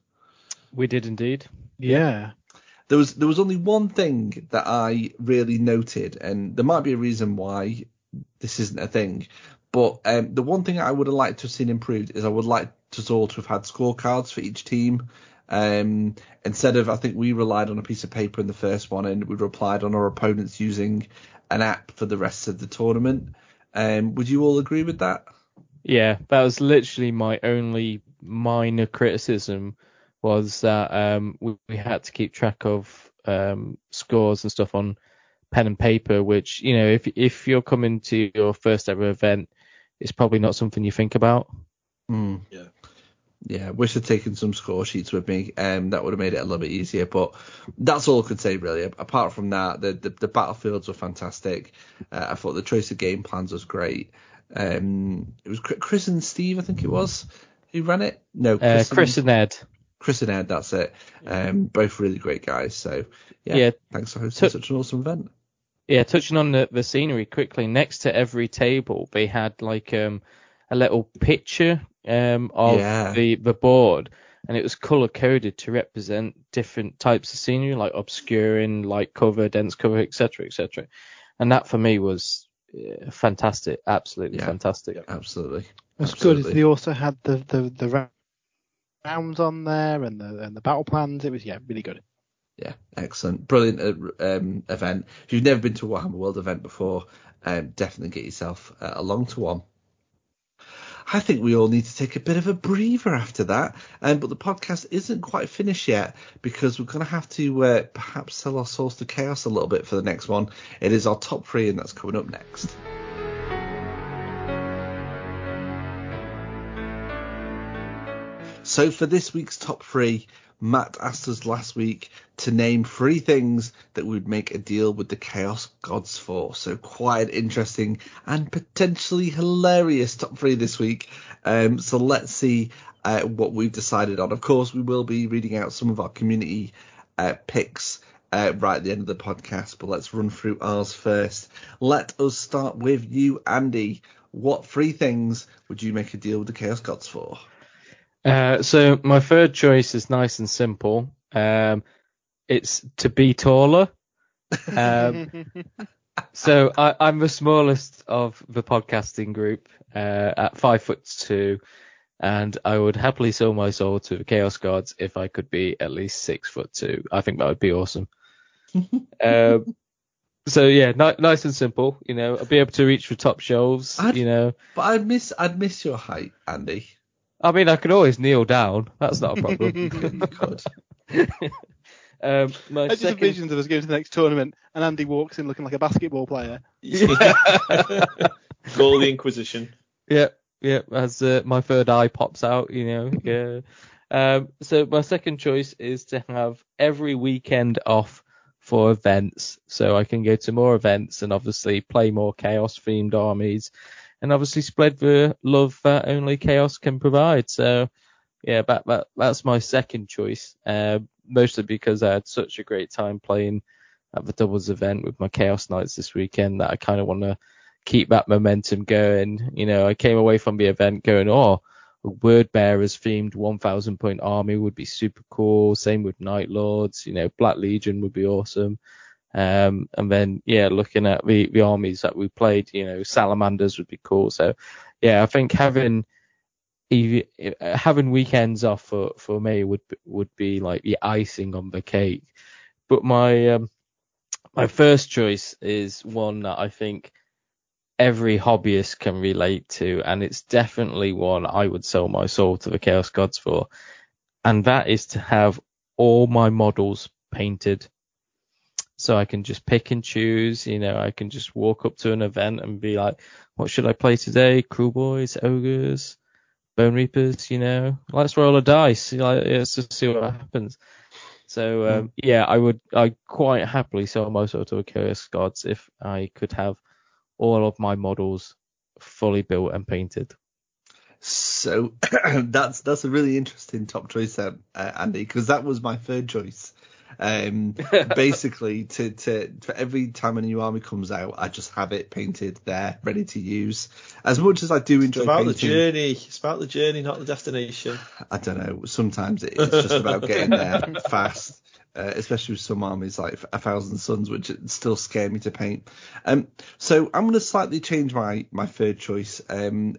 We did indeed. Yeah. There was there was only one thing that I really noted, and there might be a reason why this isn't a thing. But um, the one thing I would have liked to have seen improved is I would like to all to have had scorecards for each team. Um, instead of, I think we relied on a piece of paper in the first one, and we relied on our opponents using an app for the rest of the tournament. Um, would you all agree with that? Yeah, that was literally my only minor criticism was that um, we, we, had to keep track of um, scores and stuff on pen and paper, which you know, if if you're coming to your first ever event, it's probably not something you think about. Mm. Yeah. Yeah, wish I'd taken some score sheets with me. Um, that would have made it a little bit easier. But that's all I could say really. Apart from that, the the, the battlefields were fantastic. Uh, I thought the choice of game plans was great. Um, it was Chris and Steve, I think it was, who ran it. No, Chris, uh, Chris and, and Ed. Chris and Ed, that's it. Um, both really great guys. So yeah, yeah. thanks for hosting such an awesome event. Yeah, touching on the, the scenery quickly, next to every table they had like um a little picture um of yeah. the the board and it was color coded to represent different types of scenery like obscuring, light cover, dense cover, etc., etc. And that for me was uh, fantastic, absolutely yeah. fantastic. Absolutely. It's good. They also had the the the rounds on there and the and the battle plans. It was yeah, really good. Yeah, excellent, brilliant uh, um, event. If you've never been to a Warhammer World event before, um, definitely get yourself uh, along to one. I think we all need to take a bit of a breather after that, um, but the podcast isn't quite finished yet because we're going to have to uh, perhaps sell our souls to chaos a little bit for the next one. It is our top three, and that's coming up next. So for this week's top three, Matt asked us last week to name three things that would make a deal with the Chaos Gods for. So quite interesting and potentially hilarious top three this week. Um, so let's see uh, what we've decided on. Of course, we will be reading out some of our community uh, picks. Uh, right at the end of the podcast, but let's run through ours first. Let us start with you, Andy. What three things would you make a deal with the Chaos Gods for? Uh, so my third choice is nice and simple. Um, it's to be taller. Um, so I, am the smallest of the podcasting group uh, at five foot two, and I would happily sell my soul to the Chaos Gods if I could be at least six foot two. I think that would be awesome. um, so yeah, ni- nice and simple. You know, I'll be able to reach the top shelves. I'd, you know, but I'd miss I'd miss your height, Andy. I mean, I could always kneel down. That's not a problem. um, my I just second... envisioned of us going to the next tournament and Andy walks in looking like a basketball player. Yeah. Call the Inquisition. Yeah, yeah. As uh, my third eye pops out, you know. Yeah. Um, so my second choice is to have every weekend off for events, so I can go to more events and obviously play more chaos themed armies and obviously spread the love that only chaos can provide. So yeah, that, that that's my second choice, uh, mostly because I had such a great time playing at the doubles event with my chaos knights this weekend that I kind of want to keep that momentum going. You know, I came away from the event going, oh, word bearers themed 1000 point army would be super cool. Same with Night Lords, you know, Black Legion would be awesome. Um, and then yeah, looking at the, the armies that we played, you know, salamanders would be cool. So yeah, I think having having weekends off for, for me would would be like the icing on the cake. But my um, my first choice is one that I think every hobbyist can relate to, and it's definitely one I would sell my soul to the Chaos Gods for, and that is to have all my models painted so I can just pick and choose. You know, I can just walk up to an event and be like, what should I play today? Kruleboyz, ogres, Bonereapers. You know, let's roll a dice. let's just see what happens. So um, mm. yeah, I would I quite happily sell most of to a Chaos Gods if I could have all of my models fully built and painted. So that's that's a really interesting top choice, uh, Andy, because that was my third choice Um, basically, to, to for every time a new army comes out, I just have it painted there, ready to use. As much as I do enjoy It's about painting, the journey. It's about the journey, not the destination. I don't know. Sometimes it- it's just about getting there fast, uh, especially with some armies like A Thousand Suns, which still scare me to paint. Um, so I'm going to slightly change my my third choice. Um,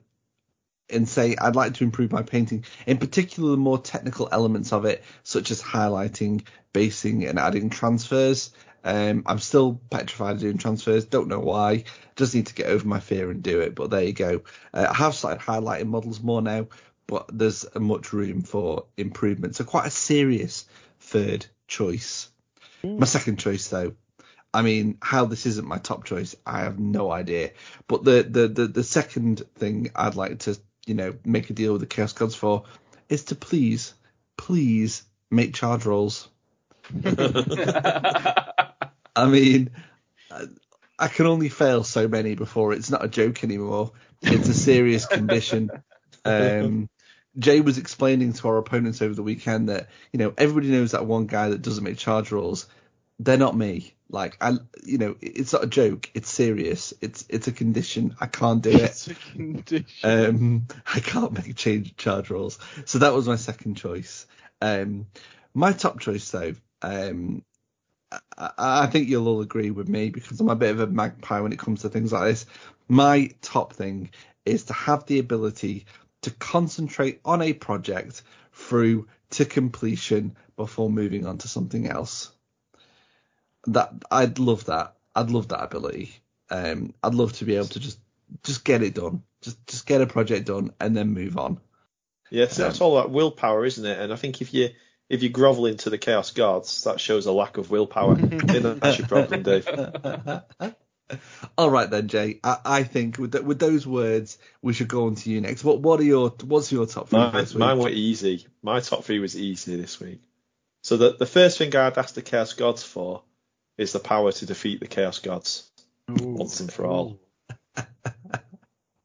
and say I'd like to improve my painting, in particular the more technical elements of it, such as highlighting, basing, and adding transfers. Um, I'm still petrified of doing transfers. Don't know why. Just need to get over my fear and do it. But there you go. Uh, I have started highlighting models more now, but there's much room for improvement. So quite a serious third choice. My second choice, though, I mean, how this isn't my top choice, I have no idea. But the the the, the second thing I'd like to, you know, make a deal with the Chaos Gods for is to please, please make charge rolls. I mean, I- I can only fail so many before it's not a joke anymore. It's a serious condition. Um, Jay was explaining to our opponents over the weekend that you know everybody knows that one guy that doesn't make charge rolls. They're not me. Like I, you know, it's not a joke. It's serious. It's it's a condition. I can't do it. It's a condition. Um, I can't make change charge rules. So that was my second choice. Um, my top choice though, um, I, I think you'll all agree with me because I'm a bit of a magpie when it comes to things like this. My top thing is to have the ability to concentrate on a project through to completion before moving on to something else. That I'd love that. I'd love that ability. Um, I'd love to be able to just just get it done. Just just get a project done and then move on. Yes, that's all about willpower, isn't it? And I think if you if you grovel into the chaos gods, that shows a lack of willpower. That's your problem, Dave. All right then, Jay. I, I think with th- with those words, we should go on to you next. What what are your what's your top three? Mine, mine were easy. My top three was easy this week. So the the first thing I'd ask the chaos gods for is the power to defeat the chaos gods once and for all.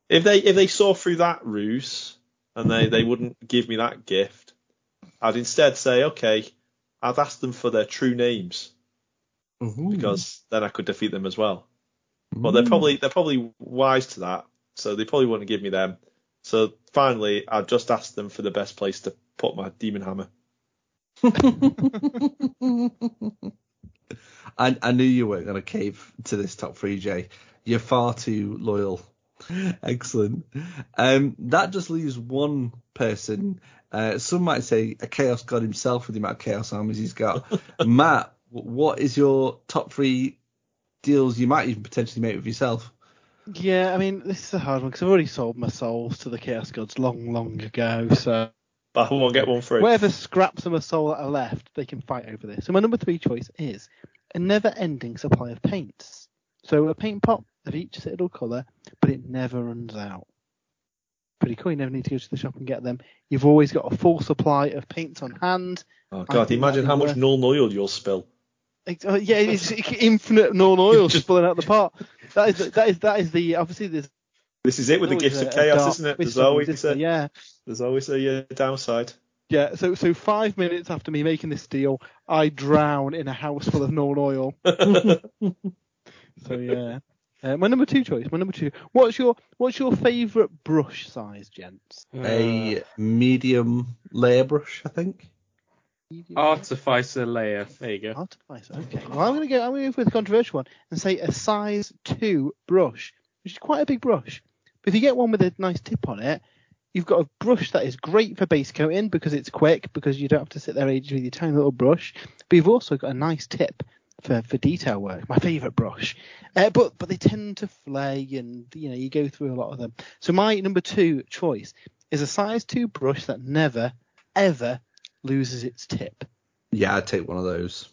if they if they saw through that ruse and they, they wouldn't give me that gift, I'd instead say, okay, I'd ask them for their true names Ooh. because then I could defeat them as well. But they're probably they're probably wise to that, so they probably wouldn't give me them. So finally, I'd just ask them for the best place to put my demon hammer. I, I knew you weren't going to cave to this top three, Jay. You're far too loyal. Excellent. Um, that just leaves one person. Uh, some might say a chaos god himself with the amount of chaos armies he's got. Matt, what is your top three deals you might even potentially make with yourself? Yeah, I mean, this is a hard one because I've already sold my souls to the Chaos Gods long, long ago. So But I won't get one free. whatever scraps of my soul that are left, they can fight over this. So my number three choice is a never-ending supply of paints. So a paint pot of each citadel colour, but it never runs out. Pretty cool. You never need to go to the shop and get them. You've always got a full supply of paints on hand. Oh God! Imagine how much worth- Nuln Oil you'll spill. Ex- uh, yeah, it's infinite Nuln Oil Just- spilling out the pot. That is that is that is the obviously there's This is it with the gifts a- of chaos, isn't it? twist There's always a, there? yeah. there's always a uh, downside. Yeah, so so five minutes after me making this deal, I drown in a house full of Nuln Oil. So yeah. Uh, my number two choice. My number two. What's your What's your favourite brush size, gents? A medium layer brush, I think. Artificer layer. There you go. Artificer. Okay. Well, I'm gonna go. I'm gonna go for the controversial one and say a size two brush, which is quite a big brush. If you get one with a nice tip on it, you've got a brush that is great for base coating because it's quick because you don't have to sit there ages with your tiny little brush. But you've also got a nice tip for, for detail work. My favourite brush. Uh, but but they tend to flay and you know you go through a lot of them. So my number two choice is a size two brush that never ever loses its tip. Yeah, I'd take one of those.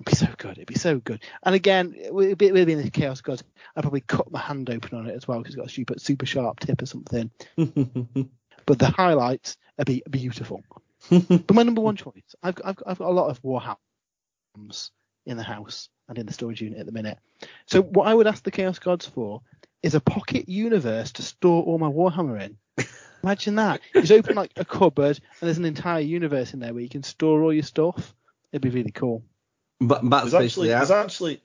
It'd be so good. It'd be so good. And again, with be, with being the Chaos God, I'd probably cut my hand open on it as well because it's got a super, super sharp tip or something. But the highlights are be beautiful. but my number one choice, I've, got- I've, I've got a lot of Warhammers in the house and in the storage unit at the minute. So what I would ask the Chaos Gods for is a pocket universe to store all my Warhammer in. Imagine that. You just open like a cupboard and there's an entire universe in there where you can store all your stuff. It'd be really cool. But Matt's There's basically actually, there's actually.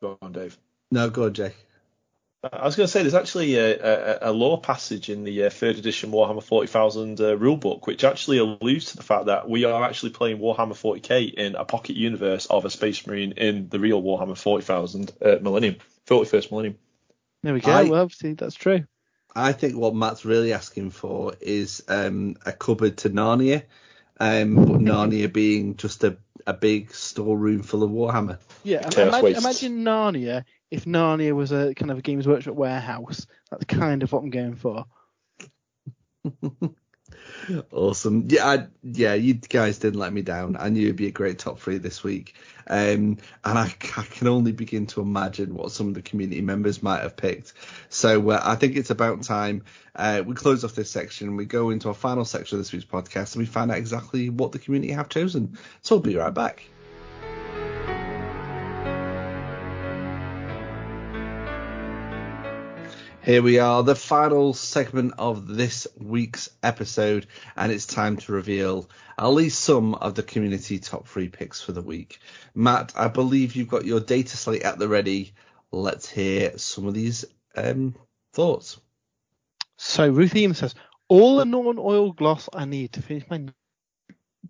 Go on, Dave. No, go on, Jake. I was going to say there's actually a, a, a lore passage in the uh, third edition Warhammer 40,000 uh, rulebook which actually alludes to the fact that we are actually playing Warhammer 40k in a pocket universe of a Space Marine in the real Warhammer 40,000 uh, Millennium, 41st Millennium. There we go. I- well, obviously that's true. I think what Matt's really asking for is um, a cupboard to Narnia, um, but Narnia being just a, a big storeroom full of Warhammer. Yeah, imagine, imagine Narnia if Narnia was a kind of a Games Workshop warehouse. That's kind of what I'm going for. Awesome. Yeah, I, yeah, you guys didn't let me down. I knew it'd be a great top three this week. Um, and I, I can only begin to imagine what some of the community members might have picked. So uh, I think it's about time uh, we close off this section. We go into our final section of this week's podcast and we find out exactly what the community have chosen. So we'll be right back. Here we are, the final segment of this week's episode, and it's time to reveal at least some of the community top three picks for the week. Matt, I believe you've got your data slate at the ready. Let's hear some of these um, thoughts. So Ruth Eames says, all the Nuln Oil gloss I need to finish my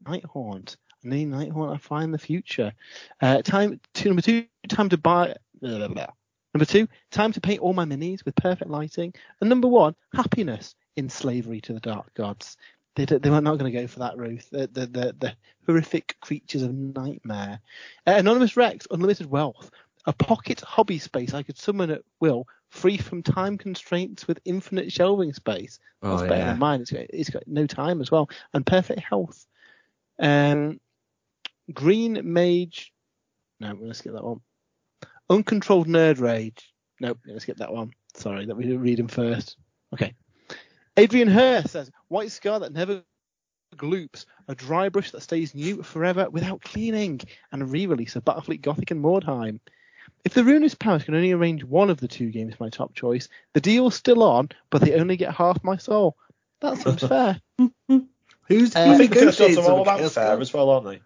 Nighthaunt. I need Nighthaunt I find the future. Uh, time to number two, time to buy. Blah, blah, blah. Number two, time to paint all my minis with perfect lighting. And number one, happiness in slavery to the dark gods. They, they were not going to go for that, Ruth. The, the, the, the horrific creatures of nightmare. Uh, Anonymous Rex, unlimited wealth. A pocket hobby space I could summon at will, free from time constraints with infinite shelving space. That's Oh, better yeah. than mine. It's got, it's got no time as well, and perfect health. Um, Green Mage. No, gonna skip that one. Uncontrolled Nerd Rage. Nope, we're gonna skip that one. Sorry, let me read them first. Okay. Adrian Hurst says, White Scar that never gloops, a dry brush that stays new forever without cleaning, and a re-release of Battlefleet Gothic and Mordheim. If the Ruinous Powers can only arrange one of the two games my top choice, the deal's still on, but they only get half my soul. That seems fair. Who's Uh, I the negotiates Chaos are all on about fair as well, aren't they?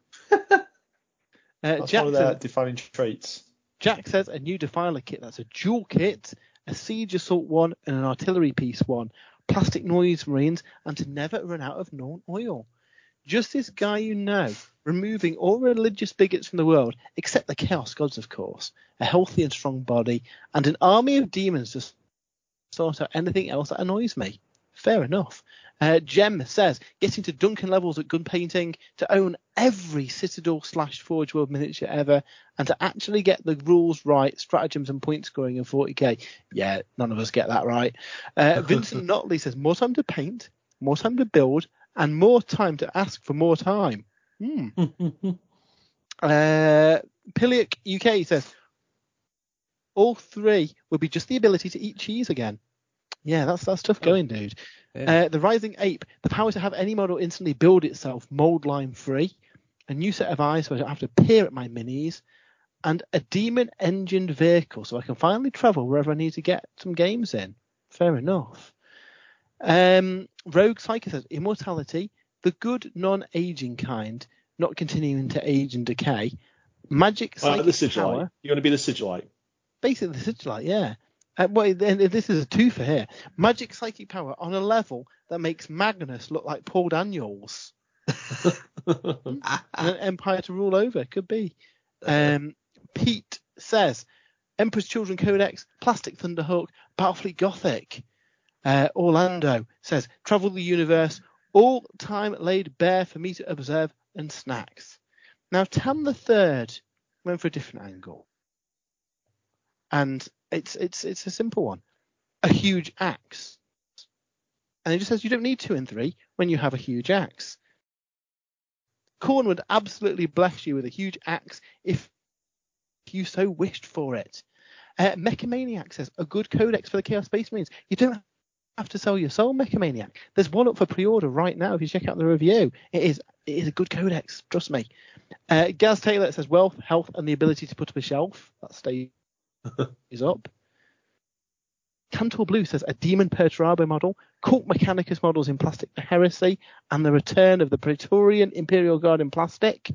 Uh, That's Jack one of their defining traits. Jack says a new Defiler kit. That's a dual kit, a Siege Assault one and an Artillery Piece one, plastic noise marines, and to never run out of Nuln Oil. Just this guy you know, removing all religious bigots from the world, except the Chaos Gods, of course, a healthy and strong body, and an army of demons to sort out anything else that annoys me. Fair enough. Uh, Jem says, getting to Duncan levels at gun painting, to own every Citadel slash Forge World miniature ever, and to actually get the rules right, stratagems and point scoring in 40k. Yeah, none of us get that right. Uh, Vincent Notley says, more time to paint, more time to build, and more time to ask for more time. Hmm. Uh, Piliac UK says, all three would be just the ability to eat cheese again. Yeah, that's that's tough going, dude. Yeah. Uh, the Rising Ape, the power to have any model instantly build itself mold line free, a new set of eyes so I don't have to peer at my minis, and a demon engined vehicle so I can finally travel wherever I need to get some games in. Fair enough. Um, Rogue Psycho says immortality, the good non-aging kind, not continuing to age and decay. Magic Like psychic the Sigilite. power, You want to be the Sigilite. basically the Sigilite, yeah. Uh, well, then this is a two for here. Magic psychic power on a level that makes Magnus look like Paul Daniels. an empire to rule over. Could be. Um, Pete says Emperor's Children Codex, Plastic Thunderhawk, Battlefleet Gothic. Uh, Orlando says travel the universe, all time laid bare for me to observe and snacks. Now Tam the Third went for a different angle, and it's it's it's a simple one, a huge axe. And it just says you don't need two and three when you have a huge axe. Khorne would absolutely bless you with a huge axe if you so wished for it. Uh, Mechamaniac says a good codex for the Chaos Space Marines. You don't have to sell your soul, Mechamaniac. There's one up for pre-order right now. If you check out the review, it is it is a good codex. Trust me. Uh, Gaz Taylor says wealth, health, and the ability to put up a shelf. That stays up. Cantor Blue says a Demon Perturabo model, Cult Mechanicus models in plastic for heresy, and the return of the Praetorian Imperial Guard in plastic.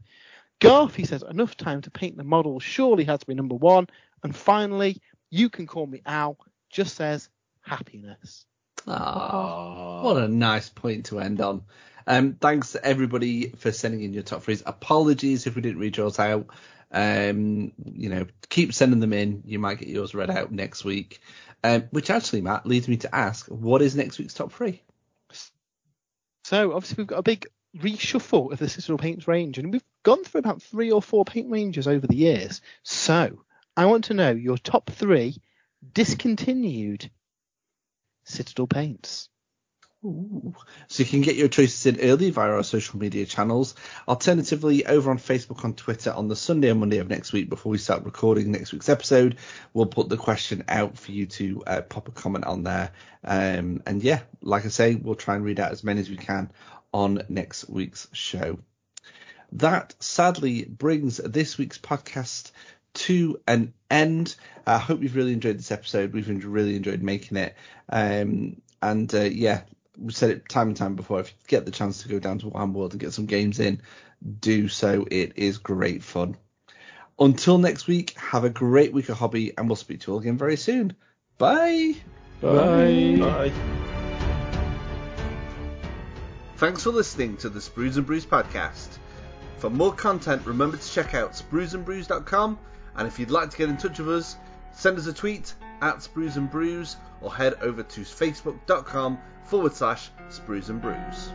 Garth, he says, enough time to paint the model surely has to be number one. And finally, you can call me Al, just says happiness. Oh, what a nice point to end on. Um, thanks everybody for sending in your top threes. Apologies if we didn't read yours out. Um, you know, keep sending them in. You might get yours read out next week. Um, which actually, Matt, leads me to ask, what is next week's top three? So obviously we've got a big reshuffle of the Citadel Paints range, and we've gone through about three or four paint ranges over the years. So I want to know your top three discontinued Citadel paints. Ooh. So you can get your choices in early via our social media channels. Alternatively, over on Facebook, on Twitter, on the Sunday and Monday of next week, before we start recording next week's episode, we'll put the question out for you to uh, pop a comment on there. Um, and yeah, like I say, we'll try and read out as many as we can on next week's show. That sadly brings this week's podcast to an end. I hope you've really enjoyed this episode. We've really enjoyed making it. Um, and uh, yeah, we've said it time and time before. If you get the chance to go down to Warhammer World and get some games in, do so. It is great fun. Until next week, have a great week of hobby, and we'll speak to you all again very soon. Bye. Bye. Bye. Thanks for listening to the Sprues and Brews podcast. For more content, remember to check out spruesandbrews.com, and if you'd like to get in touch with us, send us a tweet at Sprues and Brews or head over to facebook.com forward slash Sprues and Brews.